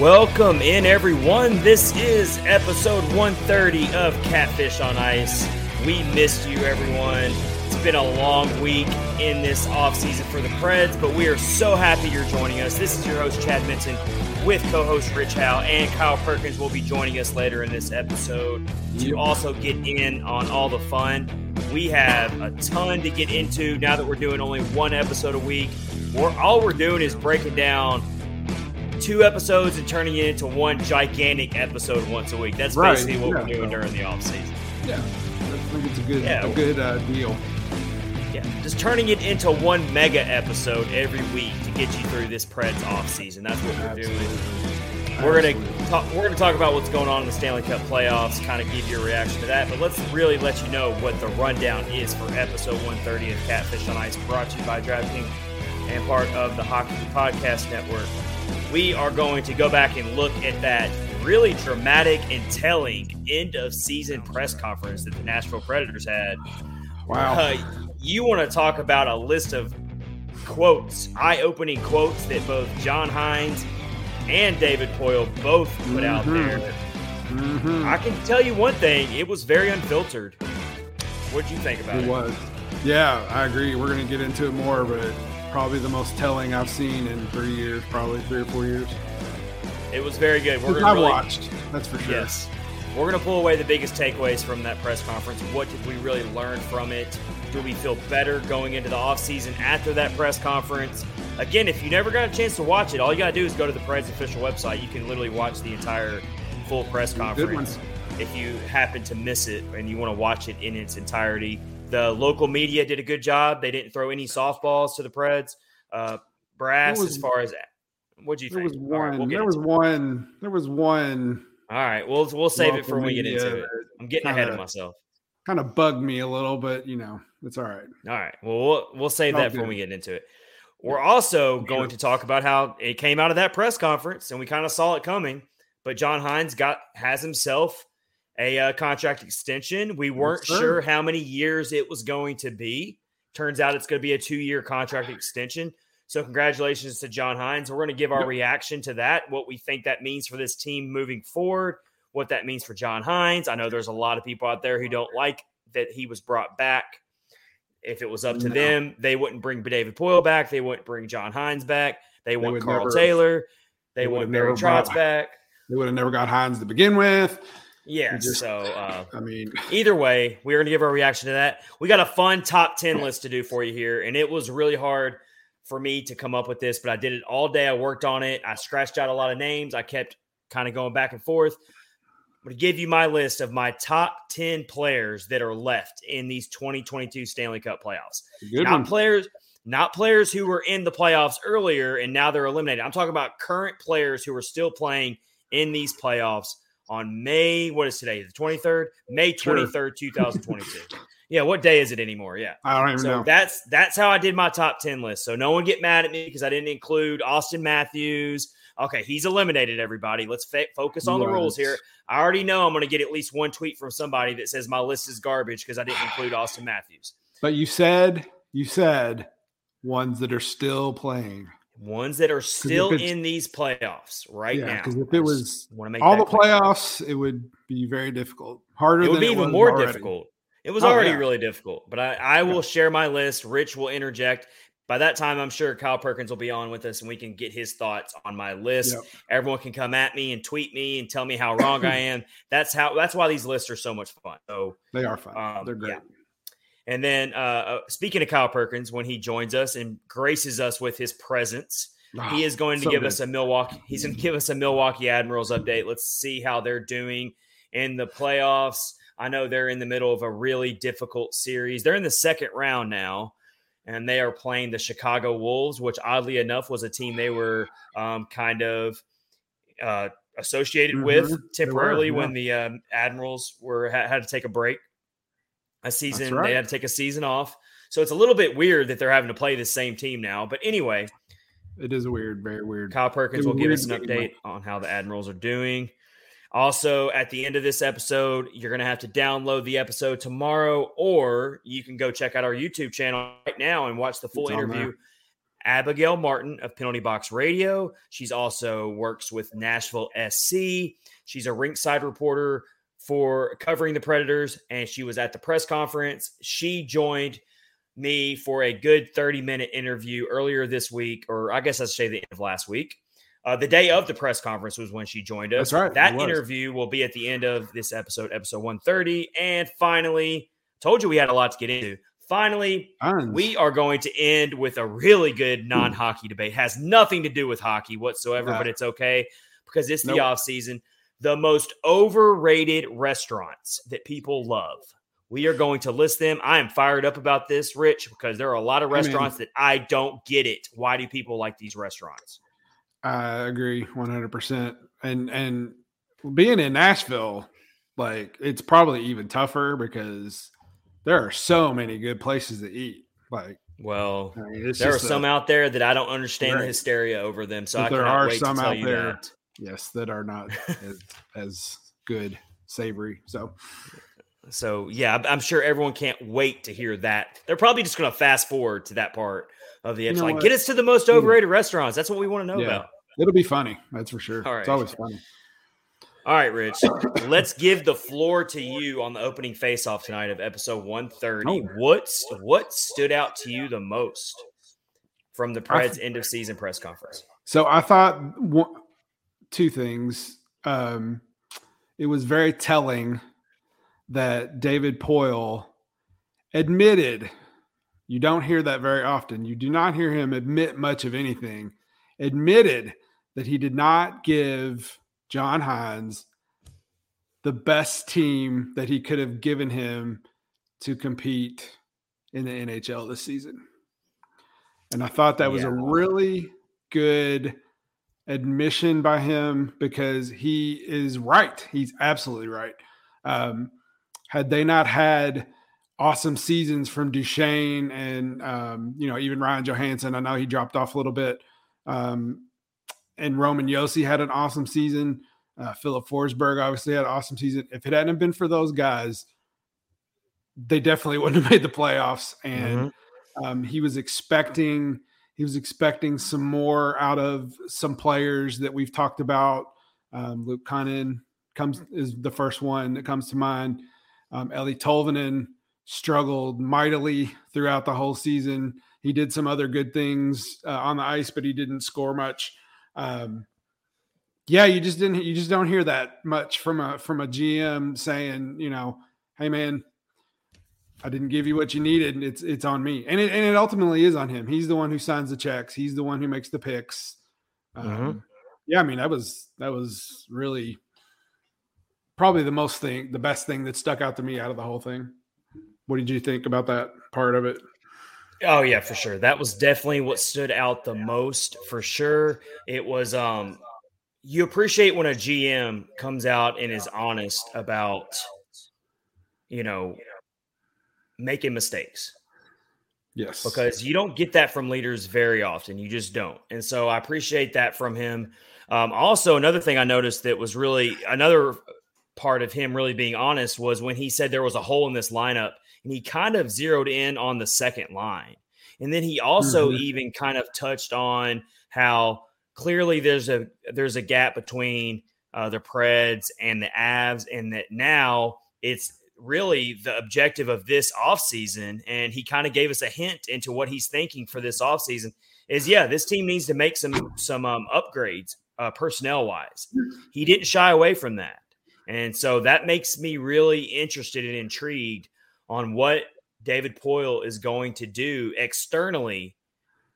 Welcome in, everyone. This is episode 130 of Catfish on Ice. We missed you, everyone. It's been a long week in this offseason for the Preds, but we are so happy you're joining us. This is your host, Chad Minton, with co host Rich Howe, and Kyle Perkins will be joining us later in this episode to also get in on all the fun. We have a ton to get into now that we're doing only one episode a week. We're, all we're doing is breaking down two episodes and turning it into one gigantic episode once a week. That's Right, basically what yeah. we're doing during the off season. Yeah, I think it's a good, Yeah. a good uh, deal. Yeah, just turning it into one mega episode every week to get you through this Preds off season. That's what we're doing. We're gonna talk, we're gonna talk about what's going on in the Stanley Cup playoffs, kind of give you a reaction to that. But let's really let you know what the rundown is for episode 130 of Catfish on Ice, brought to you by DraftKings and part of the Hockey Podcast Network. We are going to go back and look at that really dramatic and telling end of season press conference that the Nashville Predators had. Wow. Uh, you want to talk about a list of quotes, eye opening quotes that both John Hynes and David Poile both put out Mhm. there. Mhm. I can tell you one thing, it was very unfiltered. What'd you think about It it? was. Yeah, I agree. We're going to get into it more, but probably the most telling I've seen in three years, probably three or four years. It was very good. We're gonna I really, watched, that's for sure. Yes. We're going to pull away the biggest takeaways from that press conference. What did we really learn from it? Do we feel better going into the offseason after that press conference? Again, if you never got a chance to watch it, all you got to do is go to the Preds official website. You can literally watch the entire full press conference if you happen to miss it and you want to watch it in its entirety. The local media did a good job. They didn't throw any softballs to the Preds. Uh, brass, was- as far as what'd you There think? was All right, one. we'll there was one. There was one. all right, we'll we'll save it for when we get into it. I'm getting ahead of kinda- myself. Kind of bugged me a little, but you know, it's all right. All right, well we'll, we'll save that for when we get into it. We're also going to talk about how it came out of that press conference, and we kind of saw it coming. But John Hynes got has himself a uh, contract extension. We weren't sir. sure how many years it was going to be. Turns out it's going to be a two year contract extension. So congratulations to John Hynes. We're going to give our reaction to that, what we think that means for this team moving forward, what that means for John Hynes. I know there's a lot of people out there who don't like that he was brought back. If it was up to No. them, they wouldn't bring David Poile back. They wouldn't bring John Hynes back. They, want would Carl never- Taylor. They, they want Barry Trotz back. They would have never got Hynes to begin with. Yeah. just- so uh, I mean, either way, we're going to give our reaction to that. We got a fun top 10 list to do for you here. And it was really hard for me to come up with this, but I did it all day. I worked on it. I scratched out a lot of names. I kept kind of going back and forth. I'm going to give you my list of my top 10 players that are left in these 2022 Stanley Cup playoffs. good not one. players, not players who were in the playoffs earlier and now they're eliminated. I'm talking about current players who are still playing in these playoffs on May. What is today? The 23rd, May Sure. 23rd, 2022. yeah, what day is it anymore? Yeah. I don't even So know. that's that's how I did my top 10 list. So no one get mad at me because I didn't include Auston Matthews. Okay, he's eliminated everybody. Let's focus on the rules here. I already know I'm going to get at least one tweet from somebody that says my list is garbage because I didn't include Auston Matthews. But you said you said ones that are still playing. Ones that are still in these playoffs right Yeah, now. because if it was want to make all the playoffs, it would be very difficult. Harder it would be it even more already. difficult. It was Oh, already yeah. really difficult, but I, I will share my list. Rich will interject. By that time, I'm sure Kyle Perkins will be on with us and we can get his thoughts on my list. Yep. Everyone can come at me and tweet me and tell me how wrong I am. That's how that's why these lists are so much fun. So They are fun. Um, They're great. And then, uh, uh, speaking of Kyle Perkins, when he joins us and graces us with his presence, he Oh, is going to so give good. us a Milwaukee. He's going to give us a Milwaukee Admirals update. Let's see how they're doing in the playoffs. I know they're in the middle of a really difficult series. They're in the second round now, and they are playing the Chicago Wolves, which oddly enough was a team they were um, kind of uh, associated mm-hmm. with temporarily were, yeah. when the um, Admirals were had, had, to take a break, a season. Right. They had to take a season off. So it's a little bit weird that they're having to play the same team now. But anyway, it is weird, very weird. Kyle Perkins will give us an update on how the Admirals are doing. Also, at the end of this episode, you're going to have to download the episode tomorrow, or you can go check out our YouTube channel right now and watch the full interview. Abigail Martin of Penalty Box Radio. She's also works with Nashville SC. She's a rinkside reporter for covering the Predators, and she was at the press conference. She joined me for a good 30 minute interview earlier this week, or I guess I should say the end of last week. Uh, the day of the press conference was when she joined us. That's right. That interview will be at the end of this episode, episode 130. And finally, told you we had a lot to get into. Finally, Tons. we are going to end with a really good non hockey debate. Has nothing to do with hockey whatsoever, but it's okay because it's the nope. off season. The most overrated restaurants that people love. We are going to list them. I am fired up about this, Rich, because there are a lot of restaurants I mean, that I don't get it. Why do people like these restaurants? I agree 100%. And and being in Nashville, like it's probably even tougher because there are so many good places to eat. Like well, I mean, there are some a, out there that I don't understand right. the hysteria over them. So I there are some out there, that. Yes, that are not as, as good, savory. So so yeah, I'm sure everyone can't wait to hear that. They're probably just going to fast forward to that part of the episode. You know like, get us to the most hmm. overrated restaurants. That's what we want to know yeah. about. It'll be funny. That's for sure. All right. It's always funny. All right, Rich. let's give the floor to you on the opening face-off tonight of episode 130. Oh. What's what stood out to you the most from the Preds th- end of season press conference? So I thought two things. Um, it was very telling that David Poile admitted. You don't hear that very often. You do not hear him admit much of anything. Admitted that he did not give John Hynes the best team that he could have given him to compete in the NHL this season. And I thought that was yeah. a really good admission by him because he is right. He's absolutely right. Um, had they not had awesome seasons from Duchene and um, you know even Ryan Johansen, I know he dropped off a little bit, um, and Roman Josi had an awesome season. Uh, Filip Forsberg obviously had an awesome season. If it hadn't been for those guys, they definitely wouldn't have made the playoffs. And mm-hmm. um, he was expecting he was expecting some more out of some players that we've talked about. Um, Luke Kunin comes is the first one that comes to mind. Um, Eeli Tolvanen struggled mightily throughout the whole season. He did some other good things uh, on the ice, but he didn't score much. Um, yeah, you just didn't. You just don't hear that much from a from a GM saying, you know, hey man, I didn't give you what you needed. And It's it's on me, and it and it ultimately is on him. He's the one who signs the checks. He's the one who makes the picks. Um, mm-hmm. Yeah, I mean that was that was really probably the most thing, the best thing that stuck out to me out of the whole thing. What did you think about that part of it? Oh yeah, for sure. That was definitely what stood out the most for sure. It was um you appreciate when a GM comes out and is honest about you know making mistakes. Yes. Because you don't get that from leaders very often. You just don't. And so I appreciate that from him. Um, also, another thing I noticed that was really another part of him really being honest was when he said there was a hole in this lineup and he kind of zeroed in on the second line. And then he also mm-hmm. even kind of touched on how clearly there's a there's a gap between uh, the Preds and the Avs, and that now it's really the objective of this offseason. And he kind of gave us a hint into what he's thinking for this offseason is yeah, this team needs to make some some um, upgrades uh, personnel wise. He didn't shy away from that. And so that makes me really interested and intrigued on what David Poile is going to do externally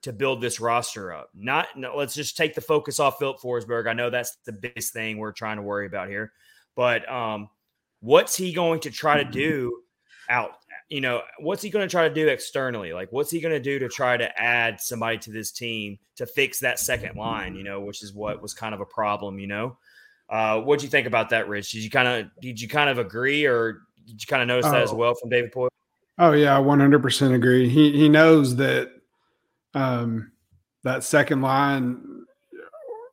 to build this roster up. Not no, let's just take the focus off Filip Forsberg. I know that's the biggest thing we're trying to worry about here. But um, what's he going to try to do out? You know, what's he going to try to do externally? Like, what's he going to do to try to add somebody to this team to fix that second line? You know, which is what was kind of a problem. You know, uh, what do you think about that, Rich? Did you kind of did you kind of agree, or did you kind of notice oh. that as oh. well from David Poile? Oh yeah, one hundred percent agree. He he knows that um, that second line.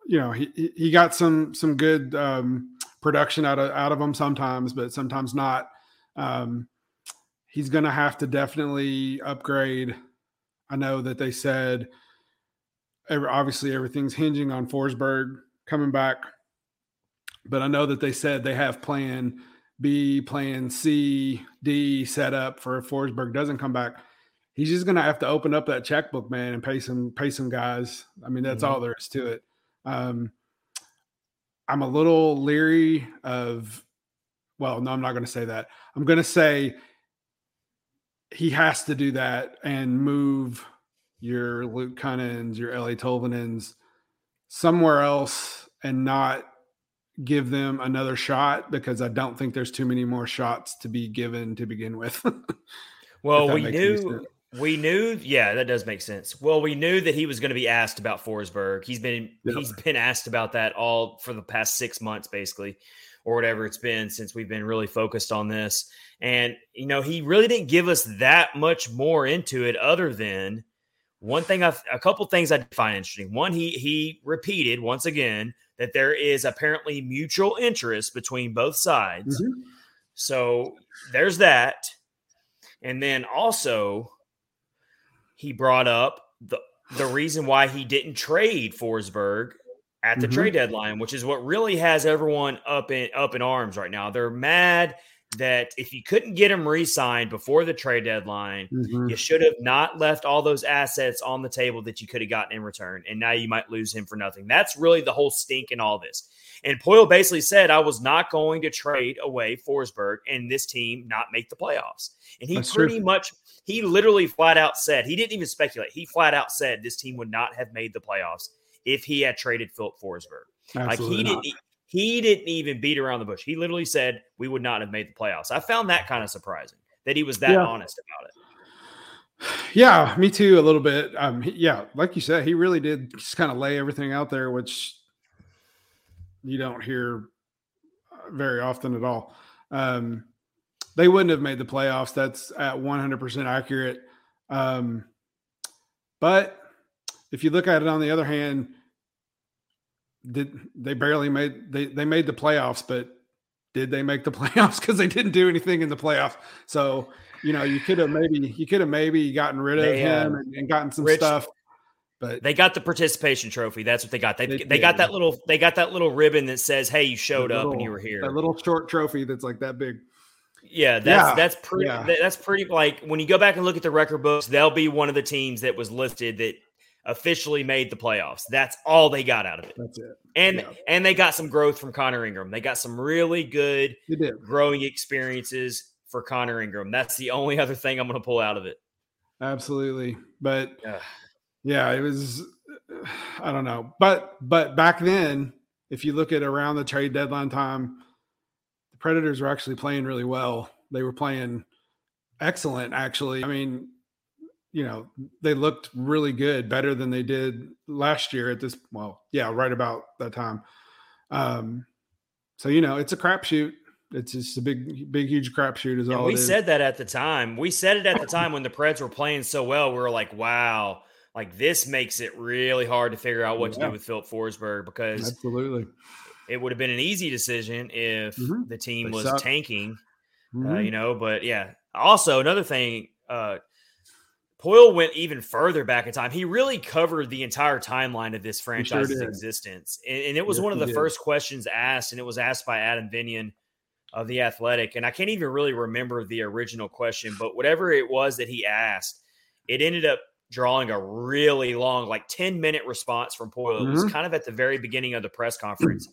You know, he he got some some good um, production out of out of him sometimes, but sometimes not. Um, he's going to have to definitely upgrade. I know that they said obviously everything's hinging on Forsberg coming back, but I know that they said they have plan B, plan C, D set up for if Forsberg doesn't come back. He's just going to have to open up that checkbook, man, and pay some pay some guys. I mean, that's mm-hmm. all there is to it. Um, I'm a little leery of, well, no, I'm not going to say that. I'm going to say he has to do that and move your Luke Kunin's, your Eeli Tolvanen's somewhere else and not give them another shot because I don't think there's too many more shots to be given to begin with. well, we knew we knew, yeah, that does make sense. Well, we knew that he was going to be asked about Forsberg. He's been yep. he's been asked about that all for the past six months, basically, or whatever it's been since we've been really focused on this. And you know, he really didn't give us that much more into it, other than one thing. A couple things I find interesting. One, he he repeated once again that there is apparently mutual interest between both sides. Mm-hmm. So there's that. And then also he brought up the the reason why he didn't trade Forsberg at the mm-hmm. trade deadline, which is what really has everyone up in up in arms right now. They're mad that if you couldn't get him re-signed before the trade deadline, mm-hmm. you should have not left all those assets on the table that you could have gotten in return. And now you might lose him for nothing. That's really the whole stink in all this. And Poile basically said, I was not going to trade away Forsberg and this team not make the playoffs. And he That's pretty true. much, he literally flat out said, he didn't even speculate. He flat out said this team would not have made the playoffs if he had traded Philip Forsberg. Absolutely like he not. didn't, he didn't even beat around the bush. He literally said we would not have made the playoffs. I found that kind of surprising that he was that yeah. honest about it. Yeah, me too, a little bit. Um, yeah, like you said, he really did just kind of lay everything out there, which you don't hear uh, very often at all. Um, they wouldn't have made the playoffs. That's at 100% accurate. Um, but if you look at it on the other hand, did they barely made they they made the playoffs, but did they make the playoffs because they didn't do anything in the playoffs? So you know you could have maybe you could have maybe gotten rid of they, him and, and, gotten some Rich, stuff. But they got the participation trophy. That's what they got. They, they, they got that little they got that little ribbon that says, "Hey, you showed little, up and you were here." That little short trophy that's like that big. Yeah, that's yeah, that's pretty. Yeah. That's pretty. Like when you go back and look at the record books, they'll be one of the teams that was listed that officially made the playoffs. That's all they got out of it. That's it. And yeah. and they got some growth from Connor Ingram. They got some really good growing experiences for Connor Ingram. That's the only other thing I'm going to pull out of it. Absolutely. But yeah, it was I don't know. But but back then, if you look at around the trade deadline time, the Predators were actually playing really well. They were playing excellent actually. I mean, you know, they looked really good, better than they did last year at this well, yeah, right about that time. Um so you know, it's a crapshoot. It's just a big, big, huge crapshoot. Is and all. We said that at the time. We said it at the time when the Preds were playing so well. We were like, "Wow, like this makes it really hard to figure out what yeah. to do with Filip Forsberg because absolutely it would have been an easy decision if mm-hmm. the team they was suck. tanking, uh, mm-hmm. uh, you know. But yeah, also another thing, uh, Poile went even further back in time. He really covered the entire timeline of this franchise's sure existence, and, and, it was yes, one of the did. first questions asked, and it was asked by Adam Vingan of the Athletic, and I can't even really remember the original question, but whatever it was that he asked, it ended up drawing a really long, like 10 minute response from Poile. Mm-hmm. It was mm-hmm. kind of at the very beginning of the press conference.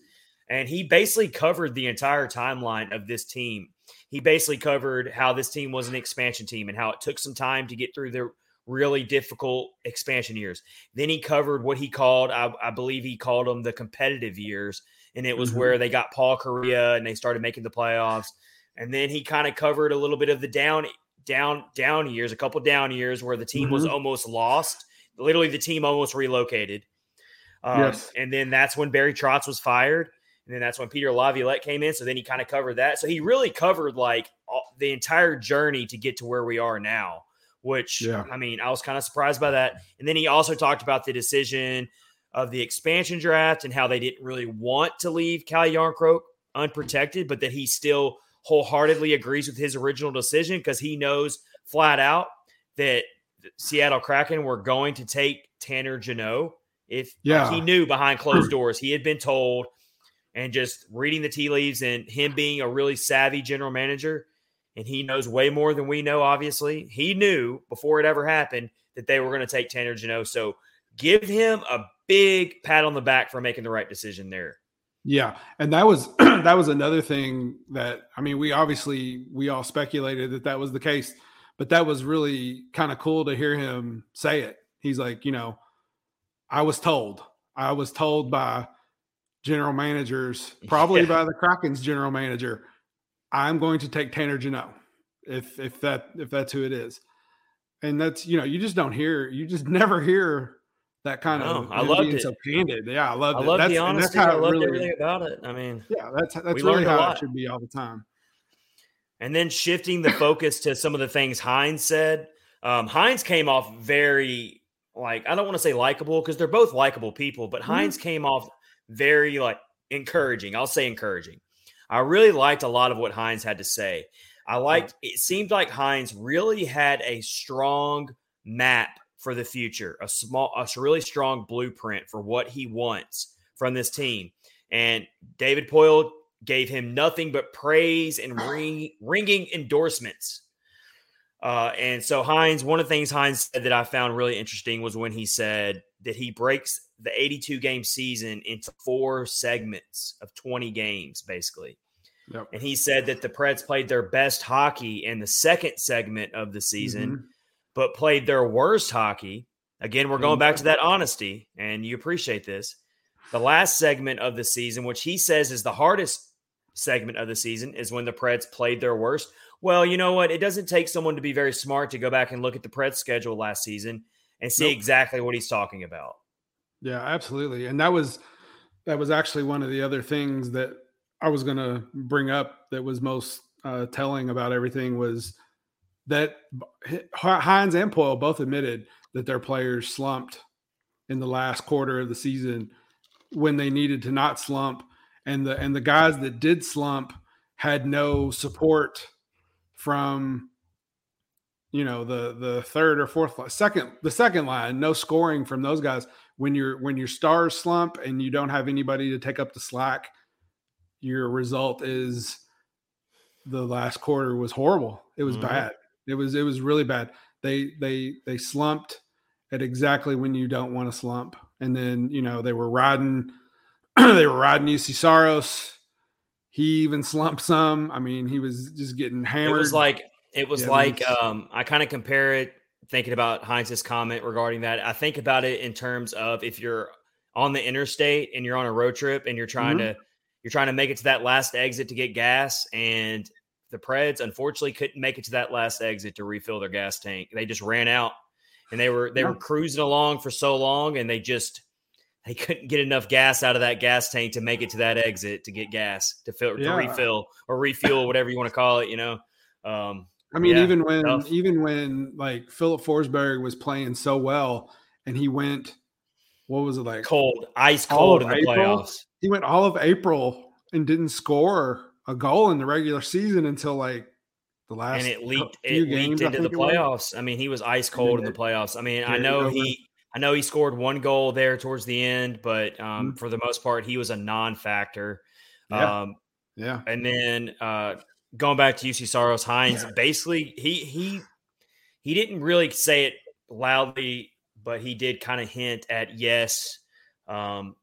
And he basically covered the entire timeline of this team. He basically covered how this team was an expansion team and how it took some time to get through the really difficult expansion years. Then he covered what he called, I, I believe he called them the competitive years. And it was mm-hmm. where they got Paul Kariya and they started making the playoffs. and then he kind of covered a little bit of the down down down years, a couple down years where the team mm-hmm. was almost lost. Literally, the team almost relocated. Um, yes. And then that's when Barry Trotz was fired. And then that's when Peter Laviolette came in. So then he kind of covered that. So he really covered like all, the entire journey to get to where we are now, which yeah. I mean, I was kind of surprised by that. And then he also talked about the decision of the expansion draft and how they didn't really want to leave Cal Jarnkrok unprotected, but that he still wholeheartedly agrees with his original decision because he knows flat out that Seattle Kraken were going to take Tanner Jeannot. If yeah. he knew behind closed doors, he had been told, and just reading the tea leaves and him being a really savvy general manager, and he knows way more than we know, obviously. He knew before it ever happened that they were going to take Tanner Jeannot. So give him a big pat on the back for making the right decision there. Yeah, and that was that was another thing that I mean, we obviously we all speculated that that was the case, but that was really kind of cool to hear him say it. He's like, you know, I was told, I was told by general managers, probably yeah. by the Kraken's general manager, I'm going to take Tanner Jeannot if if that if that's who it is. And that's you know, you just don't hear you just never hear that kind of I loved it. So candid. Yeah, I loved I it. Loved that's, the honesty. That's I loved really, everything about it. I mean, yeah, that's that's really how it should be all the time. And then shifting the focus to some of the things Hynes said. Um, Hynes came off very like I don't want to say likable because they're both likable people, but mm-hmm. Hynes came off very like encouraging. I'll say encouraging. I really liked a lot of what Hynes had to say. I liked it seemed like Hynes really had a strong map for the future, a small, a really strong blueprint for what he wants from this team. And David Poile gave him nothing but praise and ring, ringing endorsements. Uh, and so Hynes, one of the things Hynes said that I found really interesting was when he said that he breaks the 82 game season into four segments of 20 games, basically. Yep. And he said that the Preds played their best hockey in the second segment of the season. Mm-hmm but played their worst hockey. Again, we're going back to that honesty, and you appreciate this. The last segment of the season, which he says is the hardest segment of the season, is when the Preds played their worst. Well, you know what? It doesn't take someone to be very smart to go back and look at the Preds schedule last season and see nope. exactly what he's talking about. Yeah, absolutely. And that was that was actually one of the other things that I was going to bring up that was most uh, telling about everything was that Hynes and Poile both admitted that their players slumped in the last quarter of the season when they needed to not slump, and the and the guys that did slump had no support from you know the the third or fourth line, second the second line no scoring from those guys. When you're when your stars slump and you don't have anybody to take up the slack your result is the last quarter was horrible. It was mm-hmm. bad it was it was really bad. They they they slumped at exactly when you don't want to slump, and then you know they were riding they were riding Juuse Saros. He even slumped some. I mean, he was just getting hammered. It was like it was yeah, like was, um, I kind of compare it thinking about Hynes's comment regarding that. I think about it in terms of if you're on the interstate and you're on a road trip and you're trying mm-hmm. to you're trying to make it to that last exit to get gas and the Preds unfortunately couldn't make it to that last exit to refill their gas tank. They just ran out and they were they yeah. were cruising along for so long and they just they couldn't get enough gas out of that gas tank to make it to that exit to get gas to fill yeah. to refill or refuel whatever you want to call it, you know. Um, I mean, yeah, even when tough. even when like Filip Forsberg was playing so well and he went what was it like cold, ice cold in the April, playoffs. He went all of April and didn't score a goal in the regular season until like the last and it leaked it games, leaked into the playoffs. I mean, he was ice cold in the playoffs. I mean, I know he I know he scored one goal there towards the end, but um, mm-hmm. for the most part, he was a non-factor. Yeah. Um, yeah. And then uh, going back to Juuse Saros Hynes, yeah. basically he he he didn't really say it loudly, but he did kind of hint at yes. Um,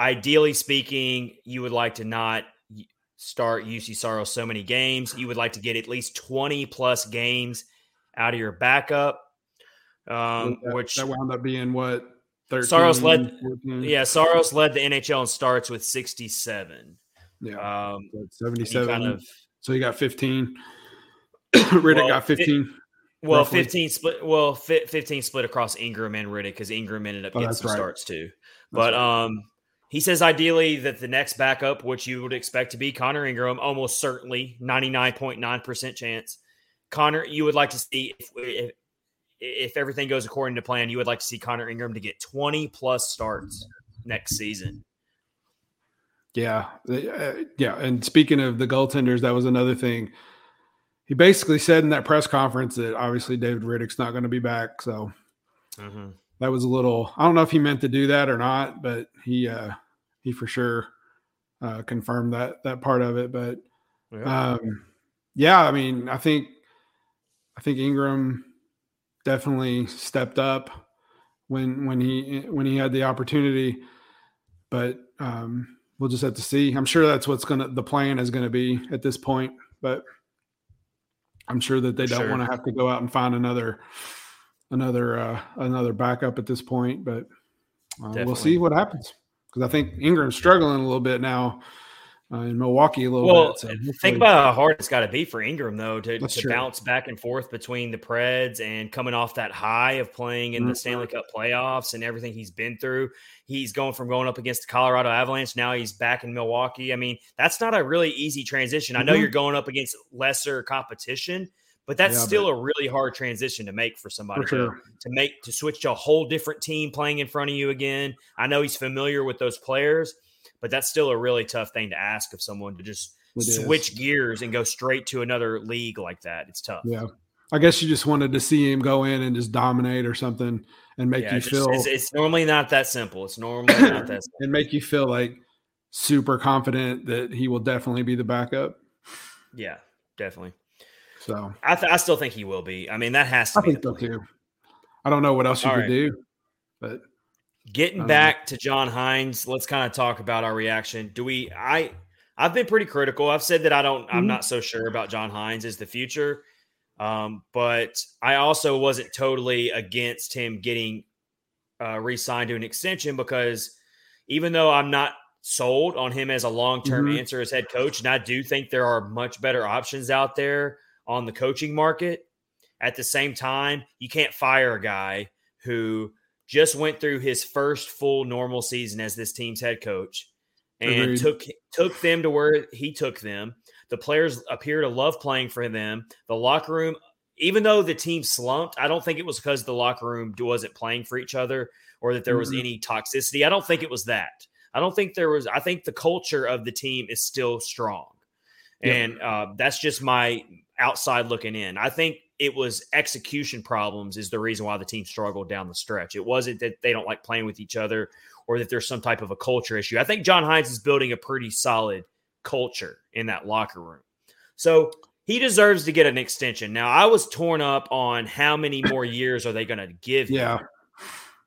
ideally speaking, you would like to not start Juuse Saros so many games. You would like to get at least 20 plus games out of your backup. Um, that, which that wound up being what 13, Saros led 14. yeah, Saros led the NHL in starts with 67. Yeah. Um, 77 kind of So he got 15. Rittich well, got 15. It, well, roughly. 15 split. Well, 15 split across Ingram and Rittich because Ingram ended up oh, getting some right. starts too. That's but right. um, he says ideally that the next backup, which you would expect to be Connor Ingram, almost certainly 99.9% chance. Connor, you would like to see if, if, if everything goes according to plan, you would like to see Connor Ingram to get 20 plus starts next season. Yeah. Uh, yeah. And speaking of the goaltenders, that was another thing. He basically said in that press conference that obviously David Rittich's not going to be back. So mm-hmm. that was a little, I don't know if he meant to do that or not, but he, uh, he for sure uh, confirmed that that part of it. But yeah. Um, yeah, I mean, I think I think Ingram definitely stepped up when when he when he had the opportunity. But um, we'll just have to see. I'm sure that's what's gonna the plan is gonna be at this point. But I'm sure that they don't sure. want to have to go out and find another another uh, another backup at this point. But uh, we'll see what happens because I think Ingram's struggling a little bit now uh, in Milwaukee a little well, bit. So think about how hard it's got to be for Ingram though to, to bounce back and forth between the Preds and coming off that high of playing in mm-hmm. the Stanley Cup playoffs and everything he's been through. He's going from going up against the Colorado Avalanche now he's back in Milwaukee. I mean, that's not a really easy transition. Mm-hmm. I know mm-hmm. you're going up against lesser competition, but that's yeah, still but, a really hard transition to make for somebody for sure. to, to make to switch to a whole different team playing in front of you again. I know he's familiar with those players, but that's still a really tough thing to ask of someone to just it switch is. gears and go straight to another league like that. It's tough. Yeah. I guess you just wanted to see him go in and just dominate or something and make yeah, you feel it's, it's, normally not that simple. It's normally not that simple. and make you feel like super confident that he will definitely be the backup. Yeah, definitely. So I, th- I still think he will be. I mean, that has to I be. think so too. I don't know what else you All could right. do, but getting back know. to John Hynes, let's kind of talk about our reaction. Do we? I I've been pretty critical. I've said that I don't. Mm-hmm. I'm not so sure about John Hynes as the future. Um, but I also wasn't totally against him getting uh, re-signed to an extension because even though I'm not sold on him as a long-term mm-hmm. answer as head coach, and I do think there are much better options out there on the coaching market. At the same time, you can't fire a guy who just went through his first full normal season as this team's head coach and Agreed. took took them to where he took them. The players appear to love playing for them. The locker room, even though the team slumped, I don't think it was because the locker room wasn't playing for each other or that there was mm-hmm. any toxicity. I don't think it was that. I don't think there was. I think the culture of the team is still strong, and uh, that's just my outside looking in. I think it was execution problems is the reason why the team struggled down the stretch. It wasn't that they don't like playing with each other or that there's some type of a culture issue. I think John Hynes is building a pretty solid culture in that locker room. So he deserves to get an extension. Now, I was torn up on how many more years are they going to give him. Yeah.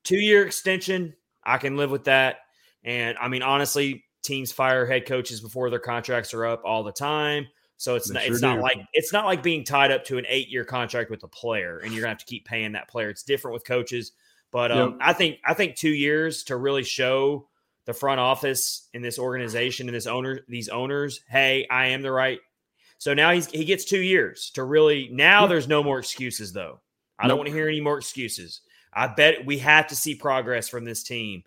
Two year extension, I can live with that. And I mean, honestly, teams fire head coaches before their contracts are up all the time. So it's not, sure it's not like it's not like being tied up to an eight year contract with a player and you're gonna have to keep paying that player. It's different with coaches, but um, yep. I think I think two years to really show the front office in this organization and this owner these owners, hey, I am the right. So now he's he gets two years to really. Now yep. there's no more excuses though. I nope. don't want to hear any more excuses. I bet we have to see progress from this team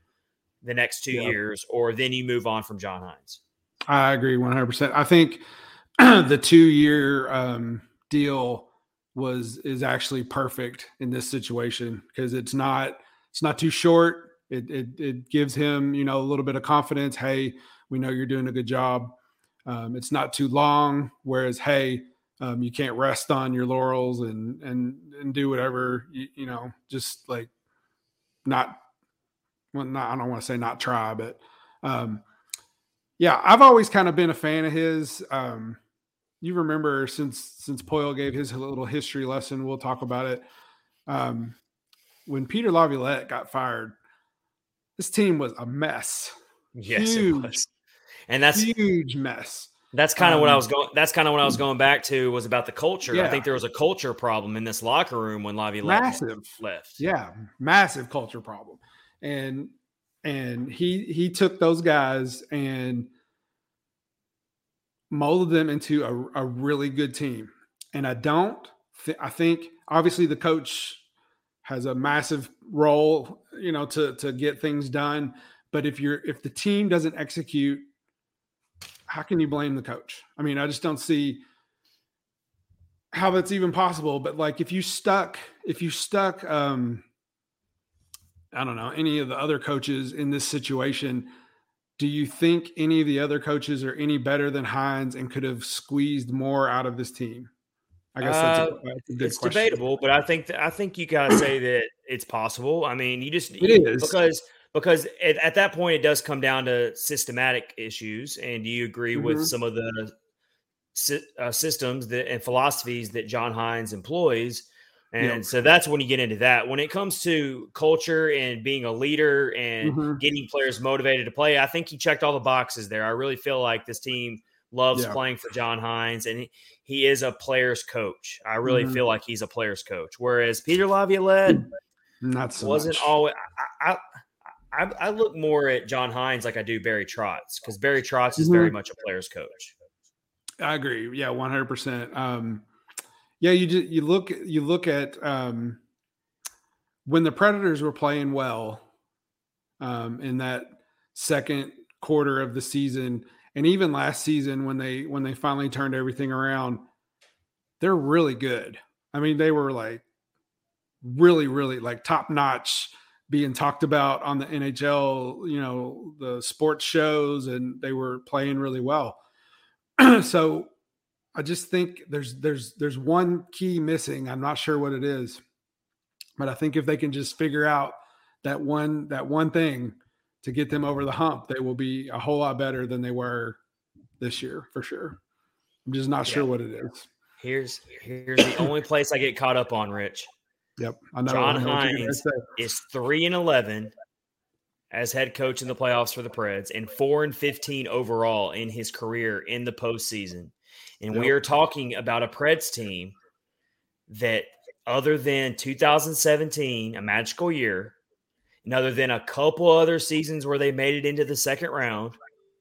the next two yep. years, or then you move on from John Hynes. I agree 100. percent I think the two year um, deal was is actually perfect in this situation because it's not it's not too short. It, it, it gives him you know a little bit of confidence. Hey, we know you're doing a good job. Um, it's not too long. Whereas, hey, um, you can't rest on your laurels and and and do whatever you, you know. Just like not well, not I don't want to say not try, but um, yeah, I've always kind of been a fan of his. Um, you remember since since Poile gave his little history lesson, we'll talk about it. Um, when Peter Laviolette got fired, this team was a mess. Yes, huge, it was. And that's huge mess. That's kind of um, what I was going. That's kind of what I was going back to was about the culture. Yeah. I think there was a culture problem in this locker room when Laviolette massive left. Yeah, massive culture problem, and and he he took those guys and molded them into a, a really good team. And I don't, th- I think obviously the coach has a massive role, you know, to to get things done. But if you're if the team doesn't execute, how can you blame the coach? I mean, I just don't see how that's even possible. But like if you stuck, if you stuck um I don't know, any of the other coaches in this situation, do you think any of the other coaches are any better than Hynes and could have squeezed more out of this team? I guess that's, a, uh, that's a good it's question. debatable, but I think th- I think you gotta say that it's possible. I mean, you just it is because because at, at, that point it does come down to systematic issues. And do you agree mm-hmm. with some of the uh, systems that and philosophies that John Hynes employs? And yep. so that's when you get into that. When it comes to culture and being a leader and mm-hmm. getting players motivated to play, I think he checked all the boxes there. I really feel like this team loves yeah. playing for John Hynes and he, he is a player's coach. I really mm-hmm. feel like he's a player's coach. Whereas Peter Laviolette not so wasn't much. always I, I, I, I look more at John Hynes like I do Barry Trotz because Barry Trotz is mm-hmm. very much a player's coach. I agree. Yeah, one hundred percent. Um, yeah, you just, you look you look at um, when the Predators were playing well um, in that second quarter of the season, and even last season when they when they finally turned everything around, they're really good. I mean, they were like really, really like top notch being talked about on the NHL, you know, the sports shows, and they were playing really well. so I just think there's there's there's one key missing. I'm not sure what it is, but I think if they can just figure out that one that one thing to get them over the hump, they will be a whole lot better than they were this year for sure. I'm just not yeah. sure what it is. Here's here's the only place I get caught up on, Rich. Yep, I know. John Hynes is three and eleven as head coach in the playoffs for the Preds, and four and fifteen overall in his career in the postseason. And yep. we are talking about a Preds team that, other than 2017, a magical year, and other than a couple other seasons where they made it into the second round,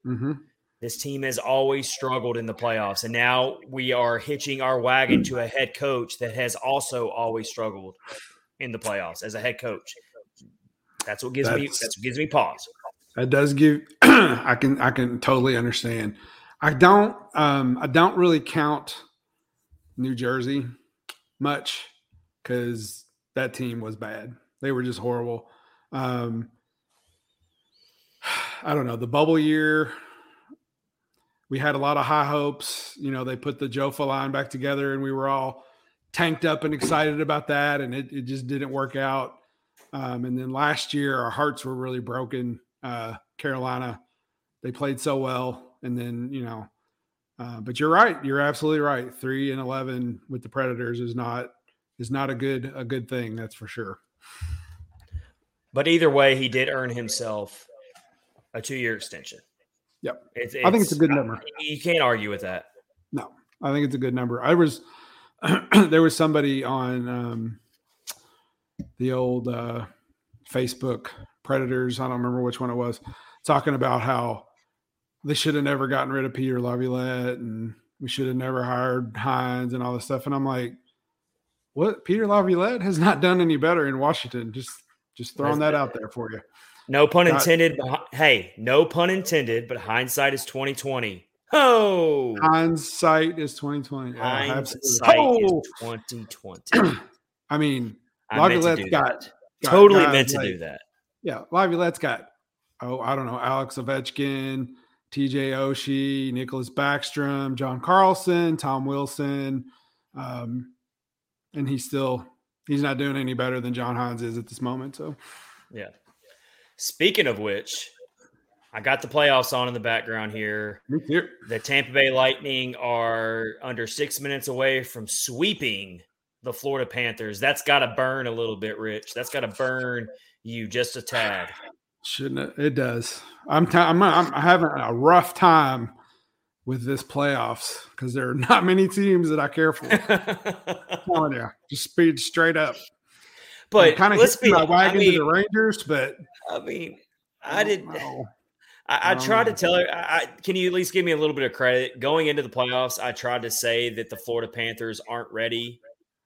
mm-hmm. this team has always struggled in the playoffs. And now we are hitching our wagon to a head coach that has also always struggled in the playoffs as a head coach. That's what gives that's, me that's what gives me pause. That does give I can I can totally understand. I don't um I don't really count New Jersey much because that team was bad. They were just horrible. Um I don't know, the bubble year, we had a lot of high hopes. You know, they put the Jofa line back together and we were all tanked up and excited about that, and it, it just didn't work out. Um, and then last year, our hearts were really broken. Uh, Carolina, they played so well and then you know, uh, but you're right. You're absolutely right. Three and eleven with the Predators is not is not a good a good thing. That's for sure. But either way, he did earn himself a two year extension. Yep, it's, it's, I think it's a good number. You can't argue with that. No, I think it's a good number. I was there was somebody on um, the old uh, Facebook Predators. I don't remember which one it was, talking about how they should have never gotten rid of Peter Laviolette and we should have never hired Hynes and all this stuff. And I'm like, what? Peter Laviolette has not done any better in Washington. Just just throwing that out there for you. No pun intended. But, hey, no pun intended. But hindsight is twenty twenty. Oh, hindsight is twenty twenty. Hindsight oh. is twenty twenty. I mean, Laviolette's got, got, totally meant to like, do that. Yeah, Laviolette's got. Oh, I don't know, Alex Ovechkin, TJ Oshie, Nicklas Backstrom, John Carlson, Tom Wilson. Um, and he's still he's not doing any better than John Hynes is at this moment. So yeah. Speaking of which, I got the playoffs on in the background here. The Tampa Bay Lightning are under six minutes away from sweeping the Florida Panthers. That's got to burn a little bit, Rich. That's got to burn you just a tad. Shouldn't it? It does. I'm t- I'm, I'm having a rough time with this playoffs because there are not many teams that I care for. telling you, just speed straight up. But kind of hit my wagon I mean, to the Rangers, but I mean, I, I didn't. Know. I, I tried to tell her. I, can you at least give me a little bit of credit? Going into the playoffs, I tried to say that the Florida Panthers aren't ready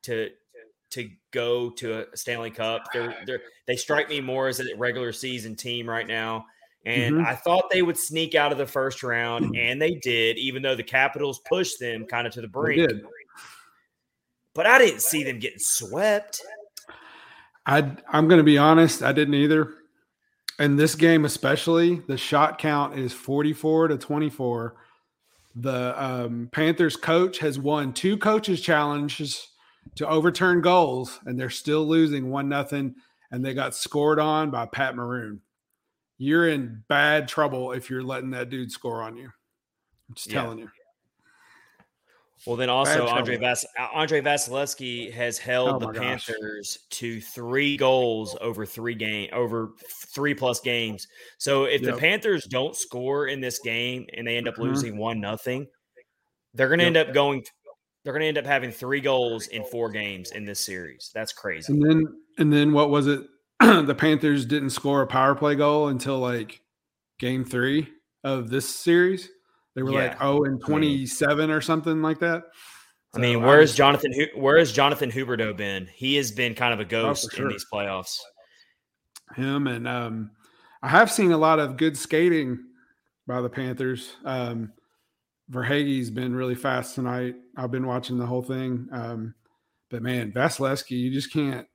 to to go to a Stanley Cup. They're, they're they strike me more as a regular season team right now. And mm-hmm. I thought they would sneak out of the first round, and they did, even though the Capitals pushed them kind of to the brink. But I didn't see them getting swept. I I'm going to be honest, I didn't either. In this game, especially, the shot count is 44 to 24. The um, Panthers coach has won two coaches challenges to overturn goals, and they're still losing one nothing. And they got scored on by Pat Maroon. You're in bad trouble if you're letting that dude score on you. I'm just yeah. telling you. Well, then also Andre Vas- Andrei Vasilevskiy has held oh the Panthers gosh. to three goals over three game over three plus games. So if yep. the Panthers don't score in this game and they end up mm-hmm. losing one nothing, they're going to yep. end up going. They're going to end up having three goals in four games in this series. That's crazy. And then and then what was it? the Panthers didn't score a power play goal until like game three of this series. They were yeah. like oh and twenty seven or something like that. So I mean, where is Jonathan? Where has Jonathan Huberdeau been? He has been kind of a oh, ghost oh, sure. in these playoffs. Him and um, I have seen a lot of good skating by the Panthers. Um, Verhaeghe's been really fast tonight. I've been watching the whole thing. Um, but man, Vasilevskiy, you just can't,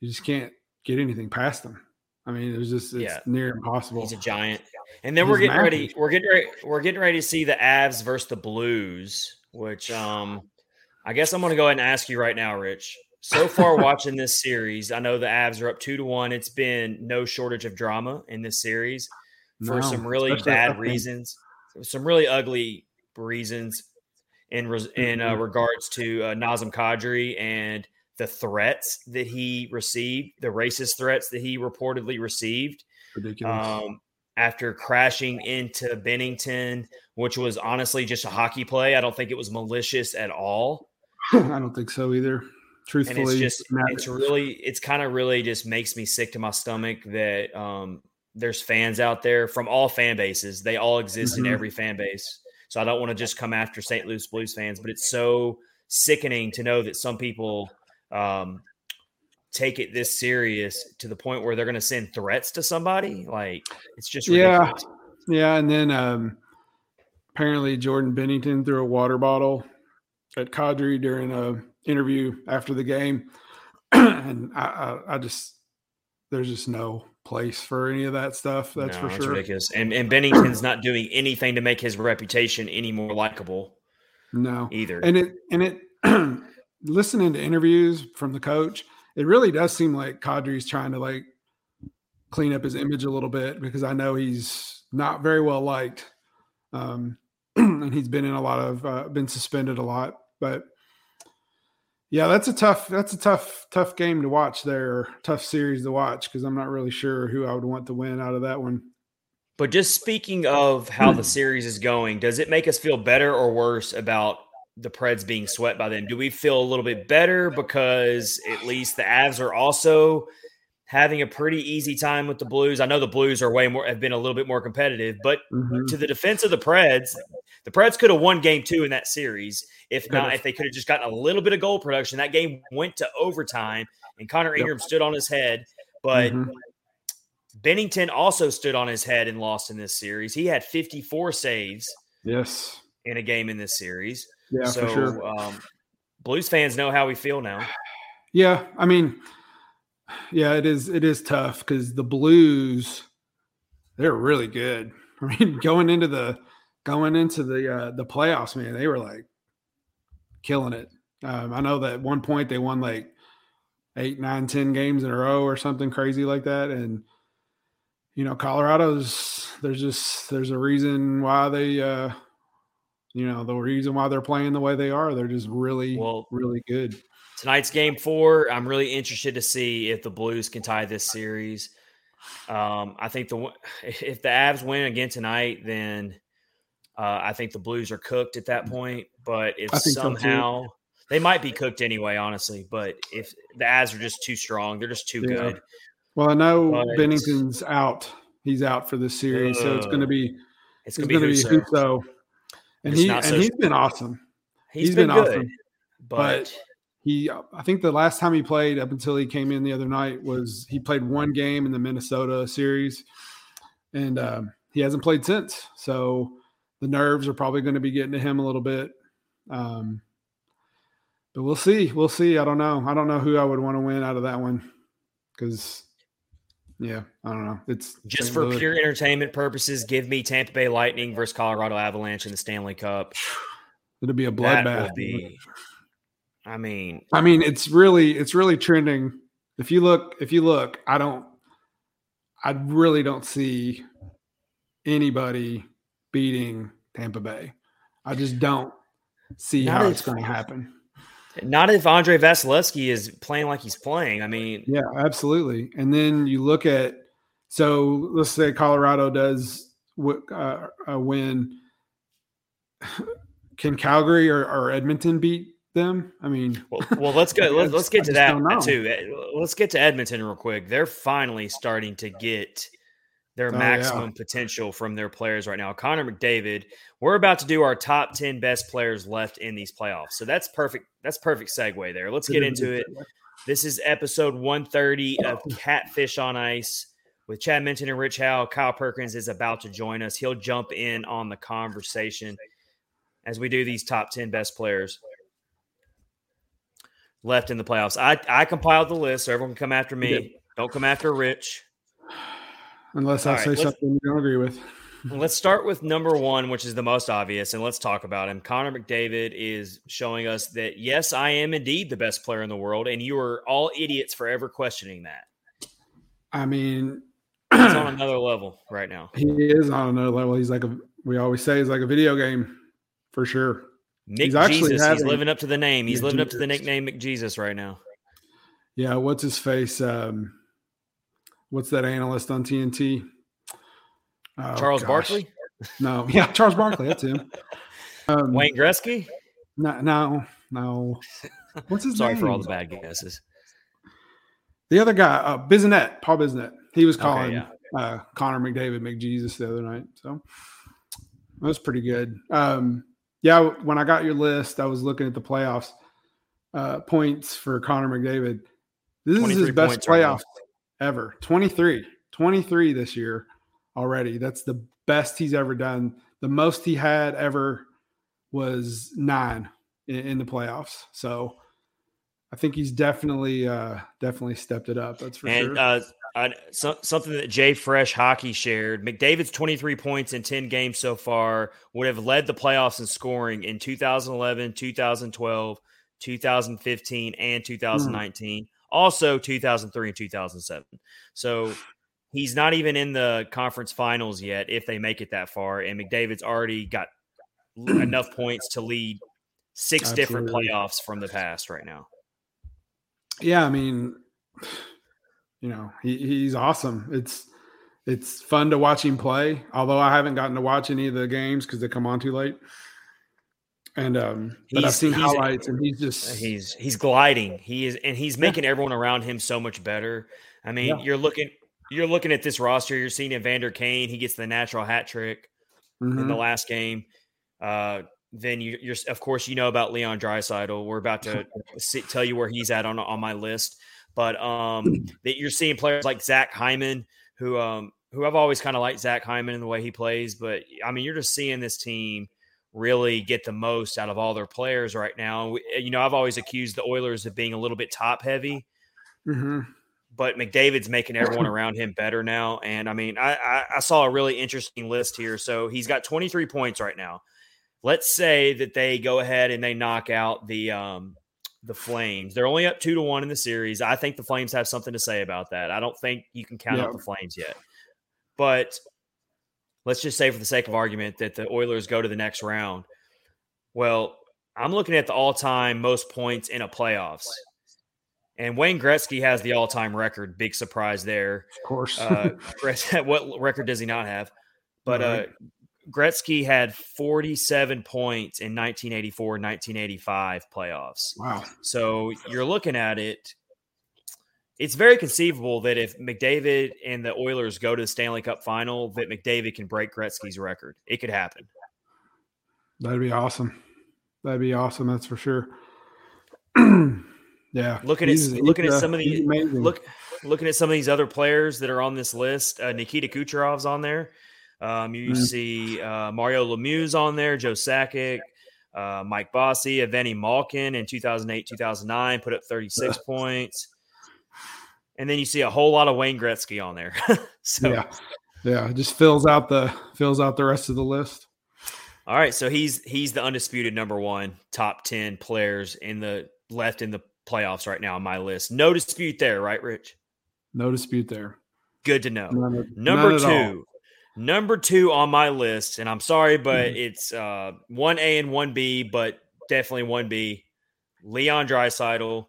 you just can't get anything past him. I mean, it was just it's yeah. near impossible. He's a giant. And then He's we're getting ready. We're getting ready. We're getting ready to see the Avs versus the Blues, which um I guess I'm gonna go ahead and ask you right now, Rich. So far, watching this series, I know the Avs are up two to one. It's been no shortage of drama in this series for no, some really bad reasons, some really ugly reasons in in uh, mm-hmm. regards to uh, Nazem Kadri and the threats that he received, the racist threats that he reportedly received. Um, after crashing into Binnington, which was honestly just a hockey play. I don't think it was malicious at all. I don't think so either. Truthfully, and it's just it's really it's kind of really just makes me sick to my stomach that um, there's fans out there from all fan bases. They all exist mm-hmm. in every fan base. So I don't want to just come after St. Louis Blues fans, but it's so sickening to know that some people um, take it this serious to the point where they're going to send threats to somebody. Like it's just ridiculous. yeah, yeah. And then um, apparently Jordan Binnington threw a water bottle at Kadri during a interview after the game, and I, I, I, just there's just no place for any of that stuff. That's no, for sure. Ridiculous. And and Binnington's not doing anything to make his reputation any more likable. No, either. And it and it listening to interviews from the coach, it really does seem like Kadri's trying to like clean up his image a little bit because I know he's not very well liked. Um, and he's been in a lot of uh, been suspended a lot, but yeah, that's a tough that's a tough tough game to watch there, tough series to watch because I'm not really sure who I would want to win out of that one. But just speaking of how the series is going, does it make us feel better or worse about the Preds being swept by them? Do we feel a little bit better because at least the Avs are also having a pretty easy time with the Blues? I know the Blues are way more have been a little bit more competitive, but mm-hmm. to the defense of the Preds, the Preds could have won game two in that series. If not, if they could have just gotten a little bit of goal production, that game went to overtime and Connor Ingram yep. stood on his head. But mm-hmm. Binnington also stood on his head and lost in this series. He had 54 saves. Yes. In a game in this series. Yeah, so, for sure. Um, Blues fans know how we feel now. Yeah, I mean, yeah, it is. It is tough because the Blues, they're really good. I mean, going into the going into the uh, the playoffs, man, they were like killing it. Um, I know that at one point they won like eight, nine, ten games in a row or something crazy like that, and you know, Colorado's there's just there's a reason why they uh, you know the reason why they're playing the way they are. They're just really, well, really good. Tonight's game four. I'm really interested to see if the Blues can tie this series. Um, I think the if the Avs win again tonight, then uh, I think the Blues are cooked at that point. But if somehow so they might be cooked anyway, honestly. But if the Avs are just too strong, they're just too yeah. good. Well, I know but, Binnington's out. He's out for this series, so it's going to be it's going to be Husso. And It's he and he's been awesome. he's he's been, been good, awesome. but, But he I think the last time he played up until he came in the other night was he played one game in the Minnesota series and um, he hasn't played since. So the nerves are probably going to be getting to him a little bit. Um, but we'll see. We'll see. I don't know. I don't know who I would want to win out of that one because yeah, I don't know. It's just St. for pure entertainment purposes, give me Tampa Bay Lightning versus Colorado Avalanche in the Stanley Cup. it'll be a bloodbath. I mean, I mean, it's really it's really trending. If you look, if you look, I don't I really don't see anybody beating Tampa Bay. I just don't see Not how if- it's going to happen. not if Andrei Vasilevskiy is playing like he's playing. I mean, Yeah, absolutely. And then you look at so let's say Colorado does uh, win. Can Calgary or, or Edmonton beat them? I mean, well, well let's go. Let's, let's get to that too. Uh, Let's get to Edmonton real quick. They're finally starting to get their Oh, yeah. maximum potential from their players right now. Connor McDavid. We're about to do our top ten best players left in these playoffs. So that's perfect. That's perfect segue there. Let's get into it. This is episode 130 of Catfish on Ice with Chad Minton and Rich Howe. Kyle Perkins is about to join us. He'll jump in on the conversation as we do these top 10 best players left in the playoffs. I, I compiled the list so everyone can come after me. did. Don't come after Rich. Unless I All right, say something you don't agree with. Let's start with number one, which is the most obvious, and let's talk about him. Connor McDavid is showing us that, yes, I am indeed the best player in the world, and you are all idiots for ever questioning that. I mean, He's on another level right now. he is on another level. He's like a we always say he's like a video game for sure. Nick He's Jesus, he's living up to the name. He's living up to the nickname McJesus right now. Yeah, what's his face? Um, what's that analyst on TNT? Oh, Charles gosh. Barkley, No, yeah, Charles Barkley. That's him. Um, Wayne Gretzky. No, no, no. What's his Sorry name? for all the bad guesses. The other guy, uh, Bissonnette, Paul Bissonnette. He was Okay, calling yeah. uh, Connor McDavid McJesus the other night. So that was pretty good. Um, yeah, when I got your list, I was looking at the playoffs uh, points for Connor McDavid. This is his best points right ever. 23. 23 this year already. That's the best he's ever done. The most he had ever was nine in, in the playoffs. So I think he's definitely uh definitely stepped it up. That's for And sure. uh, I, so, something that JFresh Hockey shared McDavid's 23 points in 10 games so far would have led the playoffs in scoring in 2011, 2012, 2015, and hmm. 2019. Also 2003 and 2007. So he's not even in the conference finals yet if they make it that far. And McDavid's already got enough points to lead six different playoffs from the past right now. yeah, I mean, you know, he, he's awesome. It's it's fun to watch him play. Although I haven't gotten to watch any of the games because they come on too late. And um, but I've He's- seen he's- highlights, and he's just He's he's gliding. He is, and he's making everyone around him so much better. I mean, Yeah. you're looking you're looking at this roster. You're seeing Evander Kane. He gets the natural hat trick in Mhm. the last game. Uh, then you, you're of course you know about Leon Draisaitl. We're about to see, tell you where he's at on on my list. But um, that you're seeing players like Zach Hyman, who um, who I've always kind of liked Zach Hyman in the way he plays. But I mean, you're just seeing this team really get the most out of all their players right now. We- You know, I've always accused the Oilers of being a little bit top heavy, Mhm. but McDavid's making everyone around him better now. And I mean, I, I, I saw a really interesting list here. So he's got 23 points right now. Let's say that they go ahead and they knock out the um, the Flames. They're only up two to one in the series. I think the Flames have something to say about that. I don't think you can count out the Flames yet, but let's just say for the sake of argument that the Oilers go to the next round. Well, I'm looking at the all-time most points in a playoffs. And Wayne Gretzky has the all-time record. Big surprise there. Of course. Uh, what record does he not have? But uh. Gretzky had 47 points in 1984 1985 playoffs. wow. So you're looking at it. it's very conceivable that if McDavid and the Oilers go to the Stanley Cup final, that McDavid can break Gretzky's record. It could happen. That'd be awesome. That'd be awesome. That's for sure. yeah. Looking at looking at some of the look looking at some of these other players that are on this list, uh, Nikita Kucherov's on there. Um, you mm. see uh, Mario Lemieux on there, Joe Sakic, uh, Mike Bossy, Evgeny Malkin in 2008, 2009 put up 36 points. And then you see a whole lot of Wayne Gretzky on there. so yeah, yeah, just fills out the fills out the rest of the list. All right, so he's he's the undisputed number one top ten players in the left in the playoffs right now on my list. No dispute there, right, Rich? No dispute there. Good to know. None, number none two, number two on my list, and I'm sorry, but mm-hmm. it's uh, one A and one B, but definitely one B. Leon Draisaitl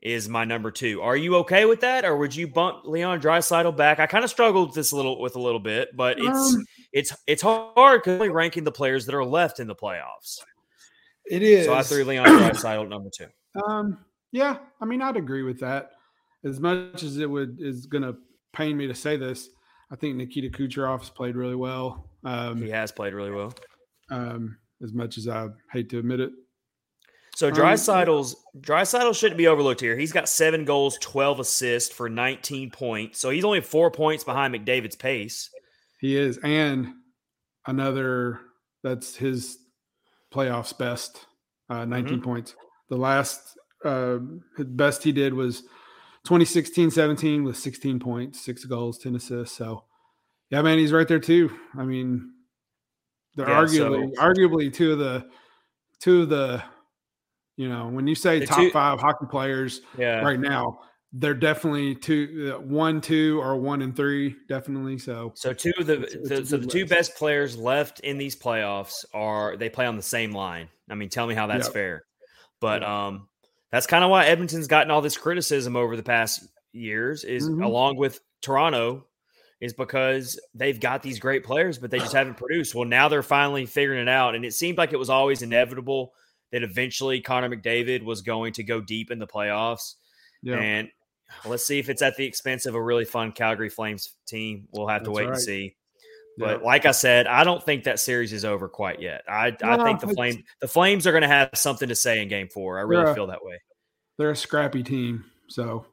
is my number two. Are you okay with that, or would you bump Leon Draisaitl back? I kind of struggled with this a little with a little bit, but it's um, it's it's hard because only ranking the players that are left in the playoffs. It is. So I threw Leon Draisaitl number two. Um, yeah, I mean, I'd agree with that. As much as it would is going to pain me to say this, I think Nikita Kucherov's played really well. Um, he has played really well. Um, as much as I hate to admit it. So Draisaitl's Draisaitl shouldn't be overlooked here. He's got seven goals, twelve assists for nineteen points. So he's only four points behind McDavid's pace. He is, and another that's his playoffs best, uh, 19 mm-hmm. points. The last uh, best he did was 2016-17 with 16 points, six goals, 10 assists. So yeah, man, he's right there too. I mean, they're yeah, arguably so, arguably two of the two of the you know, when you say top two, five hockey players yeah. right now, they're definitely two, uh, one, two, or one and three, definitely. So, so two of the, it's, it's the so the two best players left in these playoffs are they play on the same line. I mean, tell me how that's fair. But um, that's kind of why Edmonton's gotten all this criticism over the past years, is mm-hmm. along with Toronto, is because they've got these great players, but they just haven't produced. Well, now they're finally figuring it out, and it seemed like it was always inevitable that eventually Connor McDavid was going to go deep in the playoffs. Yeah. And let's see if it's at the expense of a really fun Calgary Flames team. We'll have to That's wait right. and see. But yeah. like I said, I don't think that series is over quite yet. I, no, I think the Flames the Flames are going to have something to say in Game Four. I really feel that way. They're a scrappy team. So,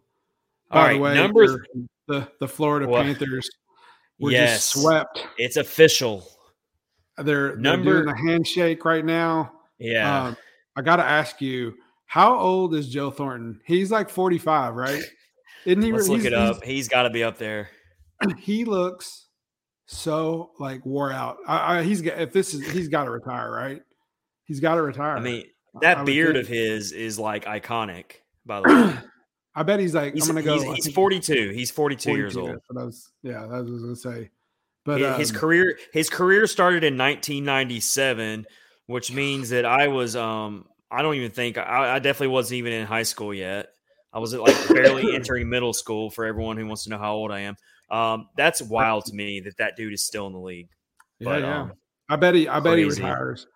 by All right, the way, number th- the the Florida well, Panthers were yes, just swept. It's official. They're, number, they're doing a handshake right now. Yeah. Um, I got to ask you, how old is Joe Thornton? He's like 45, right? Isn't he? Let's look it up. he's, he's got to be up there. He looks so like wore out. I, I, he's got if this is he's got to retire, right? He's got to retire. I mean, that I, beard of his is like iconic. By the way, I bet he's like he's, I'm gonna go. He's, he's 42. He's 42, 42 years old. Was, yeah, that was gonna say. But his, um, his career his career started in 1997 which means that I was um I don't even think I, I definitely wasn't even in high school yet. I was like barely entering middle school for everyone who wants to know how old I am. Um, that's wild to me that that dude is still in the league. Yeah, but, yeah. Um, I bet he. I bet crazy. he retires.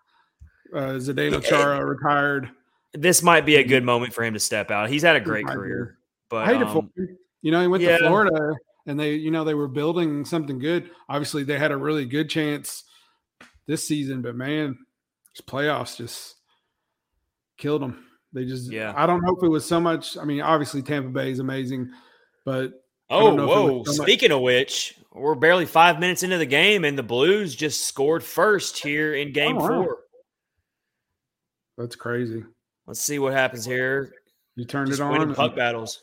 Uh, Zdeno Chara retired. This might be a good moment for him to step out. He's had a great career, but I hate um, it You know, he went yeah. to Florida, and they, you know, they were building something good. Obviously, they had a really good chance this season, but man, his playoffs just killed him. They just, yeah. I don't know if it was so much. I mean, obviously Tampa Bay is amazing, but oh, whoa! So Speaking of which, we're barely five minutes into the game, and the Blues just scored first here in Game oh, wow. Four. That's crazy. Let's see what happens here. You turned just it on. Winning puck battles.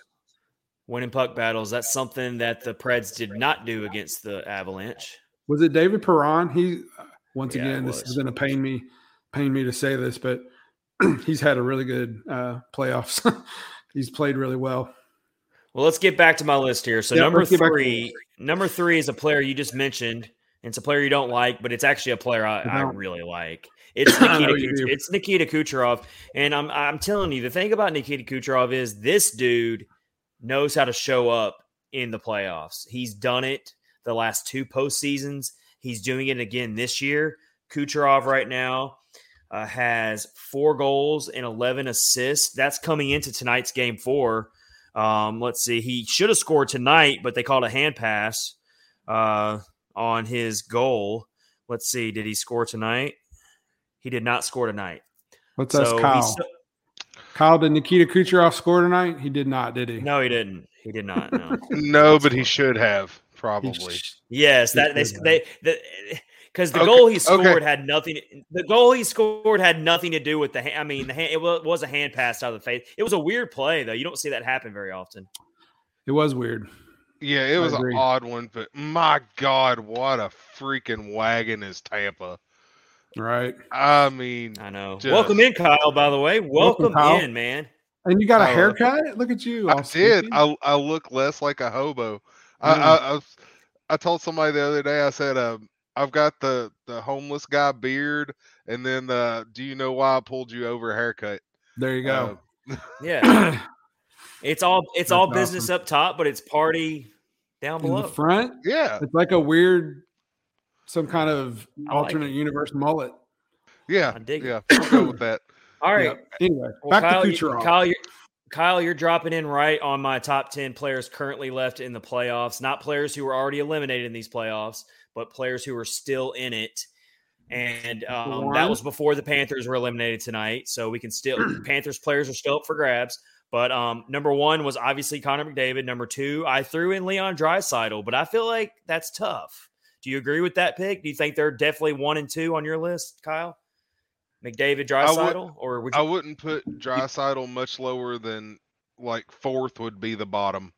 Winning puck battles. That's something that the Preds did not do against the Avalanche. Was it David Perron? He once yeah, again, this is going to pain me pain me to say this, but he's had a really good uh, playoffs. he's played really well. Well, let's get back to my list here. So number three, number three is a player you just mentioned. It's a player you don't like, but it's actually a player I, I really like. It's Nikita. Kucher- it's Nikita Kucherov, and I'm I'm telling you, the thing about Nikita Kucherov is this dude knows how to show up in the playoffs. He's done it the last two postseasons. He's doing it again this year. Kucherov right now uh, has four goals and 11 assists. That's coming into tonight's game four. Um, let's see. He should have scored tonight, but they called a hand pass uh, on his goal. Let's see. Did he score tonight? He did not score tonight. Let's ask Kyle. Kyle, did Nikita Kucherov score tonight? He did not, did he? No, he didn't. He did not. No, no but he should have probably. Yes, that they they, they because the okay. goal he scored okay. had nothing. The goal he scored had nothing to do with the. I mean, the hand, it was a hand pass out of the face. It was a weird play though. You don't see that happen very often. It was weird. Yeah, it was an odd one, but my God, what a freaking wagon is Tampa. Right. I mean, I know. Just, Welcome in, Kyle. By the way, welcome, welcome in, man. And you got a haircut? Look at you. I did. I, I look less like a hobo. I, I, I, I told somebody the other day. I said, um, I've got the the homeless guy beard, and then the do you know why I pulled you over haircut? There you go. Uh, yeah. it's all it's That's all business awesome. up top, but it's party down below. In the front? Yeah. It's like a weird some kind of alternate like universe mullet. Yeah, I dig yeah. I'll go with that. All right. Yeah. Anyway, well, back Kyle, to Kucherov. You, Kyle, you're, Kyle, you're dropping in right on my top ten players currently left in the playoffs. Not players who were already eliminated in these playoffs, but players who are still in it. And um, that was before the Panthers were eliminated tonight. So we can still Panthers players are still up for grabs. But um, number one was obviously Connor McDavid. Number two, I threw in Leon Draisaitl, but I feel like that's tough. Do you agree with that pick? Do you think they're definitely one and two on your list, Kyle? McDavid, Draisaitl, or would you- I wouldn't put Draisaitl much lower than like fourth would be the bottom.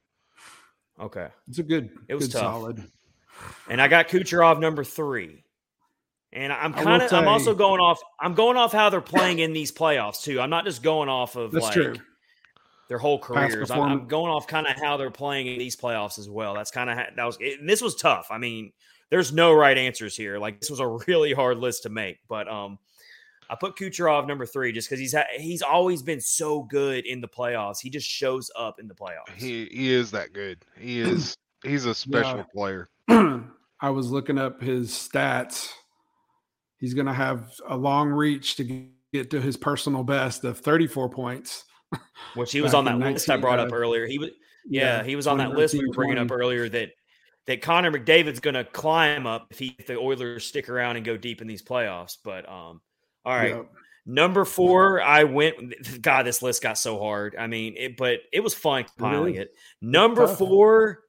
Okay, it's a good. It was good tough. Solid. And I got Kucherov number three. And I'm kind of I'm also going off I'm going off how they're playing in these playoffs too. I'm not just going off of like true. their whole careers. I'm, I'm, going off kind of how they're playing in these playoffs as well. That's kind of that was and this was tough. I mean, there's no right answers here. Like this was a really hard list to make, but um, I put Kucherov number three just because he's ha- he's always been so good in the playoffs. He just shows up in the playoffs. He he is that good. He is he's a special yeah. player. I was looking up his stats. He's going to have a long reach to get to his personal best of 34 points. Which he was on that list I brought up earlier. He was yeah, yeah he was on that list we were bringing up earlier that that Connor McDavid's going to climb up if, he, if the Oilers stick around and go deep in these playoffs. But um, all right. Yep. Number four, I went. God, this list got so hard. I mean, it, but it was fun compiling it. Number four, uh,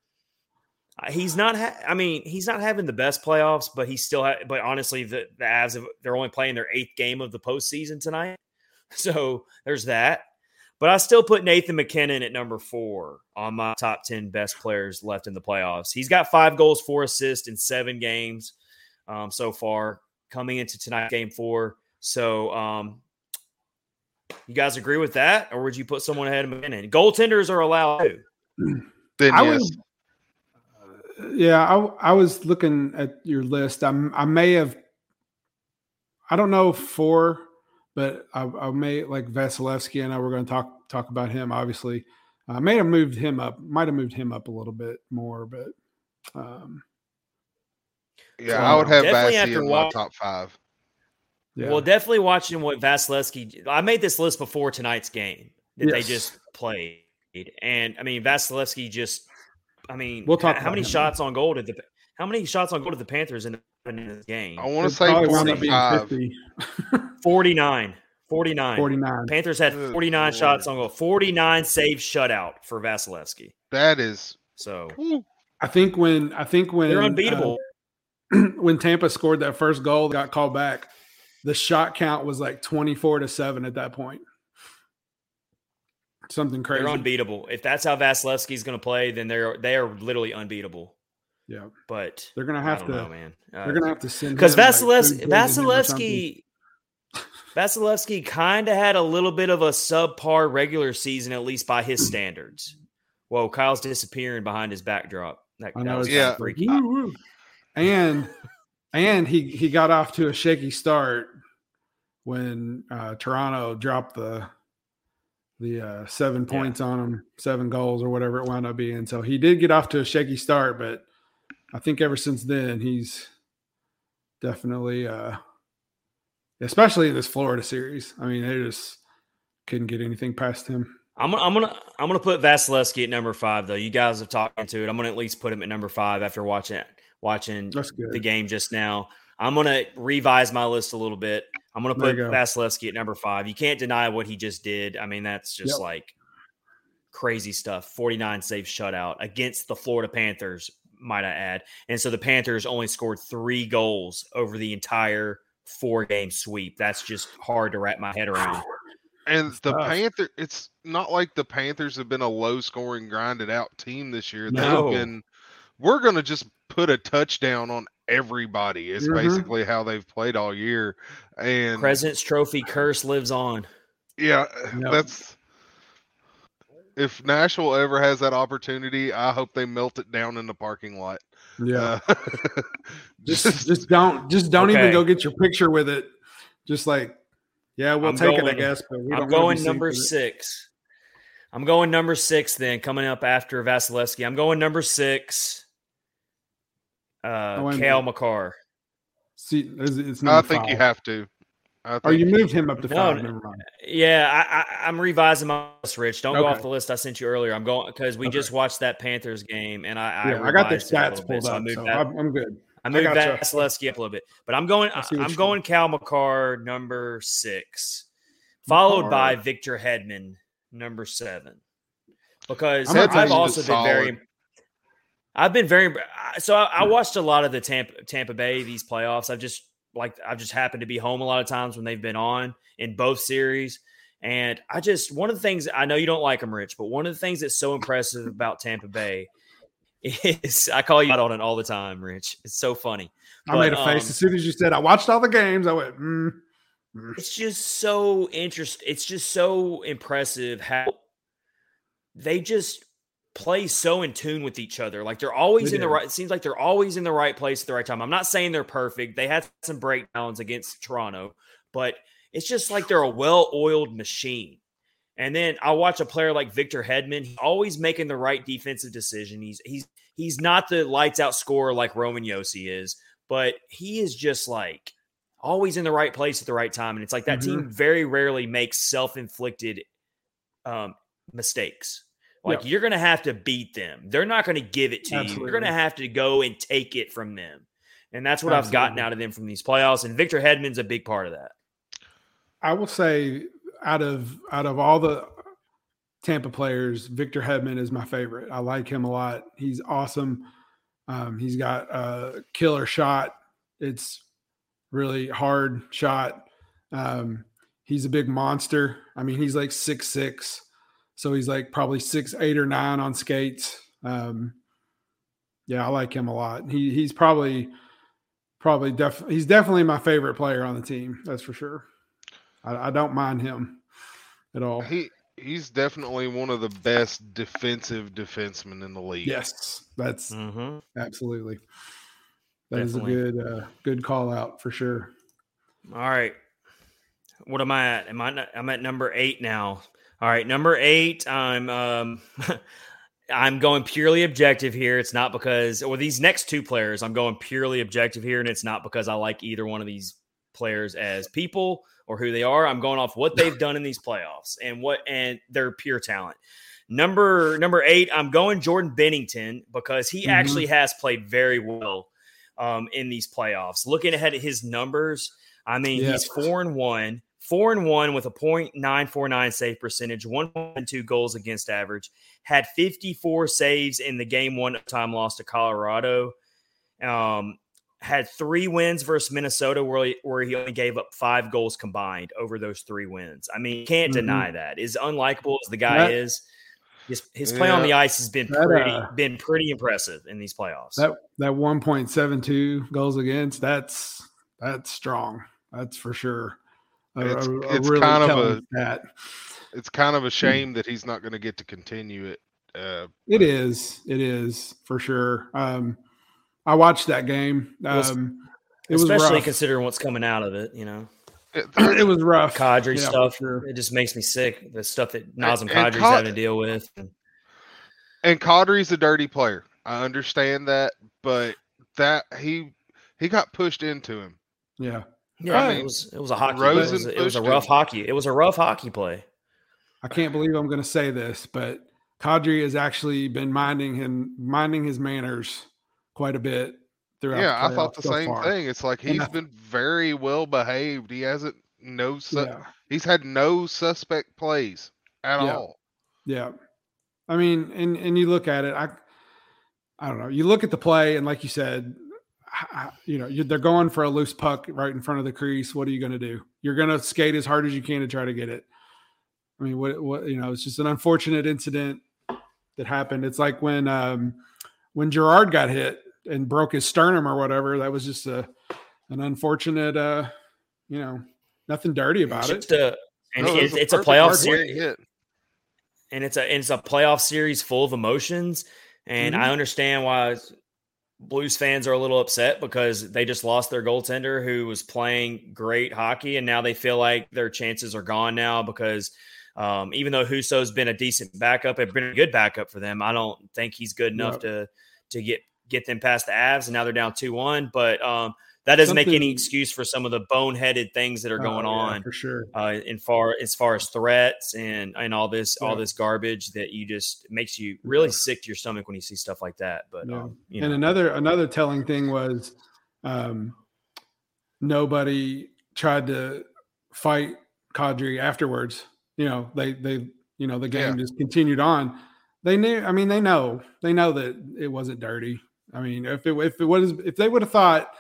he's not. Ha- I mean, he's not having the best playoffs, but he's still. Ha- but honestly, the the Avs have, they're only playing their eighth game of the postseason tonight, so there's that. But I still put Nathan MacKinnon at number four on my top 10 best players left in the playoffs. He's got five goals, four assists in seven games um, so far coming into tonight, game four. So, um, you guys agree with that, or would you put someone ahead of MacKinnon? Goaltenders are allowed too. Then I yes. Would, yeah, I, I was looking at your list. I, I may have, I don't know, four but I, I may like Vasilevskiy and I were going to talk talk about him. Obviously, I may have moved him up. Might have moved him up a little bit more, but um, yeah, so I would have Vasilevskiy in my top five. Yeah. Well, definitely watching what Vasilevskiy. I made this list before tonight's game that yes. they just played, and I mean Vasilevskiy just. I mean, we'll talk. How many him. shots on goal did the? How many shots on goal did the Panthers in in this game? I want to say 45. 49. 49. 49. Panthers had 49 Good shots Lord. on goal. 49 save shutout for Vasilevskiy. That is so. I think when I think when they're unbeatable. Uh, when Tampa scored that first goal, got called back. The shot count was like 24 to 7 at that point. Something crazy. They're unbeatable. If that's how Vasilevskiy's going to play, then they're they are literally unbeatable. Yeah, but they're gonna have to, know, man. Uh, they're gonna have to send because Vasilevskiy, like Vasilevskiy, Vasilevskiy kind of had a little bit of a subpar regular season, at least by his standards. Whoa, Kyle's disappearing behind his backdrop. That, I know, that was yeah. freaky. And and he he got off to a shaky start when uh, Toronto dropped the the uh, seven points yeah. on him, seven goals or whatever it wound up being. So he did get off to a shaky start, but I think ever since then he's definitely, uh, especially in this Florida series. I mean, they just couldn't get anything past him. I'm gonna, I'm gonna, I'm gonna put Vasilevskiy at number five. Though you guys have talked into it, I'm gonna at least put him at number five after watching watching the game just now. I'm gonna revise my list a little bit. I'm gonna put go. Vasilevskiy at number five. You can't deny what he just did. I mean, that's just yep. like crazy stuff. 49 save shutout against the Florida Panthers, might I add. And so the Panthers only scored three goals over the entire four game sweep. That's just hard to wrap my head around. And the Panther, it's not like the Panthers have been a low scoring, grinded out team this year. No. They've been, we're going to just put a touchdown on everybody. Is mm-hmm. basically how they've played all year. And President's Trophy curse lives on. Yeah, yep. that's if Nashville ever has that opportunity, I hope they melt it down in the parking lot. Yeah. Uh, just just don't just don't okay. even go get your picture with it. Just like, yeah, we'll I'm take going, it, I guess. But we I'm going number six. I'm going number six then, coming up after Vasilevskiy. I'm going number six. Uh oh, Cale Makar. See, it's, it's I think five. you have to. Oh, you moved him up to five. No, Never mind. Yeah, I, am revising my list, Rich. Don't okay. go off the list I sent you earlier. I'm going because we okay. just watched that Panthers game, and I yeah, I, I got the stats pulled up, so, so I'm, I'm, good. I moved Vasilevskiy up a little bit, but I'm going. I'm going Cale Makar number six, followed Makar. by Victor Hedman number seven, because I've also been solid. very. I've been very so. I, I watched a lot of the Tampa Tampa Bay these playoffs. I've just like I've just happened to be home a lot of times when they've been on in both series. And I just one of the things I know you don't like them, Rich, but one of the things that's so impressive about Tampa Bay is I call you out on it all the time, Rich. It's so funny. I but, made a face um, as soon as you said I watched all the games. I went, mm, mm. it's just so interesting. It's just so impressive how they just play so in tune with each other. Like they're always in do. the right. It seems like they're always in the right place at the right time. I'm not saying they're perfect. They had some breakdowns against Toronto, but it's just like they're a well-oiled machine. And then I watch a player like Victor Hedman. He's always making the right defensive decision. He's he's he's not the lights out scorer like Roman Josi is, but he is just like always in the right place at the right time. And it's like that mm-hmm. team very rarely makes self-inflicted um, mistakes. Like you're going to have to beat them. They're not going to give it to Absolutely. you. You're going to have to go and take it from them. And that's what Absolutely. I've gotten out of them from these playoffs. And Victor Hedman's a big part of that. I will say out of out of all the Tampa players, Victor Hedman is my favorite. I like him a lot. He's awesome. Um, he's got a killer shot. It's really hard shot. Um, he's a big monster. I mean, he's like six six. So he's like probably six, eight, or nine on skates. Um, yeah, I like him a lot. He he's probably probably def he's definitely my favorite player on the team. That's for sure. I, I don't mind him at all. He he's definitely one of the best defensive defensemen in the league. Yes, that's mm-hmm. absolutely. That definitely. is a good uh, good call out for sure. All right, what am I at? Am I? I'm at number eight now. All right, number eight. I'm um, I'm going purely objective here. It's not because, or these next two players, I'm going purely objective here, and it's not because I like either one of these players as people or who they are. I'm going off what they've done in these playoffs and what and their pure talent. Number number eight, I'm going Jordan Binnington because he mm-hmm. actually has played very well um, in these playoffs. Looking ahead at his numbers, I mean, yeah. he's four and one four and one with a .949 save percentage, one point two goals against average. Had 54 saves in the game one time loss to Colorado. Um, had three wins versus Minnesota where he, where he only gave up five goals combined over those three wins. I mean, can't mm-hmm. deny that. As unlikable as the guy that, is, his, his play yeah, on the ice has been that, pretty uh, been pretty impressive in these playoffs. That that 1.72 goals against, that's that's strong. That's for sure it's, a, a it's really kind of a stat. it's kind of a shame that he's not going to get to continue it. Uh, it is, it is for sure. Um, I watched that game. Um, it was, especially considering what's coming out of it. You know, it, it was rough. Kadri yeah, stuff. Sure. It just makes me sick. The stuff that Nazem Kadri's Ka- having to deal with. And, and Kadri's a dirty player. I understand that, but that he he got pushed into him. Yeah. Yeah, I mean, it was it was a hockey. It was, it was, a rough hockey. It was a rough hockey play. I can't believe I'm going to say this, but Kadri has actually been minding him, minding his manners quite a bit throughout. Yeah, I thought the so same far. thing. It's like And he's I- been very well behaved. He hasn't no su- Yeah. he's had no suspect plays at Yeah. all. Yeah. I mean, and and you look at it, I I don't know. You look at the play, and like you said, I- I- you know, you, they're going for a loose puck right in front of the crease. What are you going to do? You're going to skate as hard as you can to try to get it. I mean, what what you know, it's just an unfortunate incident that happened. It's like when um when Gerard got hit and broke his sternum or whatever. That was just a an unfortunate uh you know, nothing dirty about It's it. a, and No, it it's, it's a playoff series. hit. and it's a it's a playoff series full of emotions and Mhm. i understand why blues fans are a little upset because they just lost their goaltender who was playing great hockey and now they feel like their chances are gone now because um, even though Husso's been a decent backup, have been a good backup for them. I don't think he's good enough to to get get them past the Avs, and now they're down two one. But um, that doesn't make any excuse for some of the boneheaded things that are going Oh, yeah, on for sure. uh, in far as far as threats and and all this all this garbage that you just makes you really sick to your stomach when you see stuff like that. But Yeah. um, you and know, another another telling thing was um, nobody tried to fight Kadri afterwards. You know, they they you know the game just continued on. They knew. I mean, they know. They know that it wasn't dirty. I mean, if it if it was if they would have thought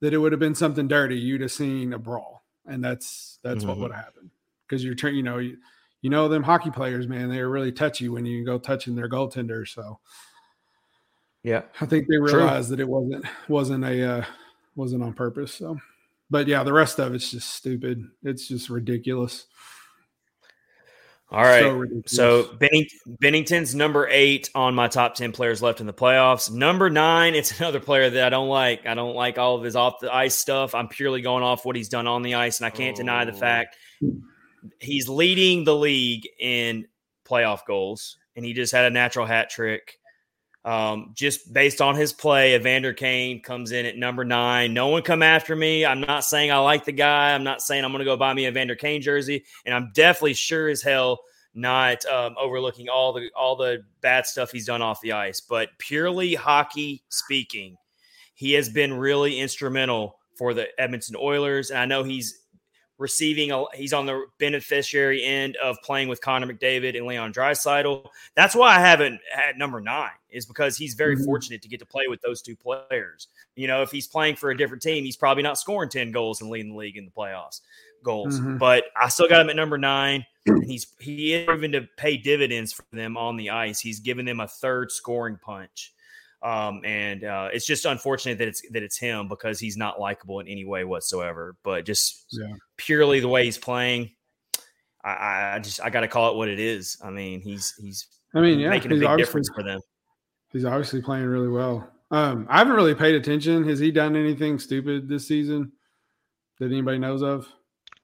that it would have been something dirty, you'd have seen a brawl, and that's that's what Mhm. would have happened. Because you're trying, you know, you, you know them hockey players, man. They're really touchy when you go touching their goaltender. So yeah, I think they True. realized that it wasn't wasn't a uh, wasn't on purpose. So, but yeah, the rest of it's just stupid. It's just ridiculous. All right. So. So Benning, Binnington's number eight on my top ten players left in the playoffs. Number nine, it's another player that I don't like. I don't like all of his off the ice stuff. I'm purely going off what he's done on the ice, and I can't deny the Oh. fact he's leading the league in playoff goals, and he just had a natural hat trick. Um, just based on his play, Evander Kane comes in at number nine. No one come after me. I'm not saying I like the guy. I'm not saying I'm going to go buy me a Evander Kane jersey, and I'm definitely sure as hell not um, overlooking all the all the bad stuff he's done off the ice. But purely hockey speaking, he has been really instrumental for the Edmonton Oilers, and I know he's receiving a, he's on the beneficiary end of playing with Connor McDavid and Leon Draisaitl. That's why I haven't had number nine is because he's very Mhm. fortunate to get to play with those two players. You know, if he's playing for a different team, he's probably not scoring 10 goals and leading the league in the playoffs goals. Mhm. But I still got him at number nine. And he's he is proven to pay dividends for them on the ice. He's given them a third scoring punch. Um, and uh, it's just unfortunate that it's that it's him because he's not likable in any way whatsoever. But just Yeah. purely the way he's playing, I- I, I just I got to call it what it is. I mean, he's he's I mean, yeah, making a he's big obviously difference for them. he's obviously playing really well. Um, I haven't really paid attention. Has he done anything stupid this season that anybody knows of?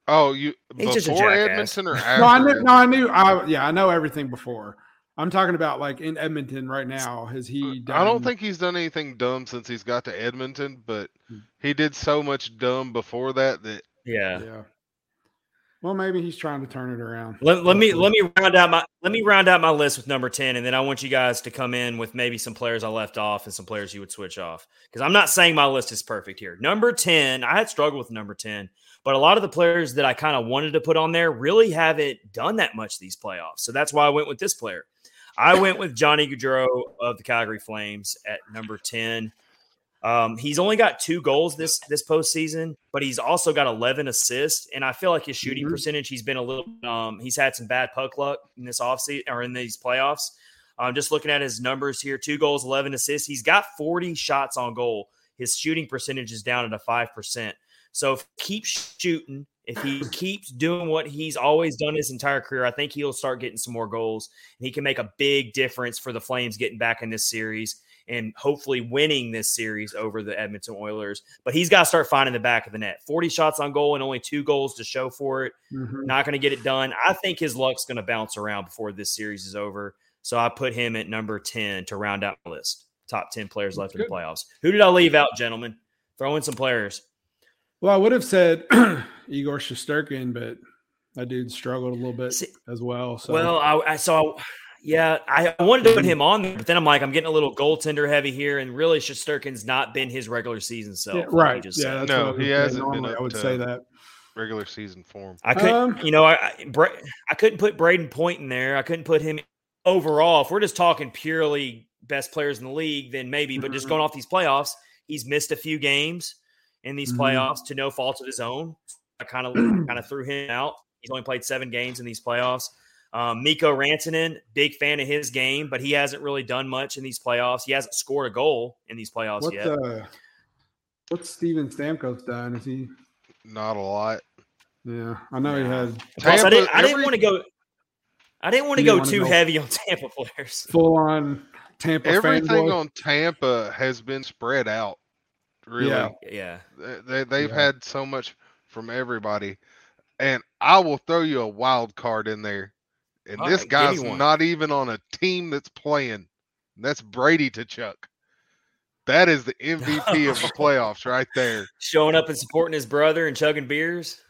Oh, you He's just a before jackass. Edmonton or after? No, I knew. No, I knew. I yeah, I know everything before. I'm talking about like in Edmonton right now. Has he? Done, I don't think he's done anything dumb since he's got to Edmonton, but Hmm. he did so much dumb before that that Yeah. Yeah. Well, maybe he's trying to turn it around. Let, let me let me round out my let me round out my list with number 10 and then I want you guys to come in with maybe some players I left off and some players you would switch off because I'm not saying my list is perfect here. Number 10, I had struggled with number 10, but a lot of the players that I kind of wanted to put on there really haven't done that much these playoffs. So that's why I went with this player. I went with Johnny Gaudreau of the Calgary Flames at number 10. Um, he's only got two goals this this postseason, but he's also got 11 assists. And I feel like his shooting Mhm. percentage, he's been a little, um, he's had some bad puck luck in this offseason or in these playoffs. Um, just looking at his numbers here two goals, 11 assists. He's got 40 shots on goal. His shooting percentage is down at a 5%. So if he keeps shooting, if he keeps doing what he's always done his entire career, I think he'll start getting some more goals. And he can make a big difference for the Flames getting back in this series and hopefully winning this series over the Edmonton Oilers. But he's got to start finding the back of the net. 40 shots on goal and only two goals to show for it. Mhm. Not going to get it done. I think his luck's going to bounce around before this series is over. So I put him at number 10 to round out my list. Top 10 players left in the playoffs. Who did I leave out, gentlemen? Throw in some players. Well, I would have said Igor Shesterkin, but That dude struggled a little bit See- as well. So Well, I, I saw. Yeah, I I wanted to put him on there, but then I'm like, I'm getting a little goaltender heavy here, and really, Shesterkin's not been his regular season self. Yeah, like right. just Yeah, No, I he hasn't been up I would to- say that. Regular season form. I couldn't, Um, you know, I I, I couldn't put Brayden Point in there. I couldn't put him overall. If we're just talking purely best players in the league, then maybe. But just Mhm. going off these playoffs, he's missed a few games in these Mhm. playoffs to no fault of his own. I kind of kind of threw him out. He's only played seven games in these playoffs. Um, Mikko Rantanen, big fan of his game, but he hasn't really done much in these playoffs. He hasn't scored a goal in these playoffs What's yet. uh, what's Steven Stamkos done? Is he? Not a lot. Yeah, I know he Nah. had Plus, I didn't, I didn't want to go. I didn't want to go didn't wanna too go- heavy on Tampa players. full on Tampa Everything fanboy. on Tampa has been spread out. Really, Yeah. Yeah. They- they, they've Yeah. had so much from everybody, and I will throw you a wild card in there. And All this right, guy's one. not even on a team that's playing. And that's Brady Tkachuk. That is the MVP of the oh. playoffs right there. Showing up and supporting his brother and chugging beers.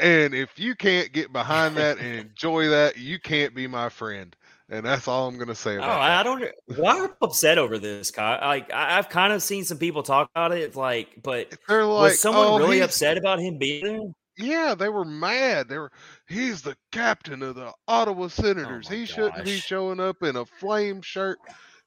And if you can't get behind that and enjoy that, you can't be my friend. And that's all I'm going to say Oh, about I don't. Why are people upset over this, Kyle? Like, I- I've kind of seen some people talk about it. Like, but. They're like, was someone "Oh, really upset about him being there? Yeah, they were mad. They were. He's the captain of the Ottawa oh Senators. Oh my he shouldn't be showing up in a flame shirt.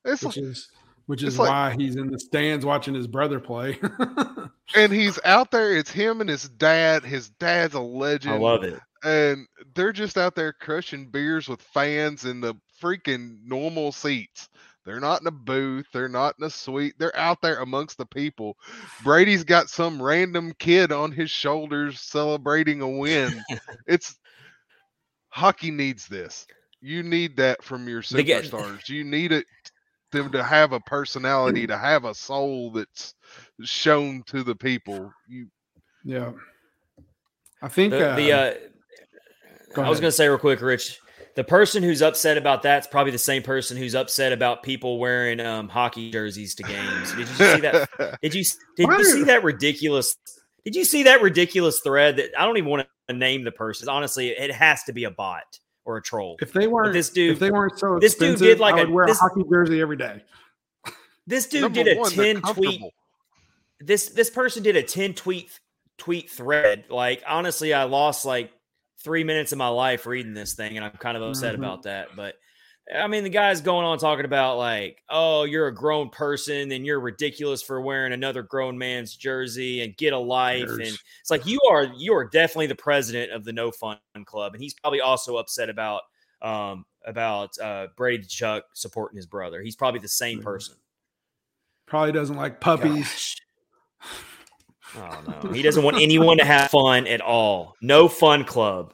It's which like, is which it's is like- why he's in the stands watching his brother play. and he's out there. It's him and his dad. His dad's a legend. I love it. and they're just out there crushing beers with fans in the freaking normal seats. They're not in a booth. They're not in a suite. They're out there amongst the people. Brady's got some random kid on his shoulders celebrating a win. it's hockey needs this. You need that from your They get- superstars. You need it them to have a personality, to have a soul that's shown to the people. You yeah, I think The, uh, the uh, go I was going to say real quick, Rich. The person who's upset about that's probably the same person who's upset about people wearing um, hockey jerseys to games. Did you see that? Did you did you see that ridiculous? Did you see that ridiculous thread? That I don't even want to name the person. Honestly, it has to be a bot or a troll. if they weren't this dude- if they weren't so this dude did like I a- would wear this- a hockey jersey every day. This dude number did a one, ten tweet. This this person did a ten tweet tweet thread. Like honestly, I lost like three minutes of my life reading this thing, and I'm kind of upset Mhm. about that. But I mean, the guy's going on talking about like, oh, you're a grown person and you're ridiculous for wearing another grown man's jersey and get a life. And it's like you are you are definitely the president of the No Fun Club, and he's probably also upset about um about uh Brady Tkachuk supporting his brother. He's probably the same Mhm. person. Probably doesn't like puppies. Gosh. Oh no, he doesn't want anyone to have fun at all. No fun club.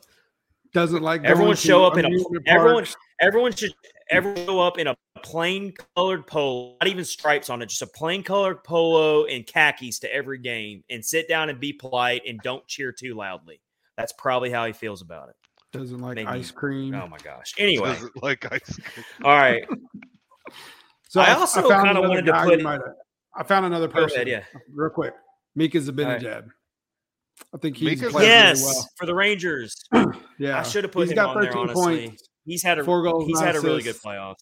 Doesn't like Everyone show up in a everyone parks. everyone should everyone show up in a plain colored polo, not even stripes on it, just a plain colored polo and khakis to every game, and sit down and be polite and don't cheer too loudly. That's probably how he feels about it. doesn't like maybe- ice cream. Oh my gosh. Anyway, Doesn't like ice cream. all right. So I also kinda wanted to put- you I found another Go ahead, person. yeah. real quick. Mika right. Zibanejad. I think he's Mika's- played Yes, really well. for the Rangers. Yeah, I should have put He's him got on there. 13 Honestly, points, he's had a four goals, he's nine had a really good assists. playoffs.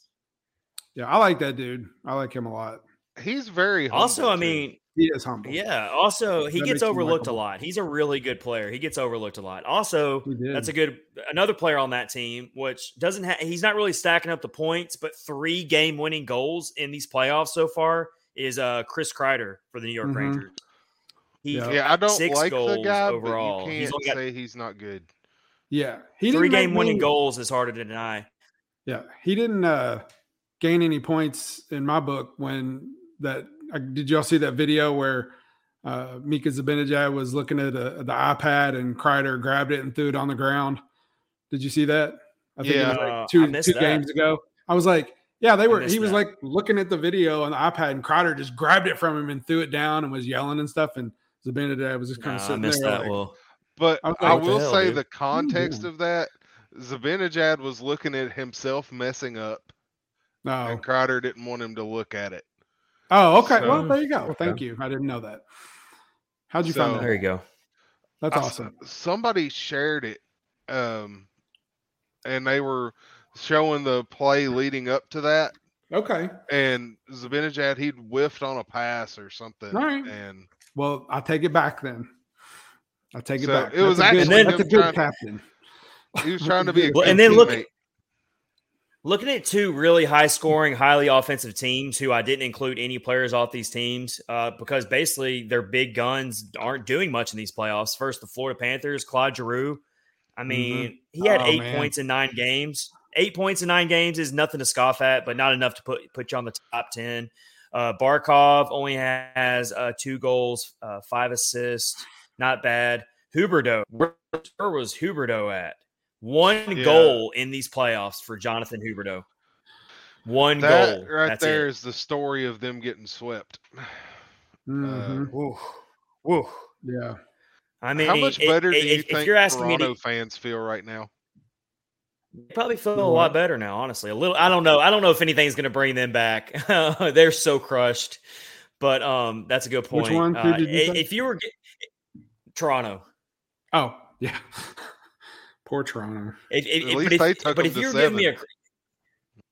Yeah, I like that dude. I like him a lot. He's very humble, Also, I too. mean, He is humble. yeah. Also, he That gets makes him overlooked a lot. He's a really good player. He gets overlooked a lot. Also, that's a good another player on that team, which doesn't have. He's not really stacking up the points, but three game winning goals in these playoffs so far is uh Chris Kreider for the New York Mhm. Rangers. He Yeah. yeah, I don't six like the guy, overall. but you can't only got- say he's not good. yeah. He three game winning me- goals is harder to deny. Yeah, he didn't uh, gain any points in my book when that. Uh, did y'all see that video where uh, Mika Zibanejad was looking at a, the iPad and Kreider grabbed it and threw it on the ground? Did you see that? I think it was Yeah. like Uh, two two that. games ago. I was like, yeah, they were. He was that. like looking at the video on the iPad and Kreider just grabbed it from him and threw it down and was yelling and stuff. And Zibanejad was just kind Nah, of I missed there. that. like, Well, But I was I like, what the will hell, say dude? the context doing? of that, Zibanejad was looking at himself messing up, no. and Kreider didn't want him to look at it. Oh, okay. well, there you go. Well, Okay. thank you. I didn't know that. How'd you So- find that? there you go. That's I s- awesome. Somebody shared it, um, and they were showing the play leading up to that. Okay. And Zibanejad, he'd whiffed on a pass or something. All right. And Well, I'll take it back then. I'll take it So back. it was That's a good, actually that's a good trying- captain. he was trying to be a Well, good and then look- teammate. Looking at two really high scoring, highly offensive teams who I didn't include any players off these teams uh, because basically their big guns aren't doing much in these playoffs. First, the Florida Panthers, Claude Giroux. I mean, he had Oh, eight man. points in nine games. Eight points in nine games is nothing to scoff at, but not enough to put put you on the top ten. Uh, Barkov only has uh, two goals, uh, five assists, not bad. Huberdeau, where, where was Huberdeau at? One Yeah. goal in these playoffs for Jonathan Huberdeau. One That goal. right That's there it. is the story of them getting swept. Mhm. Woo. Woo. yeah. I mean, How much i- better i- do you if, if think you're asking Toronto me, to, fans feel right now? They probably feel a lot better now. Honestly, a little. I don't know. I don't know if anything's going to bring them back. They're so crushed. But um, that's a good point. Which point. one? Uh, did you i- if you were ge- Toronto, Oh, yeah. Poor Toronto. If, if, At if- least but if, took but them if to you were giving me a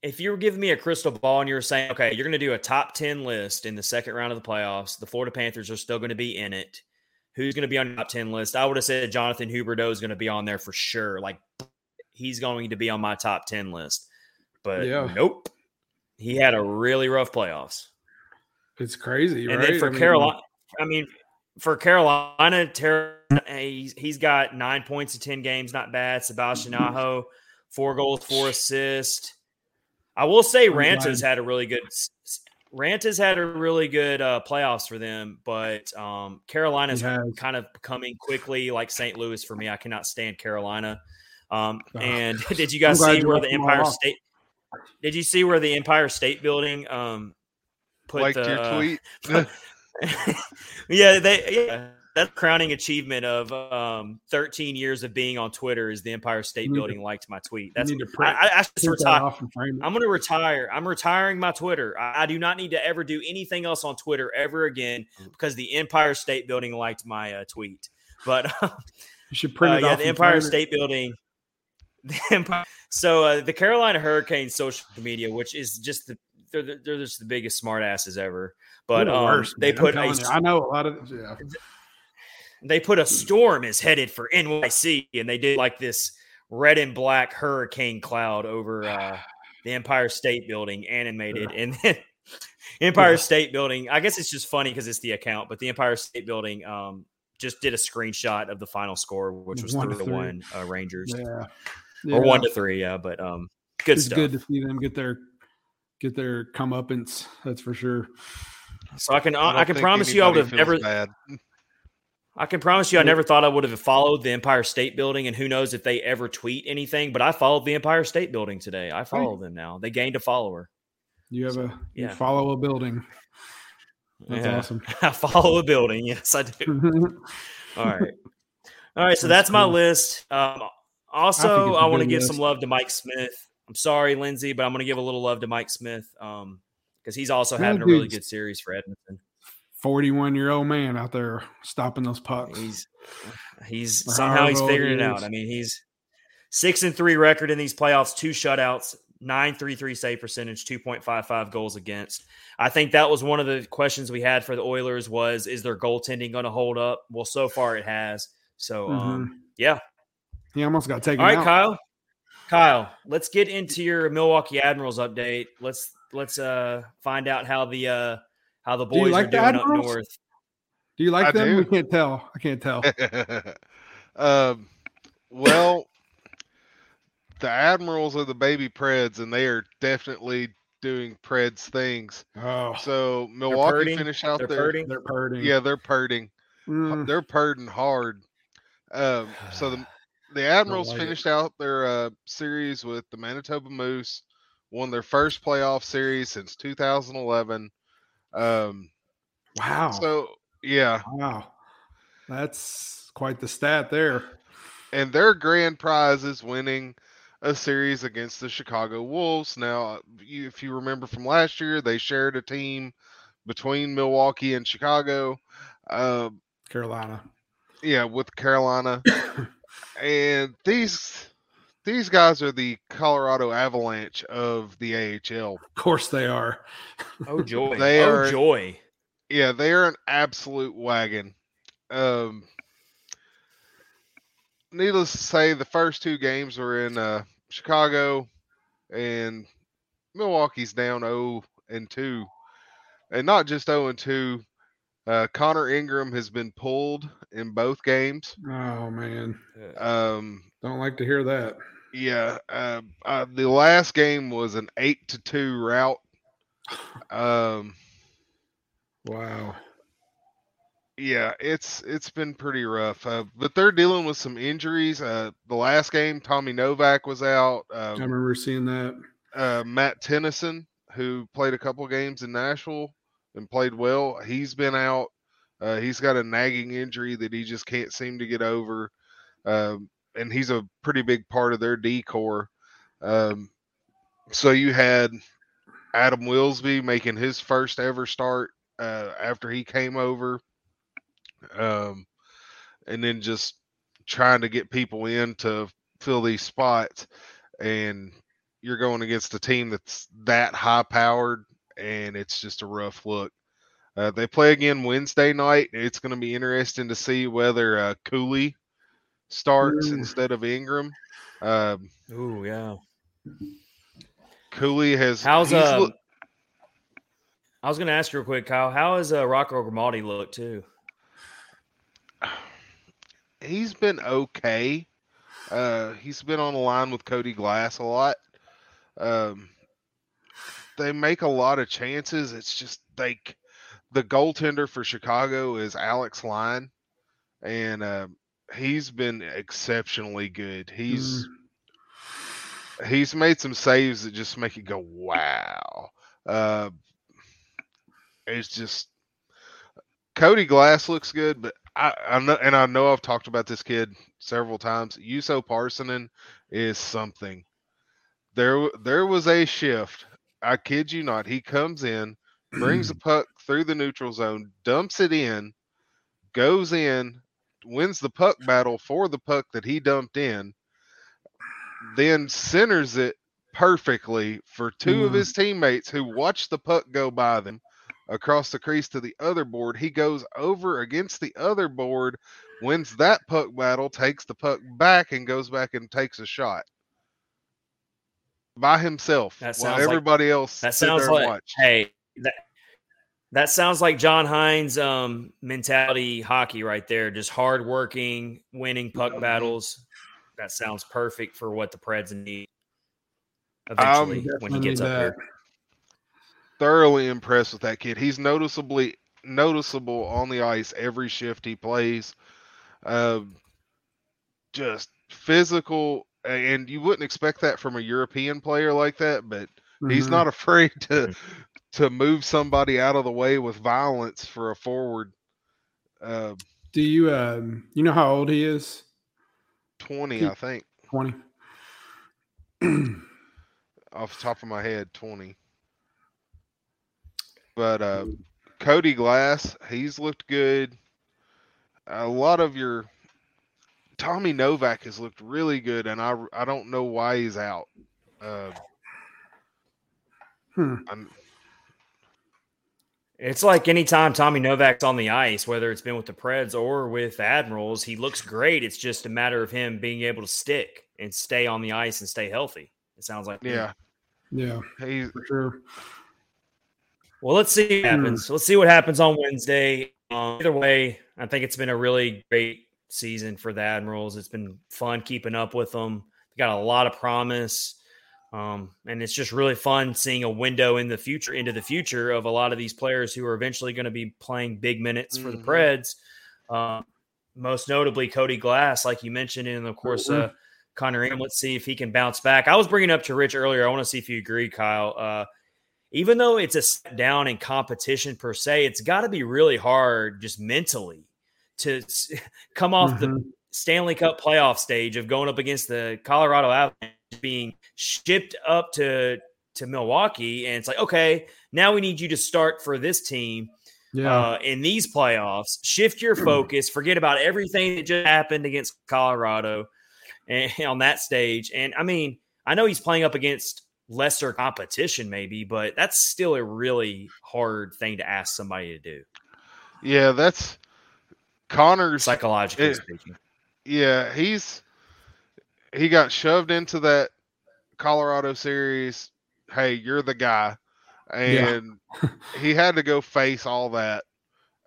if you were giving me a crystal ball and you were saying, okay, you're going to do a top 10 list in the second round of the playoffs, the Florida Panthers are still going to be in it. Who's going to be on the top 10 list? I would have said Jonathan Huberdeau is going to be on there for sure. Like he's going to be on my top 10 list. But Yeah. nope. He had a really rough playoffs. It's crazy, And right? then for I mean, Carolina, I mean, for Carolina, Ter- he's, he's got nine points in 10 games, not bad. Sebastian Aho, four goals, four assists. I will say Raanta's had a really good Raanta's had a really good uh, playoffs for them, but um, Carolina's kind of coming quickly like St. Louis for me. I cannot stand Carolina. Um, Ugh. and did you guys see you where the Empire. State? Did you see where the Empire State Building um, put Liked the, your uh, tweet. yeah, they yeah, that's the crowning achievement of um 13 years of being on Twitter is the Empire State You need to- Building liked my tweet. That's need to I, print- I, I should print that retire. off and frame it. I'm gonna retire. I'm retiring my Twitter. I, I do not need to ever do anything else on Twitter ever again because the Empire State Building liked my uh, tweet. But You should print uh, it yeah, off. the Empire frame it. State Building. The Empire. So uh, the Carolina Hurricanes social media, which is just the they're, the- they're just the biggest smartasses ever. But um, they. Put a you, I know a lot of yeah. they put a storm is headed for NYC, and they did like this red and black hurricane cloud over uh, the Empire State Building, animated, and then Empire Yeah. State Building. I guess it's just funny because it's the account, but the Empire State Building um, just did a screenshot of the final score, which was One three to one uh, Rangers, Yeah. Or one to three. Yeah, but um, good It's stuff. good to see them get their get their comeuppance. That's for sure. So I can I I, can promise you I would have feels never bad. I can promise you, I never thought I would have followed the Empire State Building, and who knows if they ever tweet anything. But I followed the Empire State Building today. I follow them now. They gained a follower. You have a you yeah. follow a building. That's Yeah. awesome. I follow a building. Yes, I do. All right, all right. So that's That's my list. Um, I think also, I, I, want to give list. some love to Mike Smith. I'm sorry, Lindsay, but I'm going to give a little love to Mike Smith because he's also having a really good series for Edmonton. 41 year old man out there stopping those pucks. He's he's Or somehow he's figuring it out. I mean, he's six and three record in these playoffs, two shutouts, nine three three save percentage, two point five five goals against. I think that was one of the questions we had for the Oilers was is their goaltending going to hold up? Well, so far it has. So um, yeah. He almost got taken All right, out. Kyle. Kyle, let's get into your Milwaukee Admirals update. Let's let's uh find out how the uh how the Do you boys like are the doing up north. Do you like I them? do. We can't tell. I can't tell. um, well, the Admirals are the baby Preds, and they are definitely doing Preds things. Oh, So Milwaukee purting. finish out They're their hurting. they're hurting. yeah, they're purting. Mm, They're purting hard. Um, so the the Admirals like it. finished out their uh, series with the Manitoba Moose, won their first playoff series since 2011. Um, wow. so yeah, wow. That's quite the stat there. and their grand prize is winning a series against the Chicago Wolves. Now, if you remember from last year, they shared a team between Milwaukee and Chicago. Uh, Carolina. yeah, with Carolina. and these these guys are the Colorado Avalanche of the AHL. Of course they are. Oh joy! They oh are- joy! Yeah, they are an absolute wagon. Um, needless to say, the first two games were in uh, Chicago, and Milwaukee's down 0 and 2, and not just 0 and 2. Uh, Connor Ingram has been pulled in both games. Oh man, Um, don't like to hear that. yeah, uh, uh, the last game was an eight to two route. Um, Wow. Yeah, it's it's been pretty rough, uh, but they're dealing with some injuries. Uh, the last game, Tommy Novak was out. I Um, remember seeing that. uh, Matt Tennyson, who played a couple games in Nashville and played well, he's been out. Uh, he's got a nagging injury that he just can't seem to get over, um, and he's a pretty big part of their D core. Um, so you had Adam Wilsby making his first ever start uh, after he came over, um, and then just trying to get people in to fill these spots, and you're going against a team that's that high powered, and it's just a rough look. Uh, they play again Wednesday night. It's going to be interesting to see whether uh, Cooley starts Mm. instead of Ingram. Um, Ooh, yeah. Cooley has How's um? look- I was going to ask you real quick, Kyle. How has uh, Rocco Grimaldi look too? he's been okay. Uh, he's been on the line with Cody Glass a lot. Um, they make a lot of chances. It's just like the goaltender for Chicago is Alex Lyon, and uh, he's been exceptionally good. He's he's made some saves that just make you go wow. Uh, it's just Cody Glass looks good, but I, I know, and I know I've talked about this kid several times. Juuso Pärssinen is something. There, there was a shift. I kid you not. He comes in, brings the puck through the neutral zone, dumps it in, goes in, wins the puck battle for the puck that he dumped in, then centers it perfectly for two of Mhm. his teammates who watch the puck go by them across the crease to the other board. He goes over against the other board, wins that puck battle, takes the puck back, and goes back and takes a shot by himself. That while sounds like- everybody else That sounds like hey that that sounds like John Hynes um mentality hockey right there. Just hardworking, winning puck battles. That sounds perfect for what the Preds need eventually when he gets up there. thoroughly impressed with that kid. He's noticeably noticeable on the ice every shift he plays. Um, just physical, and you wouldn't expect that from a European player like that, but he's Mhm. not afraid to to move somebody out of the way with violence for a forward. Uh, Do you um you know how old he is? Twenty, He- I think, Twenty. off the top of my head, twenty. But uh, Cody Glass, he's looked good. A lot of your Tommy Novak has looked really good, and I I don't know why he's out. Uh, Hmm. I'm, It's like anytime Tommy Novak's on the ice, whether it's been with the Preds or with Admirals, he looks great. It's just a matter of him being able to stick and stay on the ice and stay healthy. It sounds like to me. yeah, Yeah, he's for sure. Well, let's see what Hmm. happens. Let's see what happens on Wednesday. Um, either way, I think it's been a really great season for the Admirals. It's been fun keeping up with them. They got a lot of promise, um, and it's just really fun seeing a window in the future into the future of a lot of these players who are eventually going to be playing big minutes for the Mhm. Preds. Um, most notably, Cody Glass, like you mentioned, and of course, uh, Connor Ingram. Let's see if he can bounce back. I was bringing up to Rich earlier. I want to see if you agree, Kyle. Uh, even though it's a step down in competition per se, it's got to be really hard just mentally to come off the Mhm. Stanley Cup playoff stage of going up against the Colorado Avalanche, being shipped up to to Milwaukee, and it's like, okay, now we need you to start for this team. yeah. Uh, in these playoffs. Shift your focus. Forget about everything that just happened against Colorado and, on that stage. And I mean, I know he's playing up against lesser competition, maybe, but that's still a really hard thing to ask somebody to do. Yeah, that's Connor's psychologically it, speaking. Yeah, he's he got shoved into that Colorado series. Hey, you're the guy and yeah. he had to go face all that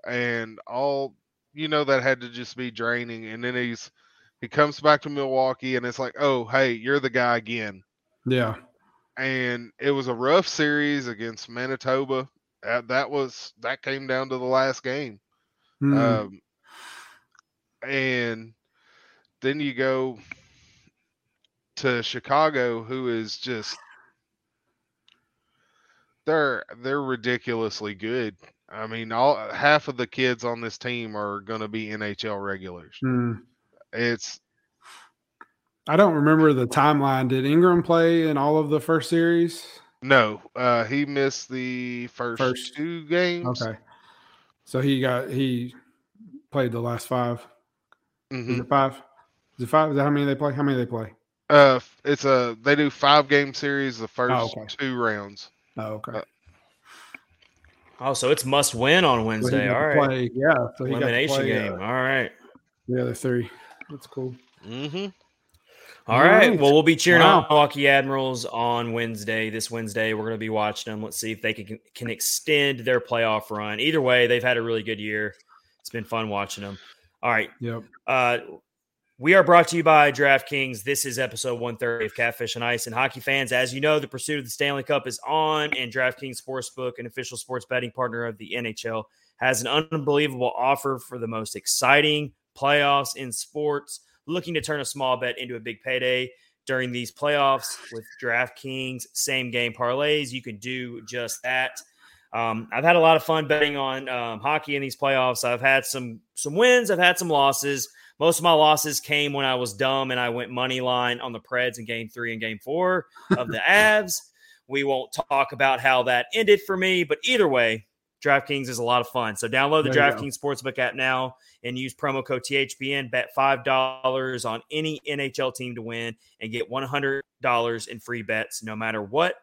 and all you know that had to just be draining and then he's he comes back to Milwaukee and it's like oh hey you're the guy again yeah and it was a rough series against Manitoba that was that came down to the last game mm. um, and then you go to Chicago who is just they're they're ridiculously good. I mean, all half of the kids on this team are going to be NHL regulars. Mm. It's I don't remember the timeline. Did Ingram play in all of the first series? No, uh, he missed the first, first two games. Okay, so he got he played the last 5 mm-hmm. Is it five? Is it five? Is that how many they play? How many they play? Uh, it's a they do five game series the first oh, okay. two rounds. Oh, okay. Uh, oh, so it's must win on Wednesday. All right. Play, yeah. So Elimination play, game. Uh, All right. The other three. That's cool. Mm-hmm. All right. Well, we'll be cheering wow. on Milwaukee Admirals on Wednesday. This Wednesday, we're going to be watching them. Let's see if they can can extend their playoff run. Either way, they've had a really good year. It's been fun watching them. All right. Yep. Uh, we are brought to you by DraftKings. This is episode 130 of Catfish and Ice. And hockey fans, as you know, the pursuit of the Stanley Cup is on, and DraftKings Sportsbook, an official sports betting partner of the NHL, has an unbelievable offer for the most exciting playoffs in sports. Looking to turn a small bet into a big payday during these playoffs with DraftKings same game parlays. You can do just that. Um, I've had a lot of fun betting on um, hockey in these playoffs. I've had some some wins. I've had some losses. Most of my losses came when I was dumb and I went money line on the Preds in game three and game four of the Avs. We won't talk about how that ended for me, but either way, DraftKings is a lot of fun. So download the DraftKings Sportsbook app now and use promo code THPN. Bet $5 on any NHL team to win and get $100 in free bets no matter what.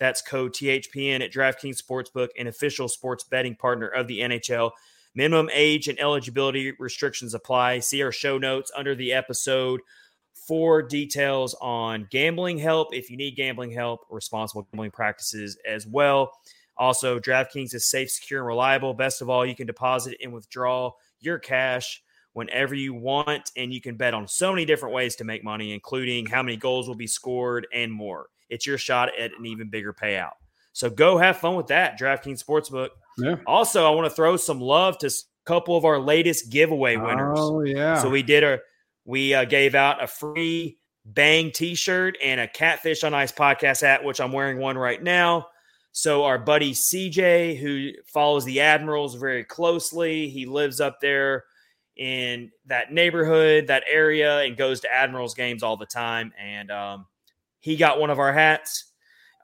That's code THPN at DraftKings Sportsbook, an official sports betting partner of the NHL. Minimum age and eligibility restrictions apply. See our show notes under the episode for details on gambling help if you need gambling help, responsible gambling practices as well. Also, DraftKings is safe, secure, and reliable. Best of all, you can deposit and withdraw your cash whenever you want, and you can bet on so many different ways to make money, including how many goals will be scored and more. It's your shot at an even bigger payout. So go have fun with that. DraftKings Sportsbook yeah. Also, I want to throw some love to a couple of our latest giveaway winners. Oh yeah. So we did a we uh, gave out a free Bang T-shirt and a Catfish on Ice podcast hat, which I'm wearing one right now. So our buddy CJ, who follows the Admirals very closely, he lives up there in that neighborhood, that area, and goes to Admirals games all the time. And um, he got one of our hats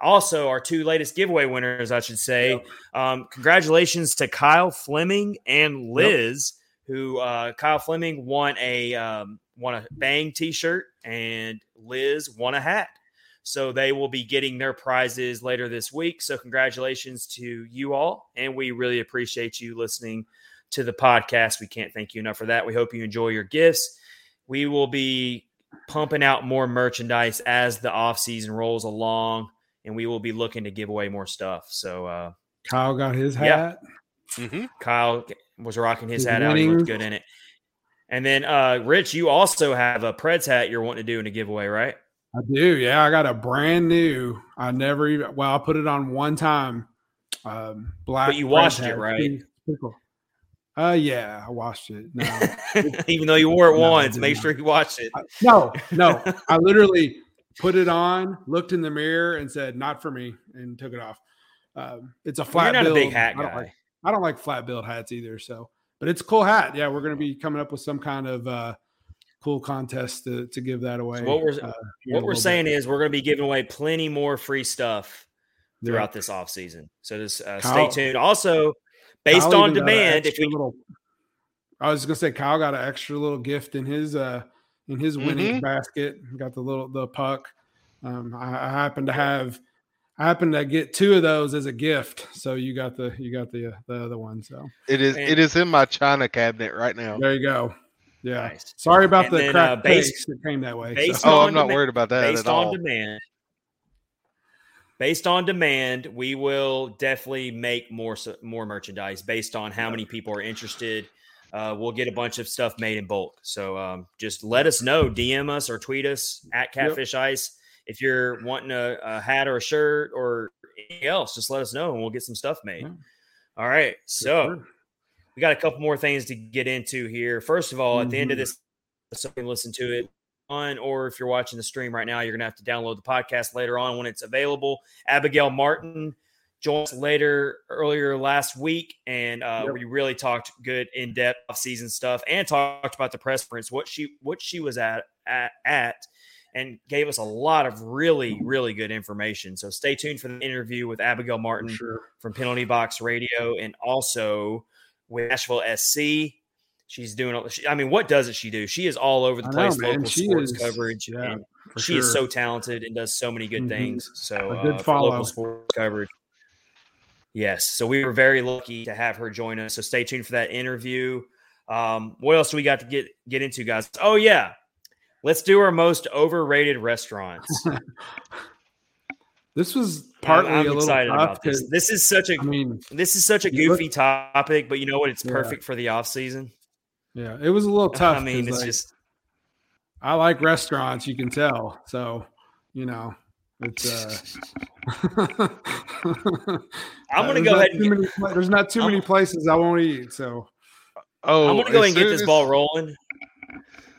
also our two latest giveaway winners, I should say. Yep. Um, congratulations to Kyle Fleming and Liz, yep. who uh, Kyle Fleming won a um, won a Bang T-shirt and Liz won a hat. So they will be getting their prizes later this week. So congratulations to you all, and we really appreciate you listening to the podcast. We can't thank you enough for that. We hope you enjoy your gifts. We will be pumping out more merchandise as the off season rolls along and we will be looking to give away more stuff. So uh, Kyle got his hat. Yeah. Mm-hmm. Kyle was rocking his, his hat winnings. out. He looked good in it. And then uh, Rich, you also have a Preds hat you're wanting to do in a giveaway, right? I do. Yeah, I got a brand new. I never even. Well, I put it on one time. Um, black. But you washed it, right? Uh, yeah, I watched it. No, even though you wore it no, once, make sure you watch it. I, no, no, I literally put it on, looked in the mirror, and said, "Not for me," and took it off. Um, it's a flat. You're not build. a big hat guy. I don't, like, I don't like flat build hats either. So, but it's a cool hat. Yeah, we're going to be coming up with some kind of uh, cool contest to, to give that away. So what we're uh, what we're saying bit. is we're going to be giving away plenty more free stuff throughout yeah. this off season. So just uh, stay tuned. Also, based Kyle on even got an demand. If we little, I was gonna say Kyle got an extra little gift in his uh in his winning Mhm. basket. Got the little the puck. Um, I, I happen to have. I happen to get two of those as a gift. So you got the you got the uh, the other one. So It is And- it is in my china cabinet right now. there you go. Yeah. Nice. Sorry about And the then, crack uh, based- that came that way. so. Oh, I'm not demand- worried about that based at on all. demand. Based on demand, we will definitely make more more merchandise based on how many people are interested. Uh, we'll get a bunch of stuff made in bulk. So um, just let us know, DM us or tweet us at Catfish Ice if you're wanting a, a hat or a shirt or anything else. Just let us know and we'll get some stuff made. All right, so we got a couple more things to get into here. First of all, at the end of Mhm. this, so you can listen to it on, or if you're watching the stream right now, you're gonna have to download the podcast later on when it's available. Abigail Martin joined us later earlier last week, and uh, Yep. we really talked good in depth off season stuff and talked about the press conference, what she what she was at at, at and gave us a lot of really really good information. So stay tuned for the interview with Abigail Martin sure. from Penalty Box Radio and also with Nashville SC. She's doing. all- She, I mean, what doesn't she do? She is all over the I know, place. local She sports is- coverage, yeah, she sure. is so talented and does so many good Mhm. things. So A good uh, follow. local sports coverage. Yes, so we were very lucky to have her join us. So stay tuned for that interview. Um, what else do we got to get get into, guys? Oh yeah, let's do our most overrated restaurants. This was I'm, partly I'm a little excited about this. This is such a I mean, this is such a you look- goofy topic, but you know what? It's Yeah. perfect for the off season. Yeah, it was a little tough. I mean, 'cause, it's like, just I like restaurants, you can tell. So, you know, it's uh I'm gonna go ahead and get, many there's not too I'm- many places I won't eat. So Oh, I'm gonna go ahead and get this as- ball rolling.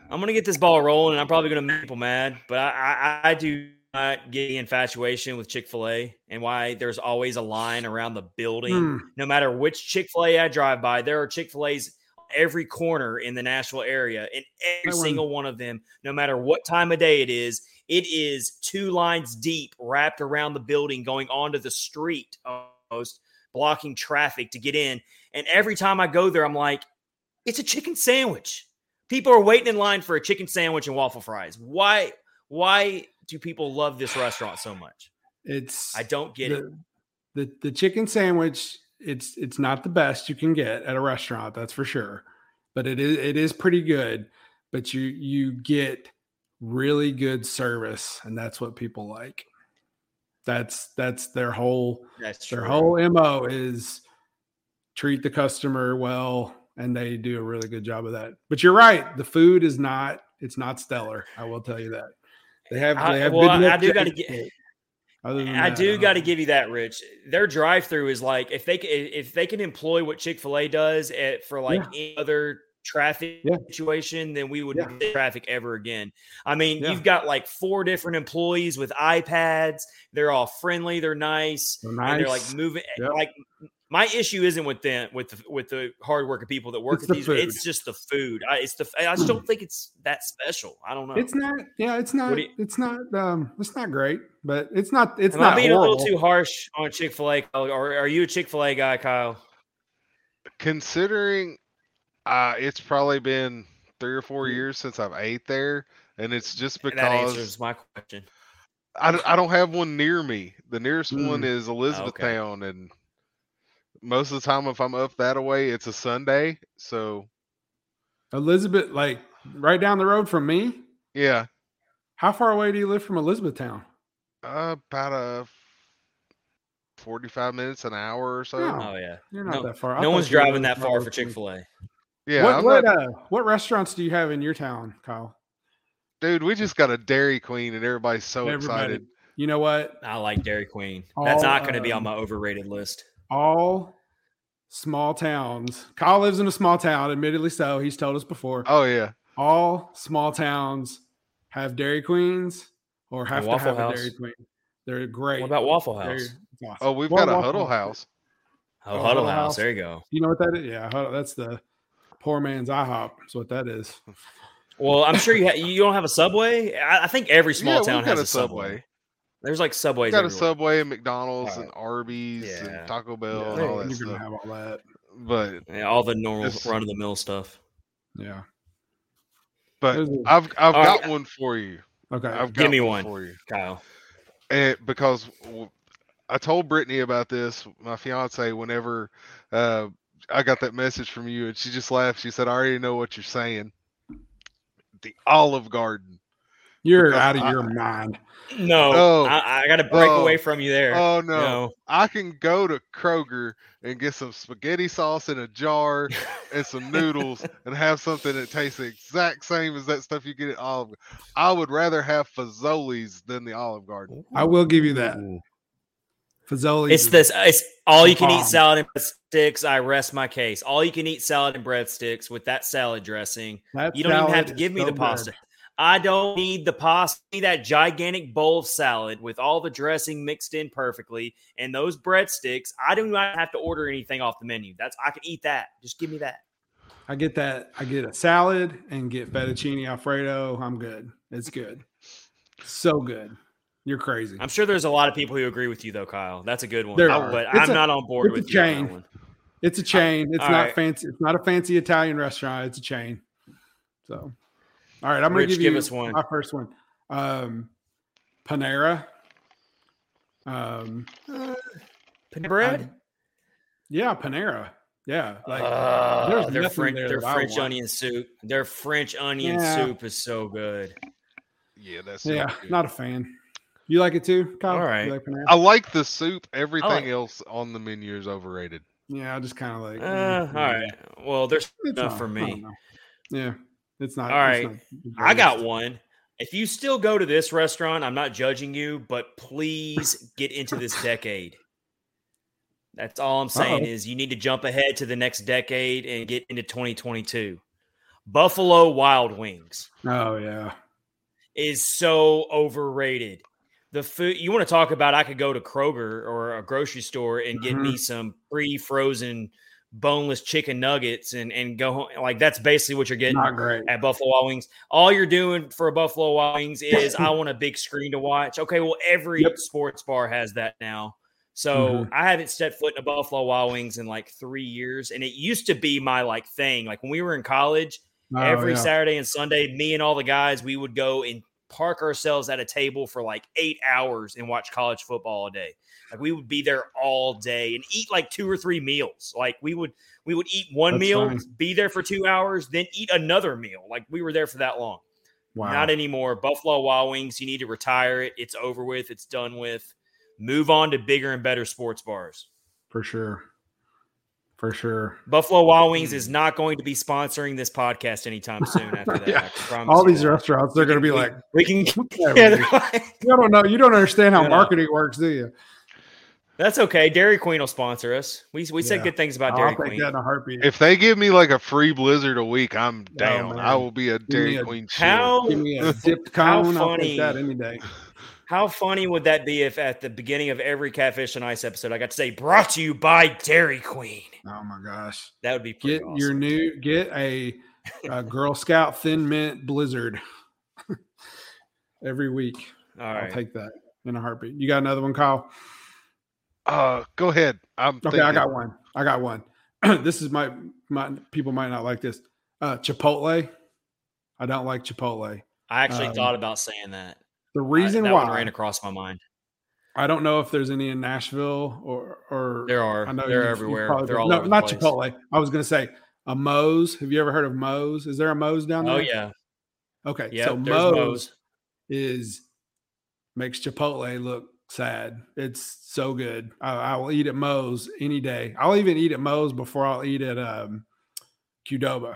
I'm gonna get this ball rolling, and I'm probably gonna make people mad, but I, I, I do not get the infatuation with Chick Fil A and why there's always a line around the building. hmm, No matter which Chick Fil A I drive by, there are Chick Fil A's every corner in the Nashville area, and every That single one of them, no matter what time of day it is, it is two lines deep, wrapped around the building, going onto the street almost, blocking traffic to get in. And every time I go there, I'm like, it's a chicken sandwich. People are waiting in line for a chicken sandwich and waffle fries. Why? Why do people love this restaurant so much? it's I don't get it. the, the the chicken sandwich. It's it's not the best you can get at a restaurant, that's for sure. But it is it is pretty good. But you you get really good service, and that's what people like. That's that's their whole That's their true. whole mo is treat the customer well and they do a really good job of that but you're right the food is not it's not stellar i will tell you that they have I- they have well, good I- I do get- but other than I that, do got to give you that, Rich. Their drive-through is like if they if they can employ what Chick Fil A does at, for like any other traffic Yeah. situation, then we wouldn't Yeah. traffic ever again. I mean, Yeah. you've got like four different employees with iPads. They're all friendly. They're nice. They're and they're like nice. moving. Yep. Like my issue isn't with them with the with the of people that work It's at the these. food. It's just the food. I, it's the. I just don't think it's that special. I don't know. it's not yeah it's not you- it's not um it's not great but it's not it's Am not I being horrible. a little too harsh on Chick Fil A, or are you a Chick Fil A guy, Kyle? considering uh it's probably been three or Mm. four years since I've ate there, and it's just that because answers my question. I, I don't have one near me. The nearest one Mm. is Elizabethtown, and most of the time, if I'm up that way, it's a Sunday. So elizabeth like right down the road from me yeah, how far away do you live from elizabethtown uh, about a forty-five minutes, an hour or so. No. Oh yeah, you're not No- that far I no one's driving that far for Chick Fil A. Yeah, what what, not- uh, what restaurants do you have in your town kyle dude, we just got a Dairy Queen, and everybody's so Everybody. excited. you know what I like Dairy Queen. That's All, not going to be on my overrated list. All small towns. Kyle lives in a small town, admittedly so. He's told us before. Oh yeah, All small towns have Dairy Queens or have to Waffle have House. a Dairy Queen. They're great. What about Waffle House? awesome. oh we've Well, got a Waffle Huddle House. Oh, Oh, Huddle Huddle House. House. There you go. You know what that is? Yeah, Huddle- that's the poor man's IHOP. That's what that is. Well, I'm sure you ha- you don't have a Subway. I, I think every small yeah, town has a a Subway. Subway. There's like Subways. We've got a. Subway, and McDonald's, Alright. and Arby's, Yeah. and Taco Bell, Yeah, and all you're that gonna stuff. have all that. but Yeah, all the normal This- run of the mill stuff. Yeah. but There's a- I've I've All got right. one for you. Okay. I've Give got me one. for you. Kyle. and because I told Brittany about this, my fiance, whenever uh, I got that message from you, and she just laughed. She said, "I already know what you're saying." The Olive Garden. You're because out of I- your mind. No, Oh. I, I got to break Oh. away from you there. Oh no. no. I can go to Kroger and get some spaghetti sauce in a jar and some noodles and have something that tastes the exact same as that stuff you get at Olive. I would rather have Fazoli's than the Olive Garden. I will give you that. Fazoli's. It's this. It's all you can bomb. eat salad and breadsticks. I rest my case. All you can eat salad and breadsticks with that salad dressing. You don't even have to give me the pasta. I don't need the pasta. That gigantic bowl of salad with all the dressing mixed in perfectly and those breadsticks. I do not have to order anything off the menu. That's I can eat that. Just give me that. I get that. I get a salad and get fettuccine alfredo. I'm good. It's good. So good. You're crazy. I'm sure there's a lot of people who agree with you though, Kyle. That's a good one. There I- are. but It's I'm a- not on board with you on that chain. It's a chain. It's not right. fancy. It's not a fancy Italian restaurant. It's a chain. So, all right, I'm going to give give you us one. my first one. Um, Panera. Um, Panera bread. I- yeah, Panera. Yeah, like Uh, there's their French, there their French onion soup. Their French onion Yeah. soup is so good. Yeah, that's yeah, good. not a fan. You like it too, Kyle? All You right. like I like the soup. Everything like- else on the menu is overrated. yeah, I just kind of like. Uh, mm, all yeah. right. Well, there's It's enough not- for me. Yeah, it's not. All right. not I got one. If you still go to this restaurant, I'm not judging you, but please get into this decade. That's all I'm saying Uh-oh. is you need to jump ahead to the next decade and get into 2022. Buffalo Wild Wings Oh yeah. is so overrated. The food you want to talk about, I could go to Kroger or a grocery store and get Mm-hmm. me some pre-frozen boneless chicken nuggets and and go home. Like that's basically what you're getting at Buffalo Wild Wings. All you're doing for a Buffalo Wild Wings is I want a big screen to watch. Okay, well every Yep. sports bar has that now. So Mhm. I haven't set foot in a Buffalo Wild Wings in like three years, and it used to be my like thing. Like when we were in college, Oh, every yeah. Saturday and Sunday, me and all the guys, we would go and park ourselves at a table for like eight hours and watch college football all day. Like we would be there all day and eat like two or three meals. Like we would we would eat one That's meal, fine. be there for two hours, then eat another meal. Like we were there for that long. Wow. Not anymore. Buffalo Wild Wings, you need to retire it. It's over with. It's done with. Move on to bigger and better sports bars. for sure. For sure. Buffalo Wild Wings is not going to be sponsoring this podcast anytime soon. After that, Yeah. All these that. restaurants, they're going to be We- like, we can. "Whatever, Yeah, like- you don't know. You don't understand how marketing works, do you? That's okay. Dairy Queen will sponsor us. We we said good things about I'll Dairy Queen. that in a heartbeat. If they give me like a free Blizzard a week, I'm Oh, down. I will be a me Dairy a- Queen. How Give me a dipped How cone. I'll funny. that any day. how funny would that be if at the beginning of every Catfish and Ice episode I got to say brought to you by Dairy Queen? Oh my gosh! That would be pretty Get awesome. your new get a, a Girl Scout Thin Mint Blizzard every week. All I'll take that in a heartbeat. You got another one, Kyle? Uh, go ahead. I'm Okay, I got one. I got one. this is my my people might not like this. Uh Chipotle. I don't like Chipotle. I actually um, thought about saying that. The I- reason that one why ran across my mind. I don't know if there's any in Nashville or or There are. I know They're you've- you've everywhere. probably They're all no, over the not place. Chipotle. I was gonna say a Moe's. Have you ever heard of Moe's? Is there a Moe's down there? Oh yeah. Okay, Yeah. so there's Moe's, Moe's. is makes Chipotle look sad. It's so good. I, I will eat at Moe's any day. I'll even eat at Moe's before I'll eat at um, Qdoba.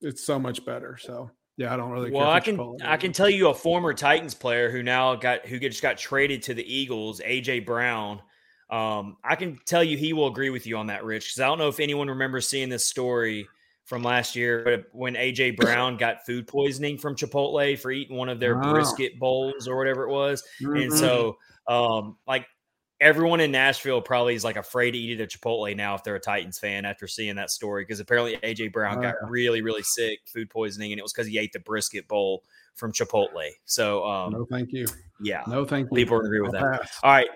It's so much better. So yeah, I don't really. Well, care I can Chipotle. I can tell you a former Titans player who now got who just got traded to the Eagles, AJ Brown. Um, I can tell you he will agree with you on that, Rich, because I don't know if anyone remembers seeing this story from last year, but when AJ Brown got food poisoning from Chipotle for eating one of their Oh. brisket bowls or whatever it was, and Mhm. so um, like everyone in Nashville probably is like afraid to eat at a Chipotle now if they're a Titans fan after seeing that story because apparently AJ Brown Oh, got really really sick food poisoning and it was because he ate the brisket bowl from Chipotle. So um, no, thank you. yeah, No, thank you. people agree with I'll that. pass. All right,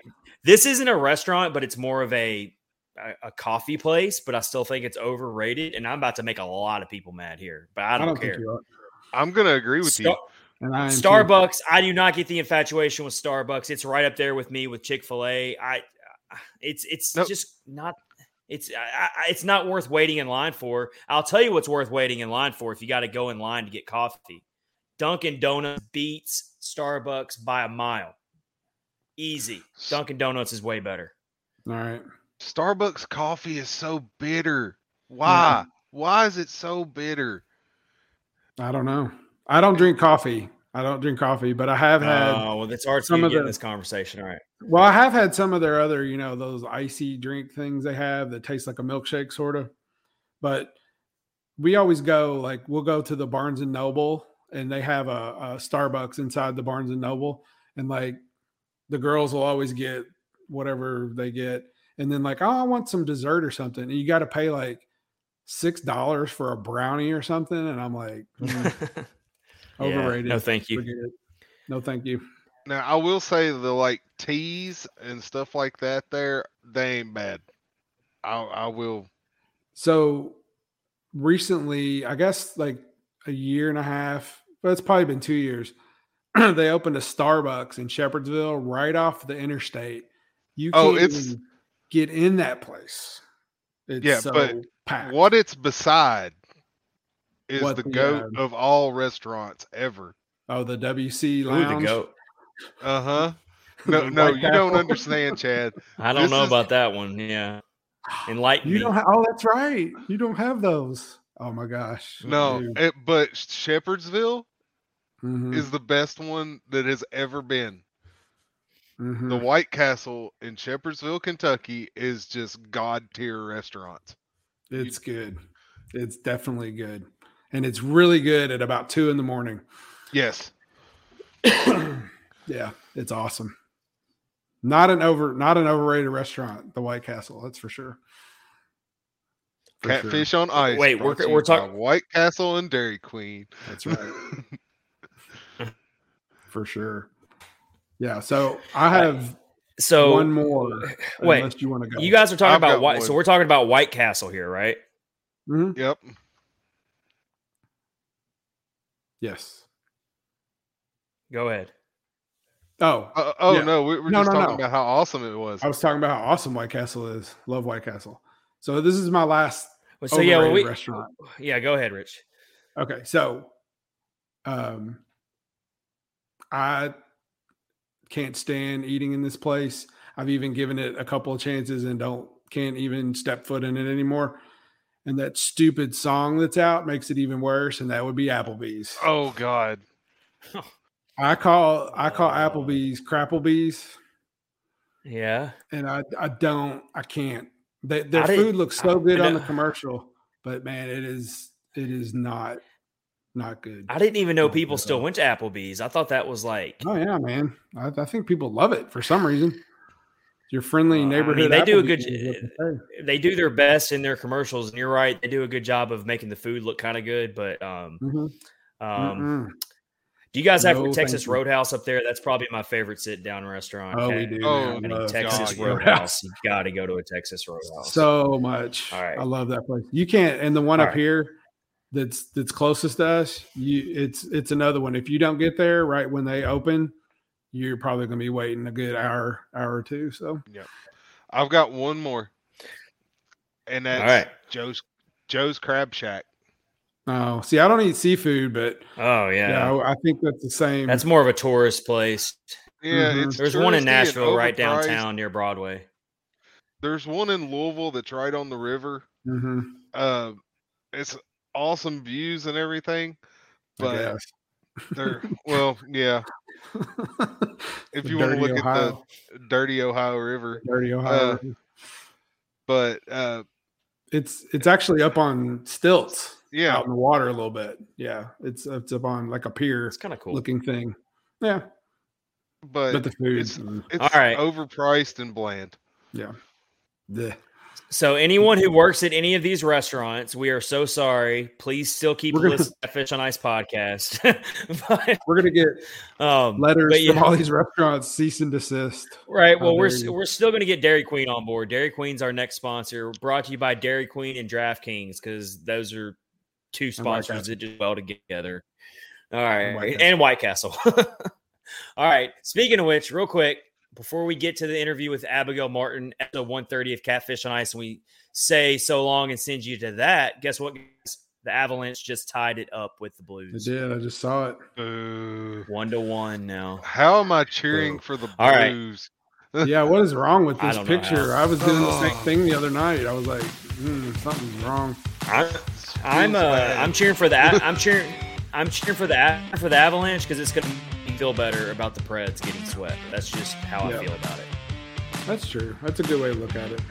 this isn't a restaurant, but it's more of a a, a coffee place, but I still think it's overrated. And I'm about to make a lot of people mad here, but I don't, care. think you are. I'm gonna agree with you. Star- And I am too. Starbucks, I do not get the infatuation with Starbucks. It's right up there with me with Chick Fil A. I, it's it's Nope. just not. It's I, I- it's not worth waiting in line for. I'll tell you what's worth waiting in line for if you got to go in line to get coffee. Dunkin' Donuts beats Starbucks by a mile. Easy. Dunkin' Donuts is way better. All right. Starbucks coffee is so bitter. Why? Why is it so bitter? I don't know. I don't drink coffee. I don't drink coffee, but I have had. Oh, well, that's hard some to of the- this conversation. All right. Well, I have had some of their other, you know, those icy drink things they have that taste like a milkshake, sort of. But we always go like we'll go to the Barnes and Noble, and they have a, a Starbucks inside the Barnes and Noble, and like the girls will always get whatever they get, and then like oh, I want some dessert or something, and you got to pay like six dollars for a brownie or something, and I'm like mm, Yeah, overrated. no, thank you. No, thank you. Now I will say the like teas and stuff like that. There, they ain't bad. I I will. So recently, I guess like a year and a half, but it's probably been two years. they opened a Starbucks in Shepherdsville right off the interstate. You Oh, can't it's- even get in that place. It's Yeah, so but packed. What it's beside is What the the, goat uh, of all restaurants ever. Oh, the WC Ooh, Lounge. the goat. Uh huh. No, no, you don't understand, Chad. I don't This know is- about that one. Yeah. Enlighten You me. don't have. Oh, that's right. You don't have those. Oh my gosh. No, it, but Shepherdsville Mhm, is the best one that has ever been. The mhm. White Castle in Shepherdsville, Kentucky, is just god tier restaurants. It's good. It's definitely good, and it's really good at about two in the morning. Yes, yeah, it's awesome. Not an over, not an overrated restaurant, the White Castle. That's for sure. For sure. Catfish on Ice. Wait, we're- to we're by talk- White Castle and Dairy Queen. That's right, for sure. Yeah. So I have So one more. wait, unless you want to go. you guys are talking I've about got white. So we're talking about White Castle here, right? Mhm. Yep. Yes. Go ahead. Oh, Uh, oh Yeah. no, we we're No, just no, talking no. about how awesome it was. I was talking about how awesome White Castle is. Love White Castle. So this is my last Well, So yeah, well, overrated we, restaurant. yeah, go ahead, Rich. Okay, so um I can't stand eating in this place. I've even given it a couple of chances and don't can't even step foot in it anymore. And that stupid song that's out makes it even worse, and that would be Applebee's. Oh God. I call I call Oh. Applebee's Crapplebee's, Yeah. and I I don't I can't. They, their I food looks so I good on the commercial, but man, it is it is not not good. I didn't even know people still went to Applebee's. I thought that was like Oh yeah, man. I, I think people love it for some reason. Your friendly Well, I mean, neighborhood. they do a good they do their best in their commercials, and you're right, they do a good job of making the food look kind of good. But um, Mhm. um, do you guys have No, Texas thank you. Roadhouse up there? That's probably my favorite sit down restaurant. Oh, we do. Oh, man. Any Love Texas God, yeah. Roadhouse, you got to go to a Texas Roadhouse. So much. All right. I love that place. You can't. And the one All up right. here, that's that's closest to us. You, it's it's another one. If you don't get there right when they open, you're probably going to be waiting a good hour hour or two. So yeah, I've got one more, and that's right. Joe's Joe's Crab Shack. oh, see, I don't eat seafood, but oh yeah, yeah, I, I think that's the same. that's more of a tourist place. Yeah, Mhm. it's There's one in Nashville, right downtown near Broadway. There's one in Louisville that's right on the river. Mhm, Uh, it's awesome views and everything, but guess. they're well, yeah. If you want to look Ohio. at the dirty Ohio River, dirty Ohio. uh, but uh, it's it's actually up on stilts yeah, out in the water a little bit. Yeah, it's it's up on like a pier It's kind of cool. looking thing. Yeah, but, but the food. it's- it's All right. overpriced and bland. yeah. Bleh. So anyone who works at any of these restaurants, we are so sorry. Please still keep We're gonna- listening to Fish on Ice podcast. but, We're gonna get um, letters but from yeah. all these restaurants cease and desist. Right. Well, we're you. we're still going to get Dairy Queen on board. Dairy Queen's our next sponsor. Brought to you by Dairy Queen and DraftKings because those are two sponsors Castle. that do well together. All right, White and White Castle. All right. Speaking of which, real quick before we get to the interview with Abigail Martin, episode one thirty of Catfish on Ice, and we say so long and send you to that. Guess what? guys? The Avalanche just tied it up with the I Blues, did. I just saw it. Boo. one to one now. How am I cheering Boo. for the All right. Blues? Yeah, what is wrong with this don't picture? I was doing the same Oh. thing the other night. I was like, hmm, something's wrong. I'm I'm uh. I'm cheering for that. I'm cheering I'm cheering for the for the Avalanche because it's gonna make me feel better about the Preds getting swept. That's just how Yeah. I feel about it. That's true. That's a good way to look at it.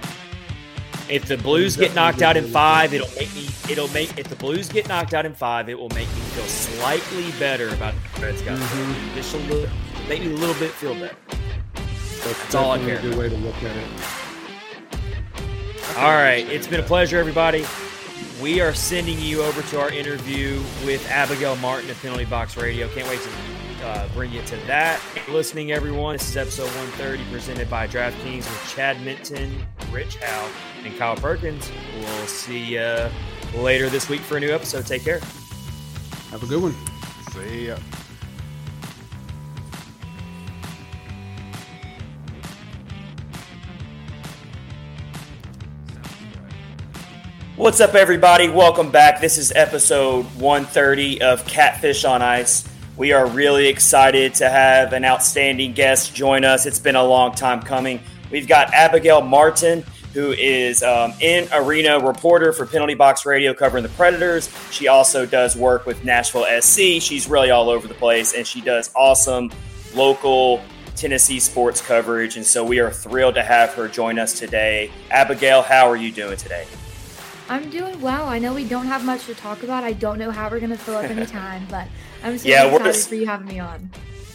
If the Blues get knocked out in five, it'll make me it'll make if the Blues get knocked out in five, it will make me feel slightly better about the Preds got Mhm. swept. just a little make me a little bit feel better. That's, That's all I care a good way to look at it. All right, it's been a pleasure, everybody. We are sending you over to our interview with Abigail Martin of Penalty Box Radio. Can't wait to uh, bring you to that. Listening, everyone. This is episode 130 presented by DraftKings with Chad Minton, Rich Howe, and Kyle Perkins. We'll see you later this week for a new episode. Take care. Have a good one. See ya. What's up, everybody? Welcome back. This is episode 130 of Catfish on Ice. We are really excited to have an outstanding guest join us. It's been a long time coming. We've got Abigail Martin, who is um, in arena reporter for Penalty Box Radio covering the Predators. She also does work with Nashville SC. She's really all over the place, and she does awesome local Tennessee sports coverage. And so we are thrilled to have her join us today. Abigail, how are you doing today? I'm doing well. I know we don't have much to talk about. I don't know how we're gonna fill up any time, but I'm super Yeah, excited just- for you having me on.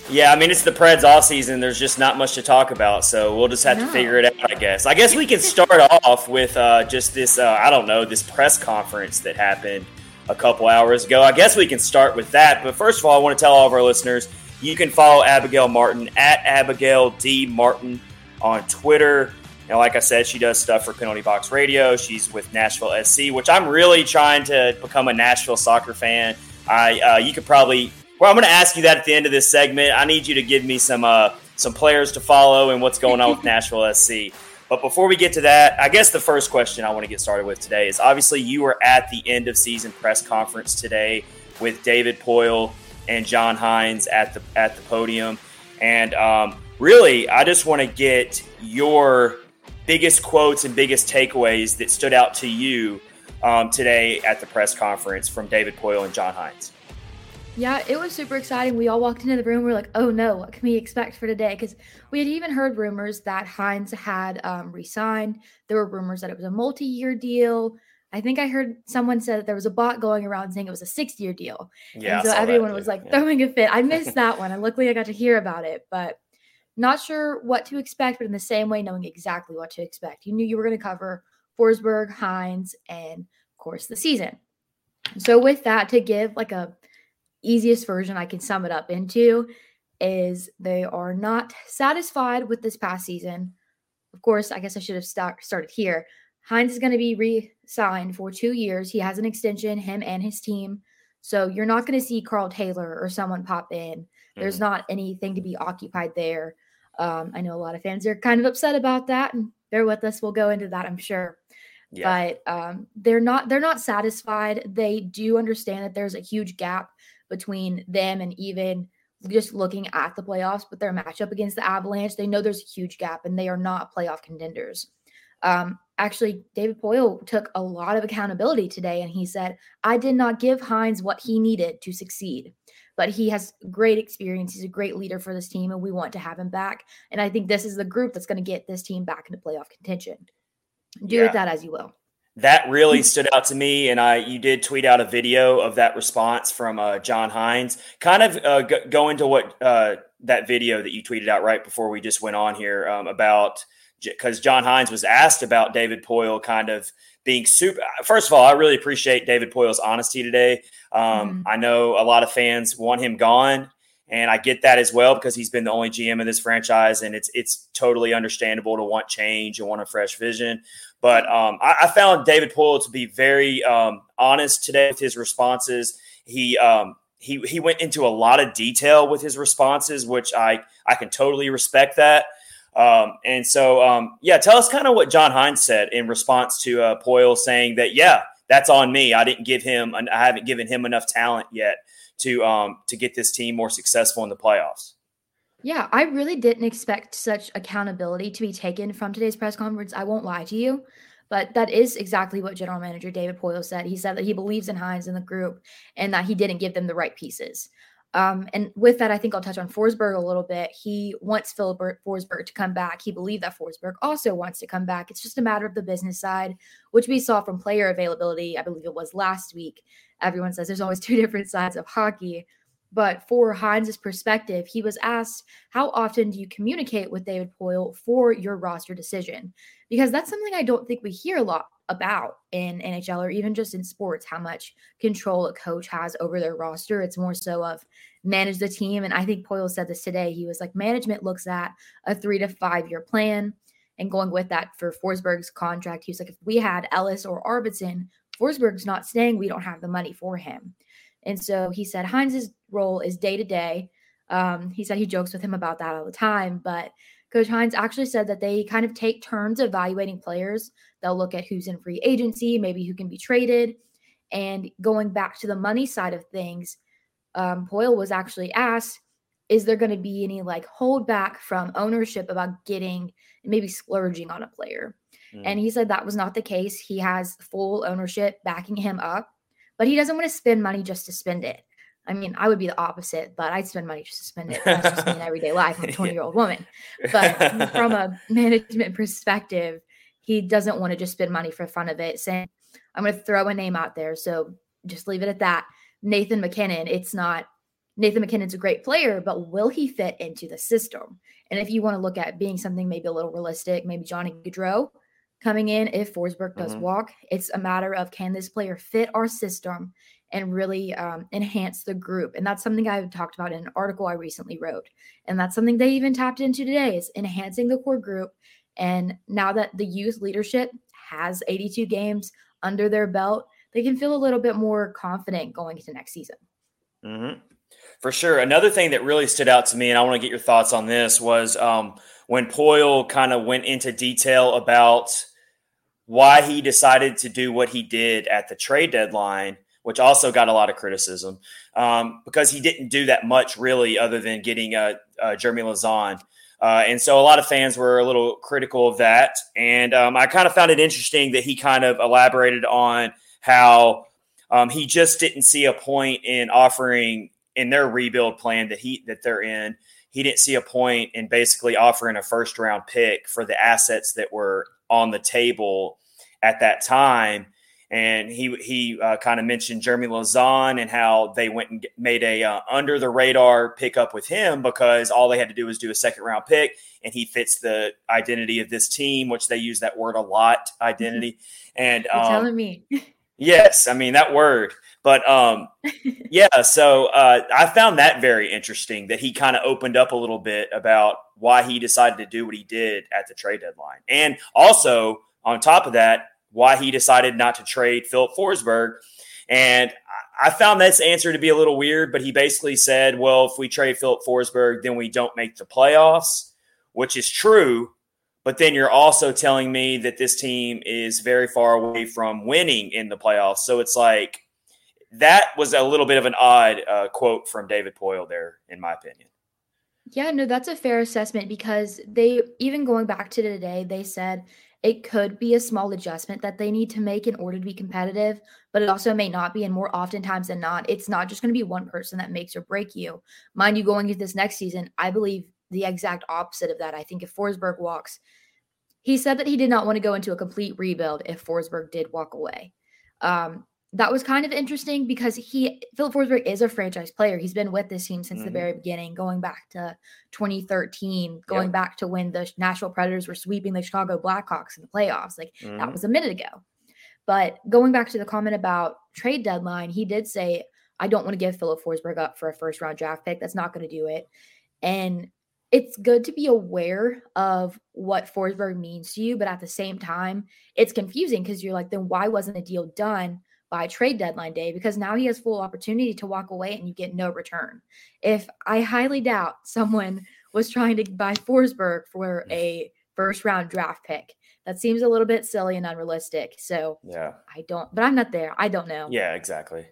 Yeah, I mean it's the Preds off season. There's just not much to talk about, so we'll just have to figure it out. I guess. I guess we can start off with uh, just this. Uh, I don't know this press conference that happened a couple hours ago. I guess we can start with that. But first of all, I want to tell all of our listeners you can follow Abigail Martin at Abigail D Martin on Twitter. Now, like I said, she does stuff for Penalty Box Radio. She's with Nashville SC, which I'm really trying to become a Nashville soccer fan. I uh, you could probably well, I'm going to ask you that at the end of this segment. I need you to give me some uh, some players to follow and what's going on with Nashville SC. But before we get to that, I guess the first question I want to get started with today is obviously you were at the end of season press conference today with David Poile and John Hynes at the at the podium, and um, really, I just want to get your biggest quotes and biggest takeaways that stood out to you um, today at the press conference from David Poile and John Hynes. Yeah, it was super exciting. We all walked into the room. We are like, "Oh no, what can we expect for today?" Because we had even heard rumors that Hynes had um, resigned. There were rumors that it was a multi-year deal. I think I heard someone said that there was a bot going around saying it was a six-year deal. Yeah, and so everyone was like Yeah. throwing a fit. I missed that one, and luckily I got to hear about it. But not sure what to expect, but in the same way, knowing exactly what to expect. You knew you were going to cover Forsberg, Hynes, and of course the season. So with that, to give like a easiest version I can sum it up into is they are not satisfied with this past season. Of course, I guess I should have start, started here. Hynes is going to be re-signed for two years. He has an extension, him and his team. So you're not going to see Carl Taylor or someone pop in. There's Mhm. not anything to be occupied there. Um, I know a lot of fans are kind of upset about that, and bear with us. We'll go into that, I'm sure yeah. but um, they're not they're not satisfied. They do understand that there's a huge gap between them and even just looking at the playoffs. But their matchup against the Avalanche, they know there's a huge gap, and they are not playoff contenders. Um, actually, David Poile took a lot of accountability today, and he said, "I did not give Hynes what he needed to succeed." But he has great experience. He's a great leader for this team, and we want to have him back. And I think this is the group that's going to get this team back into playoff contention. Do Yeah. with that as you will. That really stood out to me, and I you did tweet out a video of that response from uh, John Hynes. Kind of uh, go, go into what uh, that video that you tweeted out right before we just went on here um, about because John hynes was asked about David poile kind of being super. First of all, I really appreciate David poile's honesty today. Um, mm-hmm. I know a lot of fans want him gone, and I get that as well because he's been the only GM of this franchise, and it's it's totally understandable to want change and want a fresh vision. But um, I, I, found David Poile to be very um, honest today with his responses. He um, he he went into a lot of detail with his responses, which I I can totally respect that. Um, and so, um, yeah, tell us kind of what John Hynes said in response to uh, Poile saying that, yeah, that's on me. I didn't give him, I haven't given him enough talent yet to um, to get this team more successful in the playoffs. Yeah, I really didn't expect such accountability to be taken from today's press conference. I won't lie to you, but that is exactly what General Manager David Poile said. He said that he believes in Hynes and the group and that he didn't give them the right pieces. Um, and with that, I think I'll touch on Forsberg a little bit. He wants Filip Forsberg to come back. He believed that Forsberg also wants to come back. It's just a matter of the business side, which we saw from player availability. I believe it was last week. Everyone says there's always two different sides of hockey. But for Hynes' perspective, he was asked, How often do you communicate with David Poile for your roster decision? Because that's something I don't think we hear a lot about in NHL or even just in sports, how much control a coach has over their roster. It's more so of manage the team. And I think Poile said this today. He was like, management looks at a three to five year plan. And going with that for Forsberg's contract, he was like, if we had Ellis or Arvidsson, Forsberg's not staying. We don't have the money for him. And so he said Hynes's role is day to day. He said he jokes with him about that all the time, but Coach Hynes actually said that they kind of take turns evaluating players. They'll look at who's in free agency, maybe who can be traded. And going back to the money side of things, um, Poile was actually asked, is there going to be any like holdback from ownership about getting maybe splurging on a player? Mm. And he said that was not the case. He has full ownership backing him up, but he doesn't want to spend money just to spend it. I mean, I would be the opposite, but I'd spend money just to spend it. That's just me in everyday life. I'm a 20 year old woman. But from a management perspective, he doesn't want to just spend money for fun of it, saying, I'm going to throw a name out there. So just leave it at that. Nathan MacKinnon, it's not Nathan MacKinnon's a great player, but will he fit into the system? And if you want to look at being something maybe a little realistic, maybe Johnny Gaudreau coming in if Forsberg does mm-hmm. walk, it's a matter of can this player fit our system and really um, enhance the group. And that's something I have talked about in an article I recently wrote. And that's something they even tapped into today is enhancing the core group. And now that the youth leadership has 82 games under their belt, they can feel a little bit more confident going into next season. Mm-hmm. For sure. Another thing that really stood out to me, and I want to get your thoughts on this, was um, when Poile kind of went into detail about why he decided to do what he did at the trade deadline which also got a lot of criticism um, because he didn't do that much really, other than getting uh, uh, Jeremy Lauzon. Uh, and so a lot of fans were a little critical of that. And um, I kind of found it interesting that he kind of elaborated on how um, he just didn't see a point in offering in their rebuild plan that he that they're in. He didn't see a point in basically offering a first round pick for the assets that were on the table at that time and he he uh, kind of mentioned Jeremy Lauzon and how they went and made a uh, under the radar pickup with him because all they had to do was do a second round pick, and he fits the identity of this team, which they use that word a lot, identity. And um, telling me, yes, I mean that word, but um, yeah. So uh, I found that very interesting that he kind of opened up a little bit about why he decided to do what he did at the trade deadline, and also on top of that why he decided not to trade Filip Forsberg. And I found this answer to be a little weird, but he basically said, well, if we trade Filip Forsberg, then we don't make the playoffs, which is true. But then you're also telling me that this team is very far away from winning in the playoffs. So it's like that was a little bit of an odd uh, quote from David Poile there, in my opinion. Yeah, no, that's a fair assessment because they, even going back to today, they said it could be a small adjustment that they need to make in order to be competitive, but it also may not be. And more oftentimes than not, it's not just going to be one person that makes or break you. Mind you, going into this next season, I believe the exact opposite of that. I think if Forsberg walks, he said that he did not want to go into a complete rebuild if Forsberg did walk away. Um, that was kind of interesting because he Filip Forsberg is a franchise player. He's been with this team since Mhm. the very beginning, going back to 2013, going Yep. back to when the Nashville Predators were sweeping the Chicago Blackhawks in the playoffs. Like Mhm. that was a minute ago. But going back to the comment about trade deadline, he did say, I don't want to give Filip Forsberg up for a first round draft pick. That's not going to do it. And it's good to be aware of what Forsberg means to you, but at the same time, it's confusing because you're like, then why wasn't a deal done by trade deadline day? Because now he has full opportunity to walk away and you get no return. If I highly doubt someone was trying to buy Forsberg for a first round draft pick, that seems a little bit silly and unrealistic. So Yeah. I don't, but I'm not there. I don't know. Yeah, exactly.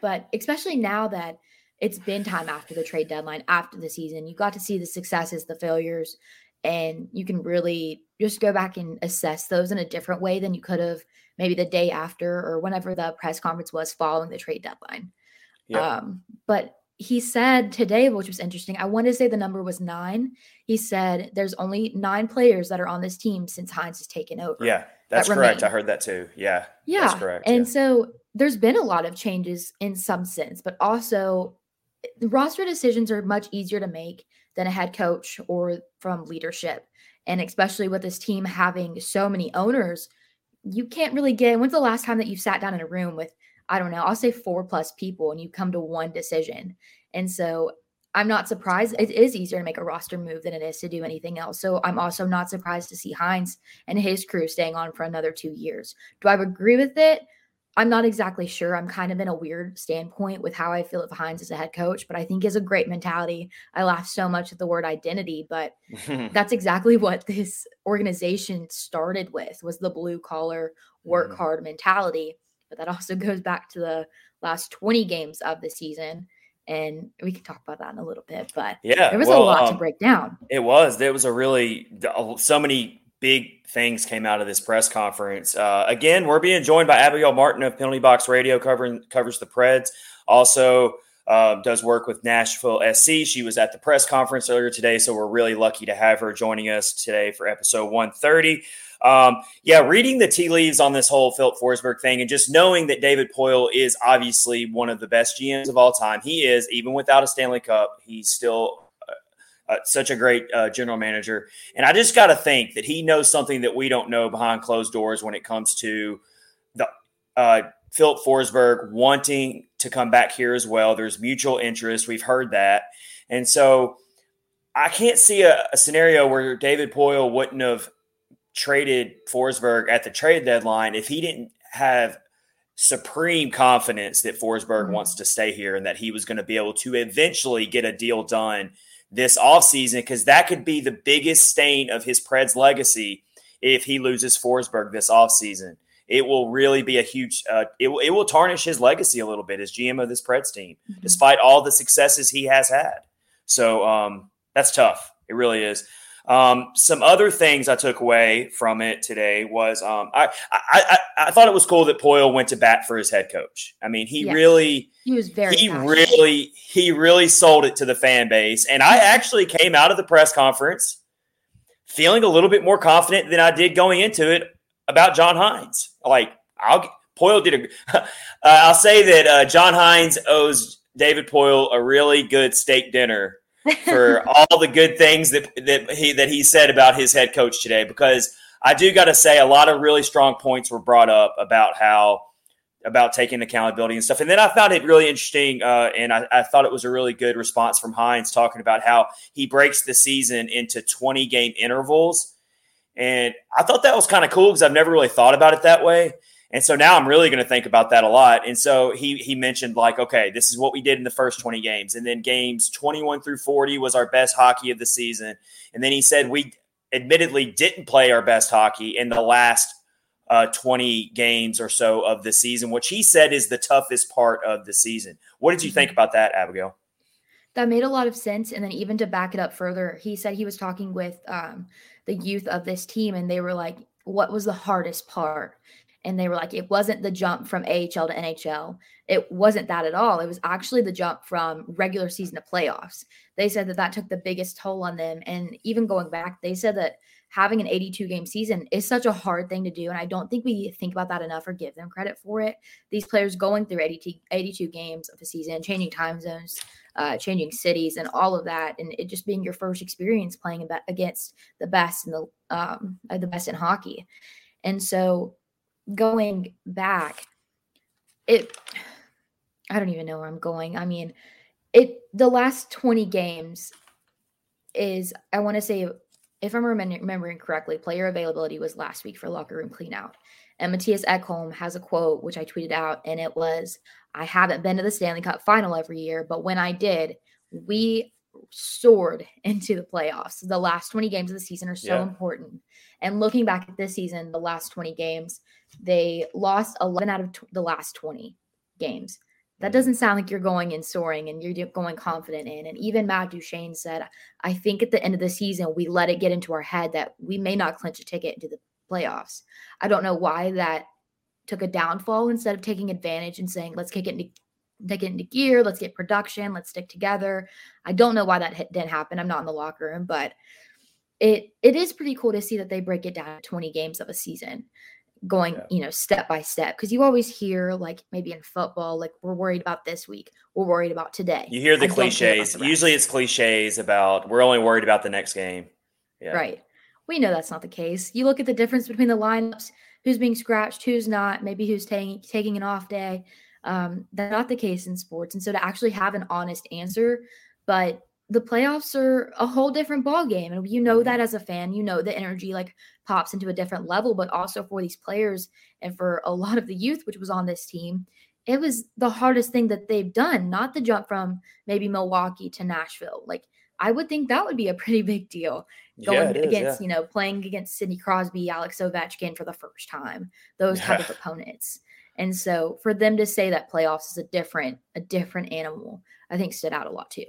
But especially now that it's been time after the trade deadline, after the season, you got to see the successes, the failures, and you can really just go back and assess those in a different way than you could have maybe the day after or whenever the press conference was following the trade deadline. Yep. Um, but he said today, which was interesting, I want to say the number was nine. He said there's only nine players that are on this team since Hynes has taken over. yeah, that's that correct. I heard that too. Yeah. Yeah. That's correct. And yeah. so there's been a lot of changes in some sense, but also eh, the roster decisions are much easier to make than a head coach or from leadership. And especially with this team having so many owners, you can't really get when's the last time that you sat down in a room with, I don't know, I'll say four plus people and you come to one decision. And so I'm not surprised. It is easier to make a roster move than it is to do anything else. So I'm also not surprised to see Hynes and his crew staying on for another two years. Do I agree with it? I'm not exactly sure. I'm kind of in a weird standpoint with how I feel if Hynes is a head coach, but I think is a great mentality. I laugh so much at the word identity, but that's exactly what this organization started with was the blue collar work Mhm. hard mentality. But that also goes back to the last 20 games of the season. And we can talk about that in a little bit, but yeah. there was well, a lot um, to break down. It was. There was a really so many big things came out of this press conference. Uh, again, we're being joined by Abigail Martin of Penalty Box Radio, covering covers the Preds. Also uh, does work with Nashville SC. She was at the press conference earlier today, so we're really lucky to have her joining us today for episode 130. Um, yeah, reading the tea leaves on this whole Filip Forsberg thing and just knowing that David Poile is obviously one of the best GMs of all time. He is, even without a Stanley Cup, he's still uh, such a great uh, general manager. And I just got to think that he knows something that we don't know behind closed doors when it comes to the uh, Filip Forsberg wanting to come back here as well. There's mutual interest. We've heard that. And so I can't see a, a scenario where David Poile wouldn't have traded Forsberg at the trade deadline if he didn't have supreme confidence that Forsberg Mhm. wants to stay here and that he was going to be able to eventually get a deal done this offseason because that could be the biggest stain of his Preds legacy if he loses Forsberg this offseason. It will really be a huge, uh, it, will- it will tarnish his legacy a little bit as GM of this Preds team, Mhm. despite all the successes he has had. So um, that's tough. It really is. Um, some other things I took away from it today was um, I, I, I I thought it was cool that Poile went to bat for his head coach. I mean, he Yes. really He was very he passionate. really he really sold it to the fan base and i actually came out of the press conference feeling a little bit more confident than i did going into it about john hynes like i'll poile did a uh, i'll say that uh, john hynes owes david poile a really good steak dinner for all the good things that that he that he said about his head coach today because I do got to say a lot of really strong points were brought up about how about taking accountability and stuff. And then I found it really interesting, uh, and I, I thought it was a really good response from Hynes talking about how he breaks the season into 20 game intervals. And I thought that was kind of cool because I've never really thought about it that way. And so now I'm really going to think about that a lot. And so he he mentioned like, okay, this is what we did in the first 20 games, and then games 21 through 40 was our best hockey of the season. And then he said we admittedly didn't play our best hockey in the last uh, 20 games or so of the season, which he said is the toughest part of the season. What did you think about that, Abigail? That made a lot of sense. And then even to back it up further, he said he was talking with um, the youth of this team, and they were like, "What was the hardest part?" And they were like, "It wasn't the jump from AHL to NHL. It wasn't that at all. It was actually the jump from regular season to playoffs." They said that that took the biggest toll on them. And even going back, they said that having an 82 game season is such a hard thing to do. And I don't think we think about that enough or give them credit for it. These players going through 82, 82 games of a season, changing time zones, uh, changing cities, and all of that, and it just being your first experience playing against the best in the um, uh, the best in hockey. And so going back, it I don't even know where I'm going. I mean, it the last 20 games is I want to say if I'm remembering correctly, player availability was last week for locker room cleanout. And Mattias Ekholm has a quote, which I tweeted out, and it was I haven't been to the Stanley Cup final every year, but when I did, we soared into the playoffs. The last 20 games of the season are so yeah. important. And looking back at this season, the last 20 games, they lost 11 out of t- the last 20 games. That mm. doesn't sound like you're going in soaring and you're going confident in. And even Matt Duchene said, I think at the end of the season, we let it get into our head that we may not clinch a ticket into the playoffs. I don't know why that took a downfall instead of taking advantage and saying, let's kick it into take it into gear, let's get production, let's stick together. I don't know why that didn't happen. I'm not in the locker room, but it it is pretty cool to see that they break it down 20 games of a season going, yeah. you know, step by step. Because you always hear, like maybe in football, like we're worried about this week, we're worried about today. You hear the I cliches. The Usually it's cliches about we're only worried about the next game. Yeah. Right. We know that's not the case. You look at the difference between the lineups, who's being scratched, who's not, maybe who's taking taking an off day. Um, that's not the case in sports. And so to actually have an honest answer, but the playoffs are a whole different ball game and you know mm-hmm. that as a fan you know the energy like pops into a different level but also for these players and for a lot of the youth which was on this team it was the hardest thing that they've done not the jump from maybe milwaukee to nashville. Like i would think that would be a pretty big deal going yeah, against yeah. you know playing against sidney crosby alex ovechkin for the first time those type of opponents. And so for them to say that playoffs is a different a different animal i think stood out a lot too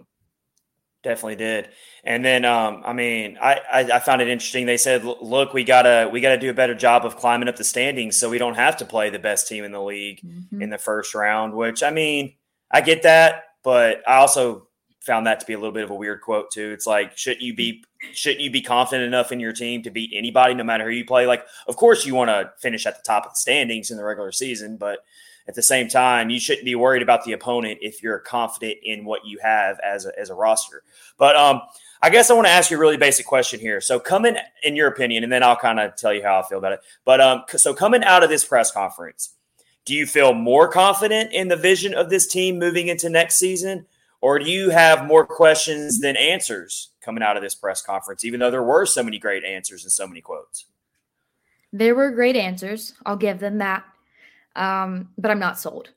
Definitely did. And then, um, I mean, I, I, I, found it interesting. They said, look, we gotta we gotta do a better job of climbing up the standings, so we don't have to play the best team in the league mm-hmm. in the first round. Which I mean, I get that, but I also found that to be a little bit of a weird quote too. It's like, shouldn't you be shouldn't you be confident enough in your team to beat anybody, no matter who you play? Like, of course, you want to finish at the top of the standings in the regular season, but at the same time, you shouldn't be worried about the opponent if you're confident in what you have as a, as a roster. But um, I guess I want to ask you a really basic question here. So, coming in your opinion, and then I'll kind of tell you how I feel about it. But um, so coming out of this press conference, do you feel more confident in the vision of this team moving into next season, or do you have more questions than answers coming out of this press conference? Even though there were so many great answers and so many quotes. There were great answers. I'll give them that um, but I'm not sold.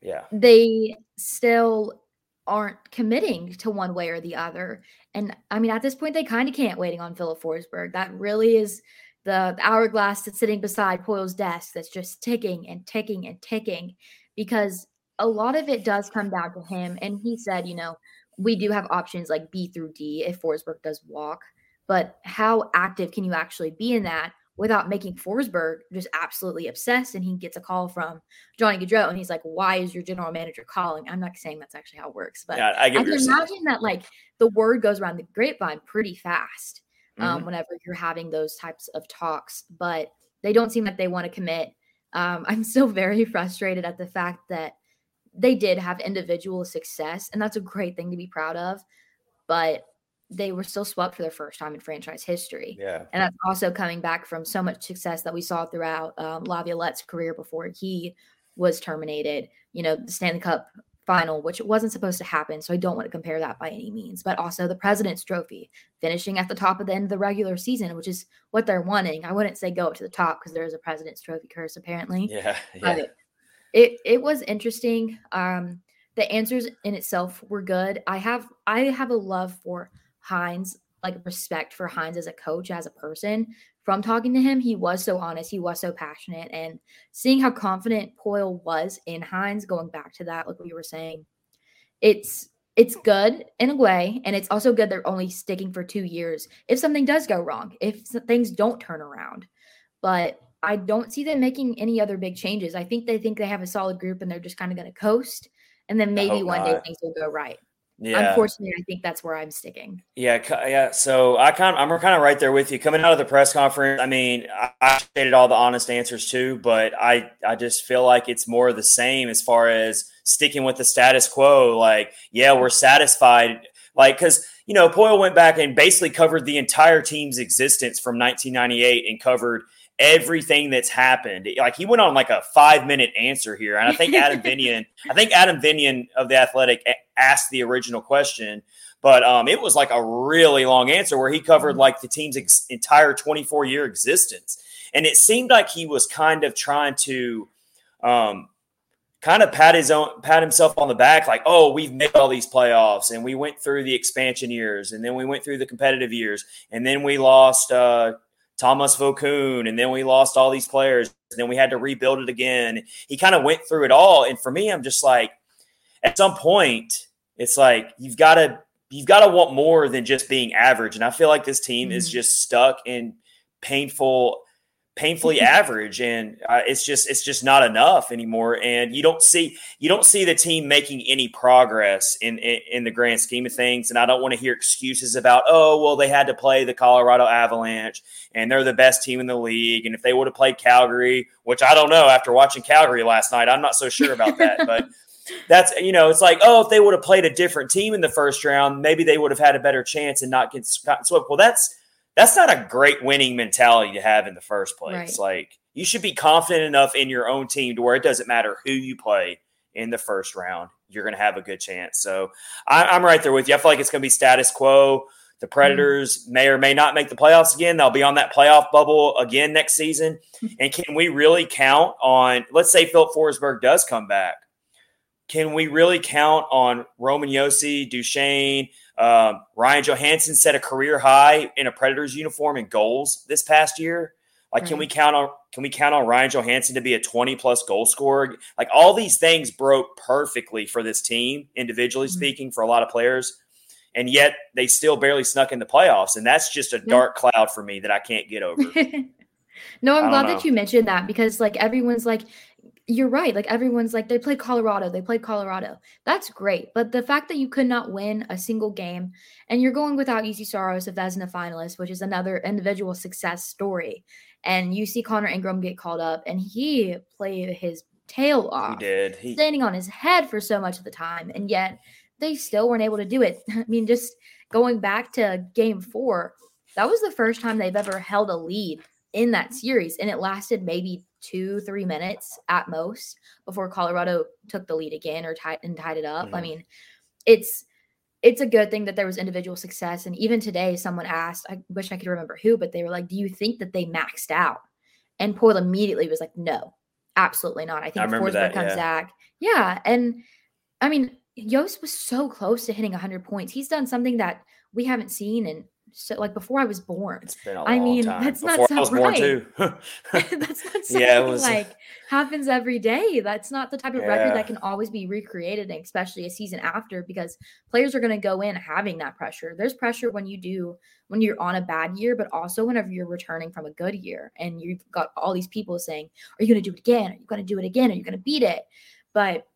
Yeah. They still aren't committing to one way or the other. And I mean, at this point, they kind of can't waiting on Filip Forsberg. That really is the, the hourglass that's sitting beside Poile's desk that's just ticking and ticking and ticking because a lot of it does come down to him. And he said, you know, we do have options like B through D if Forsberg does walk, but how active can you actually be in that? Without making Forsberg just absolutely obsessed. And he gets a call from Johnny Gaudreau and he's like, Why is your general manager calling? I'm not saying that's actually how it works, but yeah, I, I can imagine saying. that like the word goes around the grapevine pretty fast um, mm-hmm. whenever you're having those types of talks, but they don't seem like they want to commit. Um, I'm still very frustrated at the fact that they did have individual success, and that's a great thing to be proud of. But they were still swept for the first time in franchise history. Yeah. And that's also coming back from so much success that we saw throughout um, Laviolette's career before he was terminated. You know, the Stanley Cup final, which wasn't supposed to happen. So I don't want to compare that by any means, but also the President's Trophy, finishing at the top of the end of the regular season, which is what they're wanting. I wouldn't say go up to the top because there is a President's Trophy curse apparently. Yeah. yeah. But it, it was interesting. Um, the answers in itself were good. I have I have a love for Hynes, like respect for Hynes as a coach, as a person. From talking to him, he was so honest, he was so passionate, and seeing how confident Poile was in Hynes, going back to that, like we were saying, it's it's good in a way, and it's also good they're only sticking for two years. If something does go wrong, if things don't turn around, but I don't see them making any other big changes. I think they think they have a solid group and they're just kind of going to coast, and then maybe one not. day things will go right. Yeah. Unfortunately, I think that's where I'm sticking. Yeah, yeah. So I kind of, I'm kind of right there with you. Coming out of the press conference, I mean, I, I stated all the honest answers too, but I I just feel like it's more of the same as far as sticking with the status quo. Like, yeah, we're satisfied. Like, because you know, Poile went back and basically covered the entire team's existence from 1998 and covered everything that's happened. Like he went on like a five minute answer here, and I think Adam Vinyan, I think Adam Vingan of the Athletic asked the original question, but um, it was like a really long answer where he covered mm-hmm. like the team's ex- entire 24 year existence, and it seemed like he was kind of trying to. Um, kind of pat his own pat himself on the back like oh we've made all these playoffs and we went through the expansion years and then we went through the competitive years and then we lost uh, Tomas Vokoun, and then we lost all these players, and then we had to rebuild it again. He kind of went through it all, and for me, I'm just like, at some point, it's like you've got to you've got to want more than just being average, and I feel like this team mm-hmm. is just stuck in painful painfully average. And uh, it's just it's just not enough anymore. And you don't see you don't see the team making any progress in, in, in the grand scheme of things. And I don't want to hear excuses about oh well they had to play the Colorado Avalanche and they're the best team in the league. And if they would have played Calgary which I don't know after watching Calgary last night I'm not so sure about that. But that's you know it's like oh if they would have played a different team in the first round maybe they would have had a better chance and not get swept well that's that's not a great winning mentality to have in the first place. Right. Like you should be confident enough in your own team to where it doesn't matter who you play in the first round, you're going to have a good chance. So I, am right there with you. I feel like it's going to be status quo. The mm-hmm. Predators mm-hmm. may or may not make the playoffs again. They'll be on that playoff bubble again next season. and can we really count on, let's say Filip Forsberg does come back? Can we really count on Roman Josi, Duchene, um, Ryan Johansen set a career high in a Predators uniform in goals this past year. Like, right. can we count on can we count on Ryan Johansen to be a 20 plus goal scorer? Like all these things broke perfectly for this team, individually mm-hmm. speaking, for a lot of players. And yet they still barely snuck in the playoffs. And that's just a yeah. dark cloud for me that I can't get over. no, I'm glad know. that you mentioned that because like everyone's like, you're right. Like everyone's like, they played Colorado, they played Colorado. That's great. But the fact that you could not win a single game and you're going without Juuse Saros if that's in the finalist, which is another individual success story. And you see Connor Ingram get called up and he played his tail off. He did. He... Standing on his head for so much of the time. And yet they still weren't able to do it. I mean, just going back to game four, that was the first time they've ever held a lead in that series. And it lasted maybe two, three minutes at most before Colorado took the lead again or tied and tied it up. Mm-hmm. I mean, it's it's a good thing that there was individual success. And even today, someone asked, I wish I could remember who, but they were like, Do you think that they maxed out? And Poile immediately was like, No, absolutely not. I think I Forsberg that, comes yeah. back. Yeah. And I mean, Josi was so close to hitting 100 points. He's done something that we haven't seen in so like before I was born. It's been a I mean, time. that's before not so right. that's not something yeah, was... like happens every day. That's not the type of yeah. record that can always be recreated, especially a season after, because players are going to go in having that pressure. There's pressure when you do when you're on a bad year, but also whenever you're returning from a good year, and you've got all these people saying, "Are you going to do it again? Are you going to do it again? Are you going to beat it?" But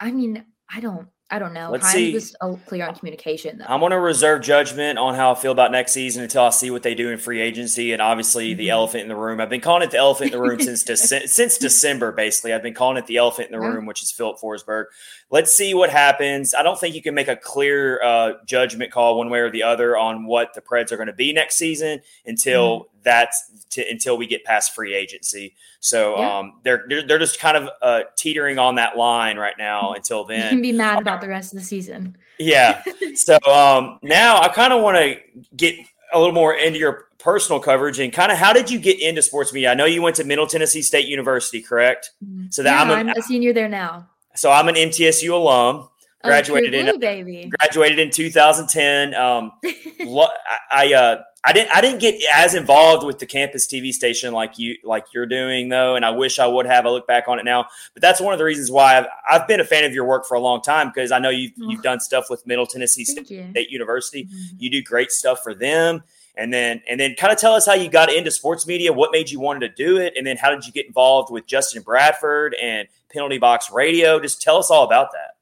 I mean, I don't. I don't know. Let's Hynes see. was clear on communication. Though. I'm going to reserve judgment on how I feel about next season until I see what they do in free agency and obviously mm-hmm. the elephant in the room. I've been calling it the elephant in the room since De- since December. Basically, I've been calling it the elephant in the room, which is Filip Forsberg. Let's see what happens. I don't think you can make a clear uh, judgment call one way or the other on what the Preds are going to be next season until mm-hmm. That's to, until we get past free agency. So yeah. um, they're, they're, they're just kind of uh, teetering on that line right now mm-hmm. until then. You can be mad about the rest of the season. Yeah. so um, now I kind of want to get a little more into your personal coverage and kind of how did you get into sports media? I know you went to Middle Tennessee State University, correct? Mm-hmm. So that yeah, I'm, a, I'm a senior there now. So I'm an MTSU alum. Oh, graduated oh, in baby. graduated in 2010. Um, I, I uh, I didn't I didn't get as involved with the campus TV station like you like you're doing though, and I wish I would have. I look back on it now, but that's one of the reasons why I've, I've been a fan of your work for a long time because I know you've oh. you've done stuff with Middle Tennessee State, you. State University. Mm-hmm. You do great stuff for them, and then and then kind of tell us how you got into sports media, what made you want to do it, and then how did you get involved with Justin Bradford and Penalty Box Radio? Just tell us all about that.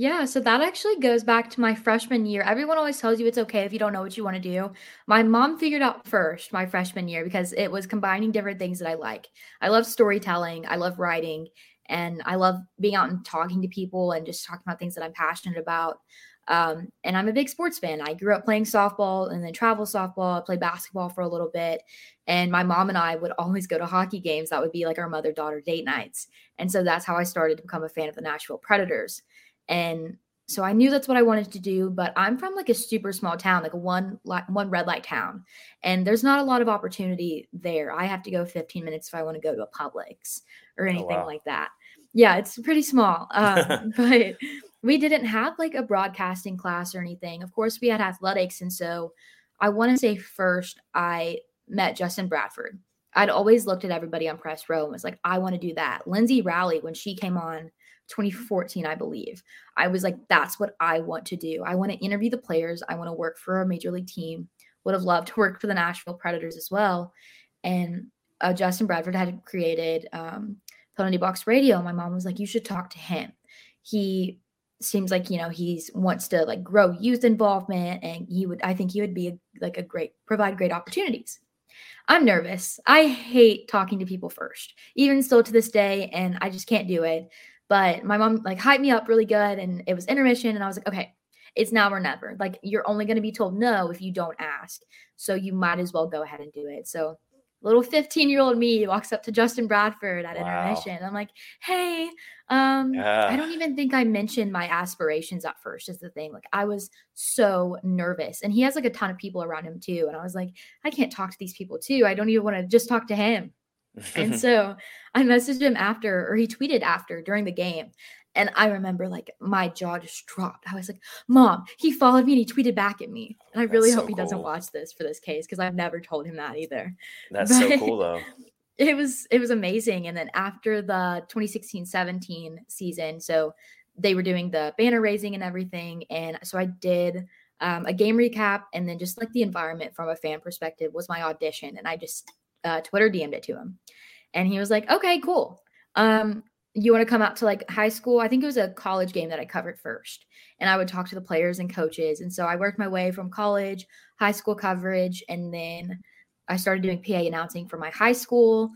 Yeah, so that actually goes back to my freshman year. Everyone always tells you it's okay if you don't know what you want to do. My mom figured out first my freshman year because it was combining different things that I like. I love storytelling, I love writing, and I love being out and talking to people and just talking about things that I'm passionate about. Um, and I'm a big sports fan. I grew up playing softball and then travel softball. I played basketball for a little bit. And my mom and I would always go to hockey games. That would be like our mother daughter date nights. And so that's how I started to become a fan of the Nashville Predators. And so I knew that's what I wanted to do, but I'm from like a super small town, like a one one red light town, and there's not a lot of opportunity there. I have to go 15 minutes if I want to go to a Publix or oh, anything oh, wow. like that. Yeah, it's pretty small, um, but we didn't have like a broadcasting class or anything. Of course, we had athletics, and so I want to say first I met Justin Bradford. I'd always looked at everybody on press row and was like, I want to do that. Lindsay Rowley, when she came on 2014, I believe. I was like, that's what I want to do. I want to interview the players. I want to work for a major league team. Would have loved to work for the Nashville Predators as well. And uh, Justin Bradford had created um, Penalty Box Radio. My mom was like, you should talk to him. He seems like you know he's wants to like grow youth involvement and he would i think he would be a, like a great provide great opportunities i'm nervous i hate talking to people first even still to this day and i just can't do it but my mom like hyped me up really good and it was intermission and I was like, okay, it's now or never. Like you're only going to be told no if you don't ask. So you might as well go ahead and do it. So little 15 year old me walks up to Justin Bradford at wow. intermission. I'm like, hey, um, I don't even think I mentioned my aspirations at first, is the thing. Like, I was so nervous. And he has like a ton of people around him too. And I was like, I can't talk to these people too. I don't even want to just talk to him and so I messaged him after, or he tweeted after during the game. And I remember like my jaw just dropped. I was like, Mom, he followed me and he tweeted back at me. And I really hope he cool. doesn't watch this for this case because I've never told him that either. That's but so cool though. It was it was amazing. And then after the 2016-17 season, so they were doing the banner raising and everything. And so I did um, a game recap and then just like the environment from a fan perspective was my audition. And I just uh, Twitter DM'd it to him, and he was like, "Okay, cool. Um, you want to come out to like high school? I think it was a college game that I covered first, and I would talk to the players and coaches. And so I worked my way from college, high school coverage, and then I started doing PA announcing for my high school.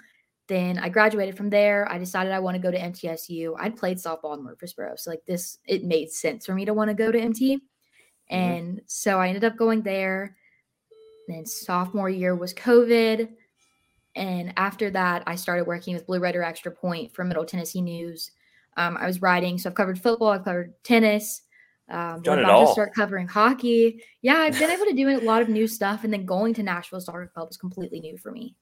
Then I graduated from there. I decided I want to go to MTSU. I'd played softball in Murfreesboro, so like this, it made sense for me to want to go to MT. Mm-hmm. And so I ended up going there. Then sophomore year was COVID. And after that, I started working with Blue Red or Extra Point for Middle Tennessee News. Um, I was writing, so I've covered football, I've covered tennis. Um, Done we're about to start covering hockey. Yeah, I've been able to do a lot of new stuff, and then going to Nashville Soccer Club was completely new for me.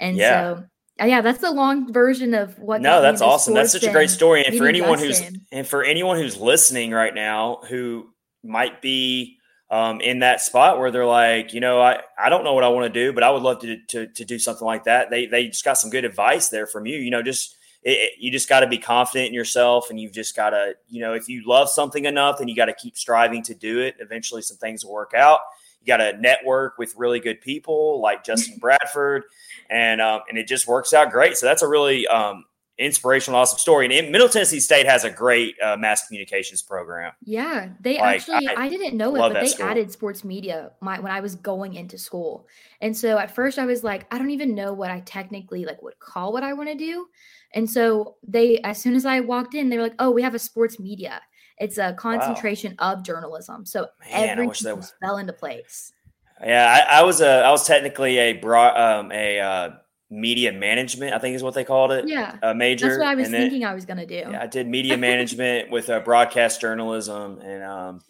And yeah. so, uh, yeah, that's the long version of what. No, that's awesome. That's such a great story, and for anyone who's and for anyone who's listening right now who might be um, in that spot where they're like, you know, I, I don't know what I want to do, but I would love to, to, to do something like that. They, they just got some good advice there from you, you know, just, it, it, you just got to be confident in yourself and you've just got to, you know, if you love something enough, then you got to keep striving to do it. Eventually some things will work out. You got to network with really good people like Justin Bradford and, um, and it just works out great. So that's a really, um, inspirational, awesome story. And Middle Tennessee State has a great uh, mass communications program. Yeah, they like, actually, I, I, didn't know it, but they school. added sports media my, when I was going into school. And so at first I was like, I don't even know what I technically like would call what I want to do. And so they, as soon as I walked in, they were like, oh, we have a sports media. It's a concentration wow. of journalism. So Man, everything was... fell into place. Yeah, I, I, was a, I was technically a broad, um, a, uh, media management, I think is what they called it. Yeah. A major. That's what I was then, thinking I was going to do. Yeah, I did media management with uh, broadcast journalism and, um,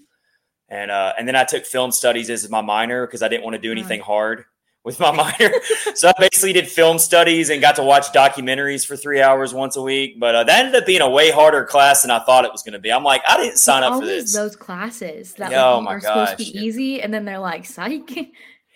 and, uh, and then I took film studies as my minor because I didn't want to do anything hard with my minor. so I basically did film studies and got to watch documentaries for three hours once a week. But uh, that ended up being a way harder class than I thought it was going to be. I'm like, I didn't sign up for this. Those classes that oh like, are gosh. supposed to be easy, and then they're like, psych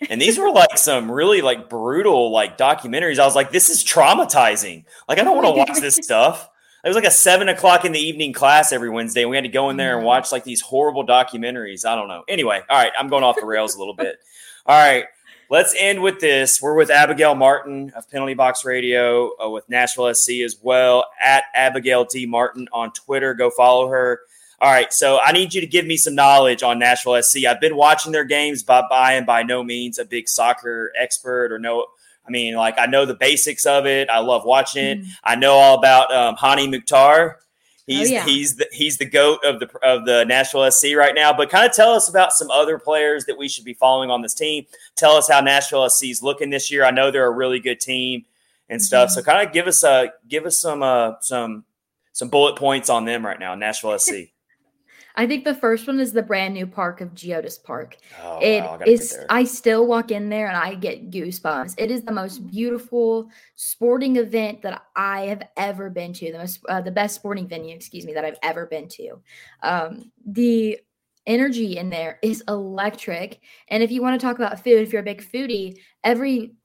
and these were like some really like brutal like documentaries. I was like, this is traumatizing. Like, I don't want to watch this stuff. It was like a seven o'clock in the evening class every Wednesday. And we had to go in there and mm-hmm. watch like these horrible documentaries. I don't know. Anyway, all right, I'm going off the rails a little bit. All right, let's end with this. We're with Abigail Martin of Penalty Box Radio uh, with Nashville SC as well at Abigail D Martin on Twitter. Go follow her. All right, so I need you to give me some knowledge on Nashville SC. I've been watching their games, but I am by no means a big soccer expert or no. I mean, like I know the basics of it. I love watching it. Mm. I know all about um, Hany Mukhtar. He's oh, yeah. he's the he's the goat of the of the Nashville SC right now. But kind of tell us about some other players that we should be following on this team. Tell us how Nashville SC is looking this year. I know they're a really good team and stuff. Mm-hmm. So kind of give us a give us some uh some some bullet points on them right now, Nashville SC. I think the first one is the brand new park of Geodis Park. Oh, it wow, I is. I still walk in there and I get goosebumps. It is the most beautiful sporting event that I have ever been to. The most, uh, the best sporting venue, excuse me, that I've ever been to. Um, the energy in there is electric. And if you want to talk about food, if you're a big foodie, every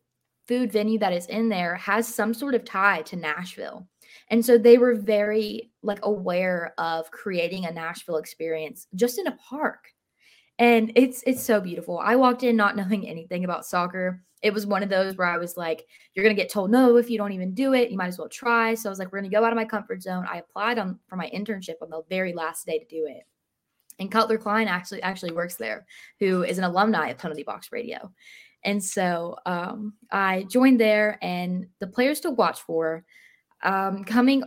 food venue that is in there has some sort of tie to Nashville. And so they were very like aware of creating a Nashville experience just in a park. And it's it's so beautiful. I walked in not knowing anything about soccer. It was one of those where I was like, you're gonna get told no if you don't even do it. You might as well try. So I was like, we're gonna go out of my comfort zone. I applied on for my internship on the very last day to do it. And Cutler Klein actually actually works there, who is an alumni of Penalty Box Radio. And so um, I joined there, and the players to watch for um, coming,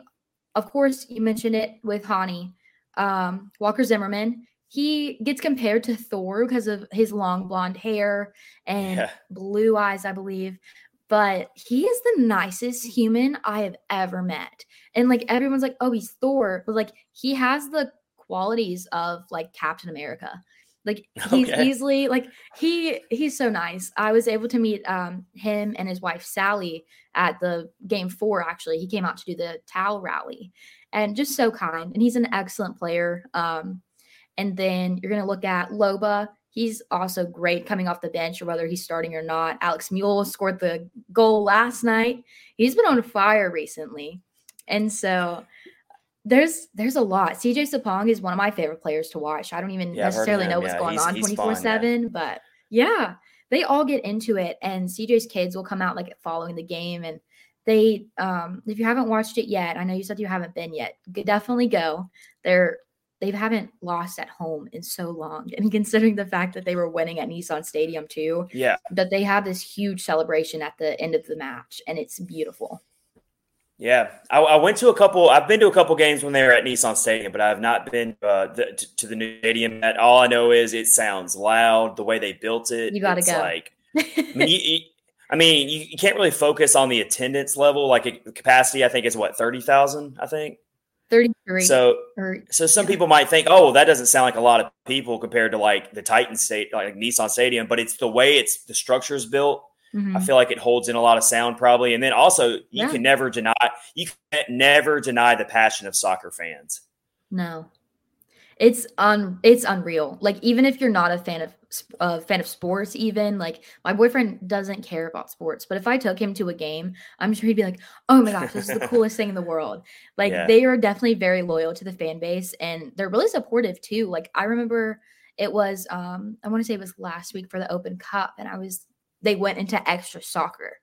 of course, you mentioned it with Hany, Um, Walker Zimmerman, he gets compared to Thor because of his long blonde hair and yeah. blue eyes, I believe. But he is the nicest human I have ever met. And like everyone's like, oh, he's Thor. But like he has the qualities of like Captain America. Like he's okay. easily like he he's so nice. I was able to meet um him and his wife Sally at the game four. Actually, he came out to do the towel rally, and just so kind. And he's an excellent player. Um, and then you're gonna look at Loba. He's also great coming off the bench, or whether he's starting or not. Alex Muyl scored the goal last night. He's been on fire recently, and so there's there's a lot. CJ Sapong is one of my favorite players to watch. I don't even yeah, necessarily know what's yeah, going on 24 7, but yeah, they all get into it. And CJ's kids will come out like following the game. And they, um, if you haven't watched it yet, I know you said you haven't been yet, definitely go. They're, they haven't lost at home in so long. And considering the fact that they were winning at Nissan Stadium too, yeah, that they have this huge celebration at the end of the match. And it's beautiful. Yeah, I, I, went to a couple. I've been to a couple games when they were at Nissan Stadium, but I have not been uh, the, to, to, the new stadium. That all I know is it sounds loud. The way they built it, you got to go. Like, I mean, you, you, I mean, you, you, can't really focus on the attendance level. Like capacity, I think is what thirty thousand. I think thirty-three. So, or, so some people might think, oh, that doesn't sound like a lot of people compared to like the Titan State, like Nissan Stadium. But it's the way it's the structure is built Mm-hmm. I feel like it holds in a lot of sound probably. And then also you yeah. can never deny you can never deny the passion of soccer fans. No. It's un it's unreal. Like even if you're not a fan of a uh, fan of sports even like my boyfriend doesn't care about sports but if i took him to a game i'm sure he'd be like oh my gosh this is the coolest thing in the world like yeah. they are definitely very loyal to the fan base and they're really supportive too like i remember it was um i want to say it was last week for the open cup and i was they went into extra soccer.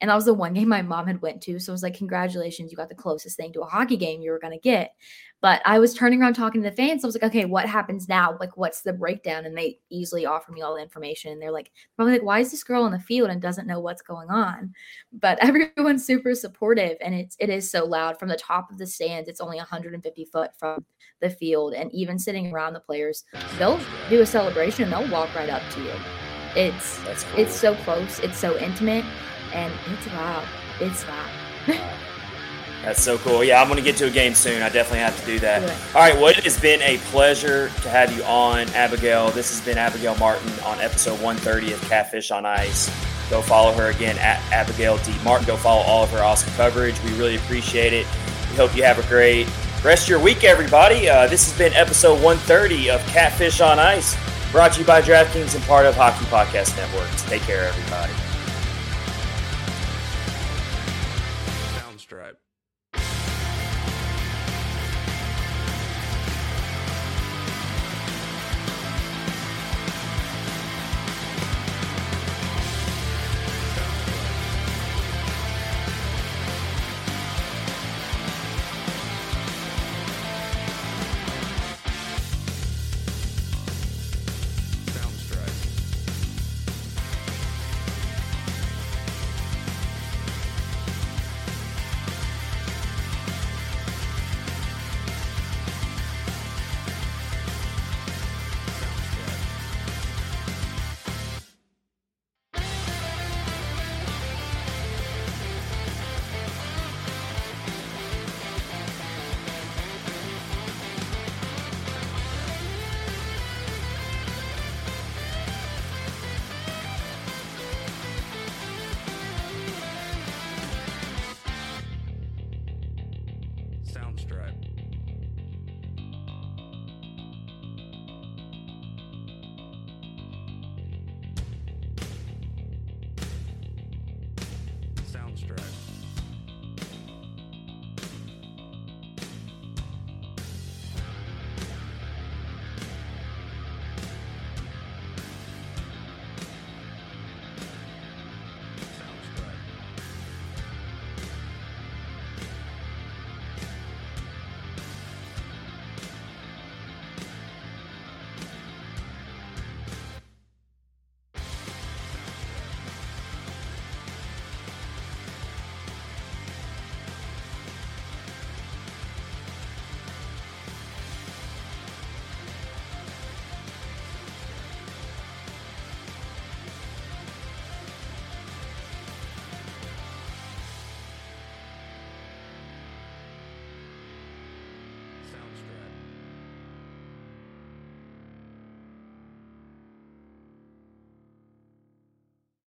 And that was the one game my mom had went to. So I was like, congratulations, you got the closest thing to a hockey game you were gonna get. But I was turning around talking to the fans. So I was like, okay, what happens now? Like, what's the breakdown? And they easily offer me all the information. And they're like, probably like, why is this girl on the field and doesn't know what's going on? But everyone's super supportive and it's it is so loud from the top of the stands. It's only 150 foot from the field. And even sitting around the players, they'll do a celebration, they'll walk right up to you. It's cool. it's so close, it's so intimate, and it's loud. It's loud. That's so cool. Yeah, I'm going to get to a game soon. I definitely have to do that. All right. Well, it has been a pleasure to have you on, Abigail. This has been Abigail Martin on episode 130 of Catfish on Ice. Go follow her again at Abigail D. Martin. Go follow all of her awesome coverage. We really appreciate it. We hope you have a great rest of your week, everybody. Uh, this has been episode 130 of Catfish on Ice. Brought to you by DraftKings and part of Hockey Podcast Network. Take care, everybody.